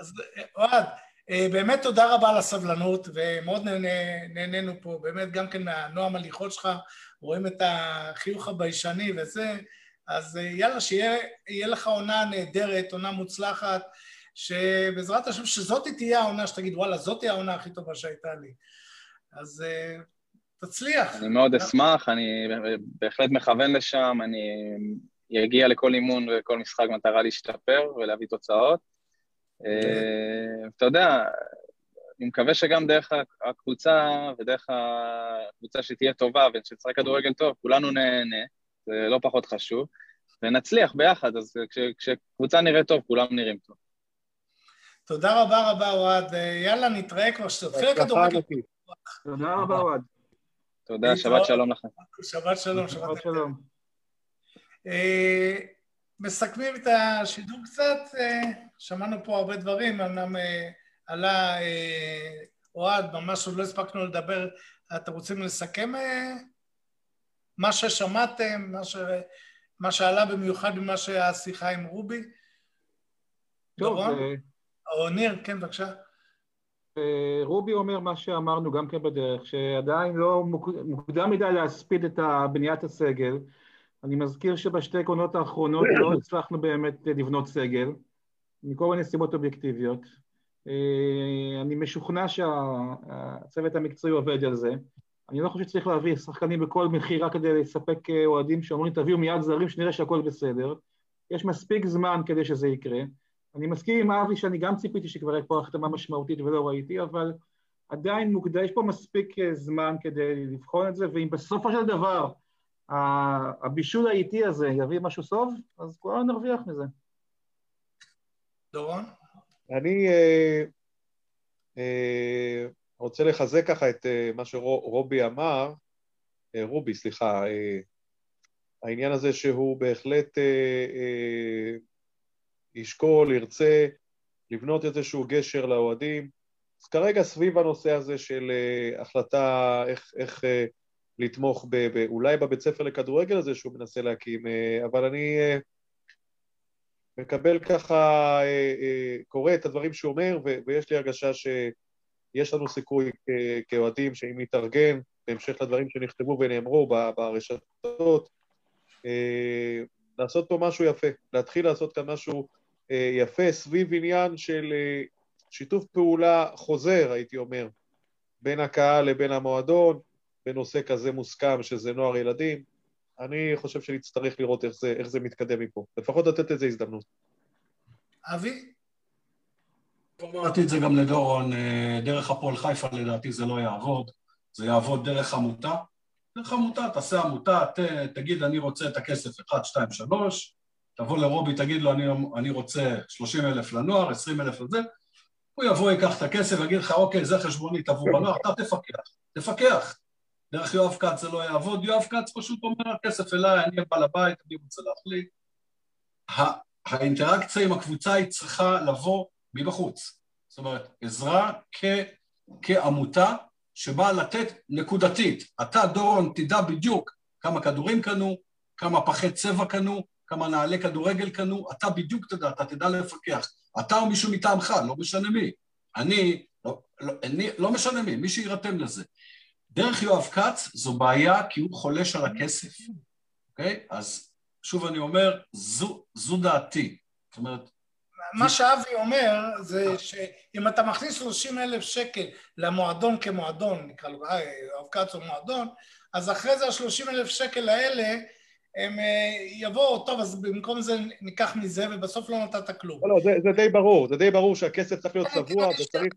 אז אוהד, באמת תודה רבה על הסבלנות, ומאוד נהנינו פה, באמת גם כן מהנועם הליכות שלך, רואים את החיוך הביישני וזה, אז אה, יאללה, שיהיה לך עונה נהדרת, עונה מוצלחת, שבעזרת השם, שזאת תהיה העונה שתגיד, וואלה, זאת תהיה העונה הכי טובה שהייתה לי. אז אה, תצליח. אני מאוד אשמח, אני בהחלט מכוון לשם, אני אגיע לכל אימון וכל משחק מטרה להשתפר ולהביא תוצאות. אה, אתה יודע, אני מקווה שגם דרך הקבוצה ודרך הקבוצה שתהיה טובה ושתשחק כדורגל טוב, כולנו נהנה. זה לא פחות חשוב, ונצליח ביחד, אז כשקבוצה נראית טוב, כולם נראים טוב. תודה רבה רבה, אוהד. יאללה, נתראה כבר שתתחיל כדורגל. תודה רבה, אוהד. תודה, שבת שלום לכם. שבת שלום, שבת שלום. אה, מסכמים את השידור קצת, אה, שמענו פה הרבה דברים, אמנם אה, עלה אוהד, ממש עוד לא הספקנו לדבר, אתם רוצים לסכם מה ששמעתם, מה, ש... מה שעלה במיוחד ממה שהשיחה עם רובי? טוב, דורון? זה... או ניר, כן, בבקשה. אה, רובי אומר מה שאמרנו גם כן בדרך, שעדיין לא מוקדם מדי להספיד את בניית הסגל. אני מזכיר שבשתי קונות האחרונות לא הצלחנו באמת לבנות סגל, מכל מיני סיבות אובייקטיביות. אה, אני משוכנע שהצוות המקצועי עובד על זה. אני לא חושב שצריך להביא שחקנים בכל מחיר רק כדי לספק אה, אוהדים שאומרים תביאו מיד זרים שנראה שהכל בסדר. יש מספיק זמן כדי שזה יקרה. אני מסכים עם אבי שאני גם ציפיתי שכבר יהיה פה החתמה משמעותית ולא ראיתי, אבל עדיין מוקדם, יש פה מספיק אה, זמן כדי לבחון את זה, ואם בסופו של דבר הבישול האיטי הזה יביא משהו טוב, אז כולנו נרוויח מזה. דורון? אני... אה, אה, רוצה לחזק ככה את uh, מה שרובי אמר, uh, רובי, סליחה, uh, העניין הזה שהוא בהחלט uh, uh, ישקול, ירצה לבנות איזשהו גשר לאוהדים. אז כרגע סביב הנושא הזה של uh, החלטה איך, איך uh, לתמוך ב, ב, אולי בבית ספר לכדורגל הזה שהוא מנסה להקים, uh, אבל אני uh, מקבל ככה, uh, קורא את הדברים שהוא אומר, ויש לי הרגשה ש... יש לנו סיכוי כאוהדים שאם נתארגן, בהמשך לדברים שנכתבו ונאמרו ברשתות, אה, לעשות פה משהו יפה, להתחיל לעשות כאן משהו אה, יפה סביב עניין של אה, שיתוף פעולה חוזר, הייתי אומר, בין הקהל לבין המועדון, בנושא כזה מוסכם שזה נוער ילדים. אני חושב שנצטרך לראות איך זה, איך זה מתקדם מפה, לפחות לתת לזה הזדמנות. אבי? אמרתי את זה גם לדורון, אה, דרך הפועל חיפה לדעתי זה לא יעבוד, זה יעבוד דרך עמותה. דרך עמותה, תעשה עמותה, ת, תגיד אני רוצה את הכסף 1, 2, 3, תבוא לרובי, תגיד לו אני, אני רוצה 30 אלף לנוער, 20 אלף לזה, הוא יבוא, ייקח את הכסף ויגיד לך, אוקיי, זה חשבונית עבור הנוער, אתה תפקח, תפקח. דרך יואב כץ זה לא יעבוד, יואב כץ פשוט אומר, הכסף אליי, אני בעל הבית, אני רוצה להחליט. האינטראקציה עם הקבוצה היא צריכה לבוא מבחוץ. זאת אומרת, עזרה כ, כעמותה שבאה לתת נקודתית. אתה, דורון, תדע בדיוק כמה כדורים קנו, כמה פחי צבע קנו, כמה נעלי כדורגל קנו, אתה בדיוק תדע, אתה תדע לפקח. אתה או מישהו מטעמך, לא משנה מי. אני, לא, לא, אני, לא משנה מי, מי שיירתם לזה. דרך יואב כץ זו בעיה כי הוא חולש על הכסף, אוקיי? אז שוב אני אומר, זו, זו דעתי. זאת אומרת, מה שאבי אומר זה שאם אתה מכניס 30 אלף שקל למועדון כמועדון, נקרא לו, אה, יואב כץ הוא מועדון, אז אחרי זה ה-30 אלף שקל האלה הם אה, יבואו, טוב, אז במקום זה ניקח מזה, ובסוף לא נתת כלום. לא, לא, זה, זה די ברור, זה די ברור שהכסף צריך להיות צבוע וצריך...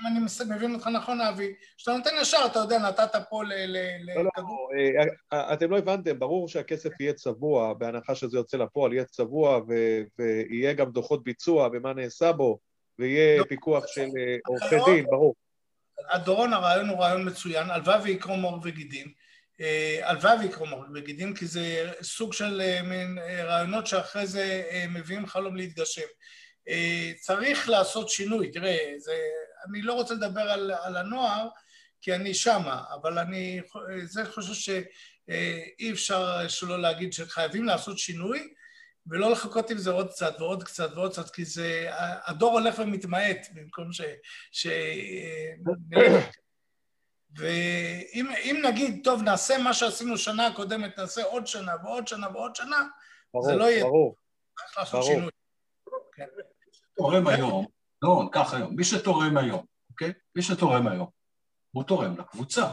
אם אני מבין אותך נכון, אבי, כשאתה נותן ישר, אתה יודע, נתת פה לכדור... לא, לא, אה, אתם לא הבנתם, ברור שהכסף יהיה צבוע, בהנחה שזה יוצא לפועל, יהיה צבוע, ויהיה גם דוחות ביצוע ומה נעשה בו, ויהיה לא, פיקוח של עורכי דין, ברור. הדורון, הרעיון הוא רעיון מצוין, הלוואי ויקרום עור וגידים. אה, הלוואי ויקרום בגידים, כי זה סוג של אה, מין אה, רעיונות שאחרי זה מביאים חלום להתגשם. צריך לעשות שינוי, תראה, זה, אני לא רוצה לדבר על, על הנוער, כי אני שמה, אבל אני זה חושב שאי אפשר שלא להגיד שחייבים לעשות שינוי, ולא לחכות עם זה עוד קצת ועוד קצת ועוד קצת, כי זה, הדור הולך ומתמעט במקום ש... ש... ואם נגיד, טוב, נעשה מה שעשינו שנה הקודמת, נעשה עוד שנה ועוד שנה ועוד שנה, ברור, זה לא יהיה... ברור, צריך לעשות ברור. שינוי. כן. תורם היום, לא, קח היום, מי שתורם היום, אוקיי? מי שתורם היום, הוא תורם לקבוצה.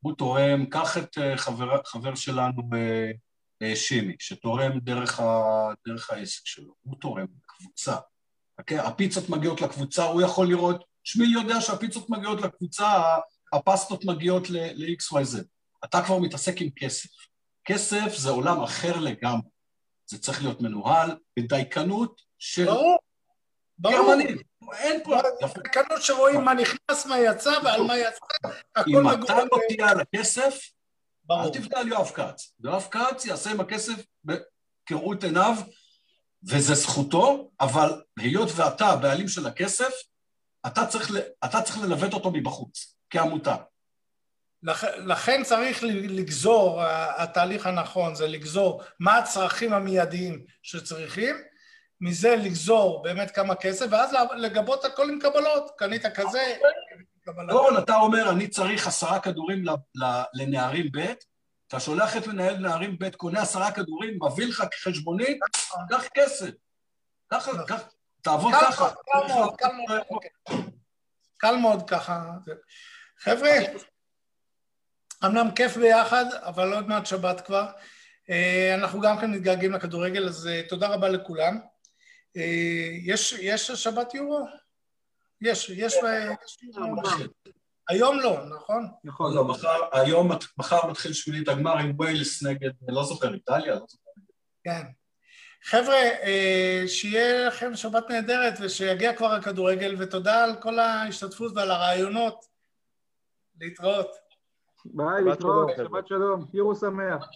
הוא תורם, קח את אה, חבר, חבר שלנו אה, אה, שימי, שתורם דרך, ה, דרך העסק שלו, הוא תורם לקבוצה. אוקיי? הפיצות מגיעות לקבוצה, הוא יכול לראות, שמי יודע שהפיצות מגיעות לקבוצה הפסטות מגיעות ל-XYZ. אתה כבר מתעסק עם כסף. כסף זה עולם אחר לגמרי. זה צריך להיות מנוהל בדייקנות של... ברור. גרמנים. אין פה... דייקנות שרואים מה נכנס, מה יצא ועל מה יצא, הכל מגור... אם אתה לא תהיה על הכסף, אל תבנה על יואב כץ. יואב כץ יעשה עם הכסף כראות עיניו, וזה זכותו, אבל היות ואתה הבעלים של הכסף, אתה צריך, אתה צריך ללוות אותו מבחוץ. כעמותה. לכן צריך לגזור, התהליך הנכון זה לגזור מה הצרכים המיידיים שצריכים, מזה לגזור באמת כמה כסף, ואז לגבות הכל עם קבלות, קנית כזה, דורון, אתה אומר, אני צריך עשרה כדורים לנערים ב', אתה שולח את מנהל נערים ב', קונה עשרה כדורים, מביא לך חשבונית, קח כסף. ככה, נכון. תעבוד ככה. קל מאוד ככה. חבר'ה, אמנם כיף ביחד, אבל עוד מעט שבת כבר. אה, אנחנו גם כן מתגעגעים לכדורגל, אז אה, תודה רבה לכולם. אה, יש, יש שבת יורו? יש, יש... היום לא, נכון? נכון, לא, מחר, היום, מחר מתחיל שמינית הגמר עם ויילס נגד, לא זוכר, איטליה, לא זוכר. כן. חבר'ה, שיהיה לכם שבת נהדרת ושיגיע כבר הכדורגל, ותודה על כל ההשתתפות ועל הרעיונות. להתראות. ביי, להתראות, שבת שלום, יורו שמח.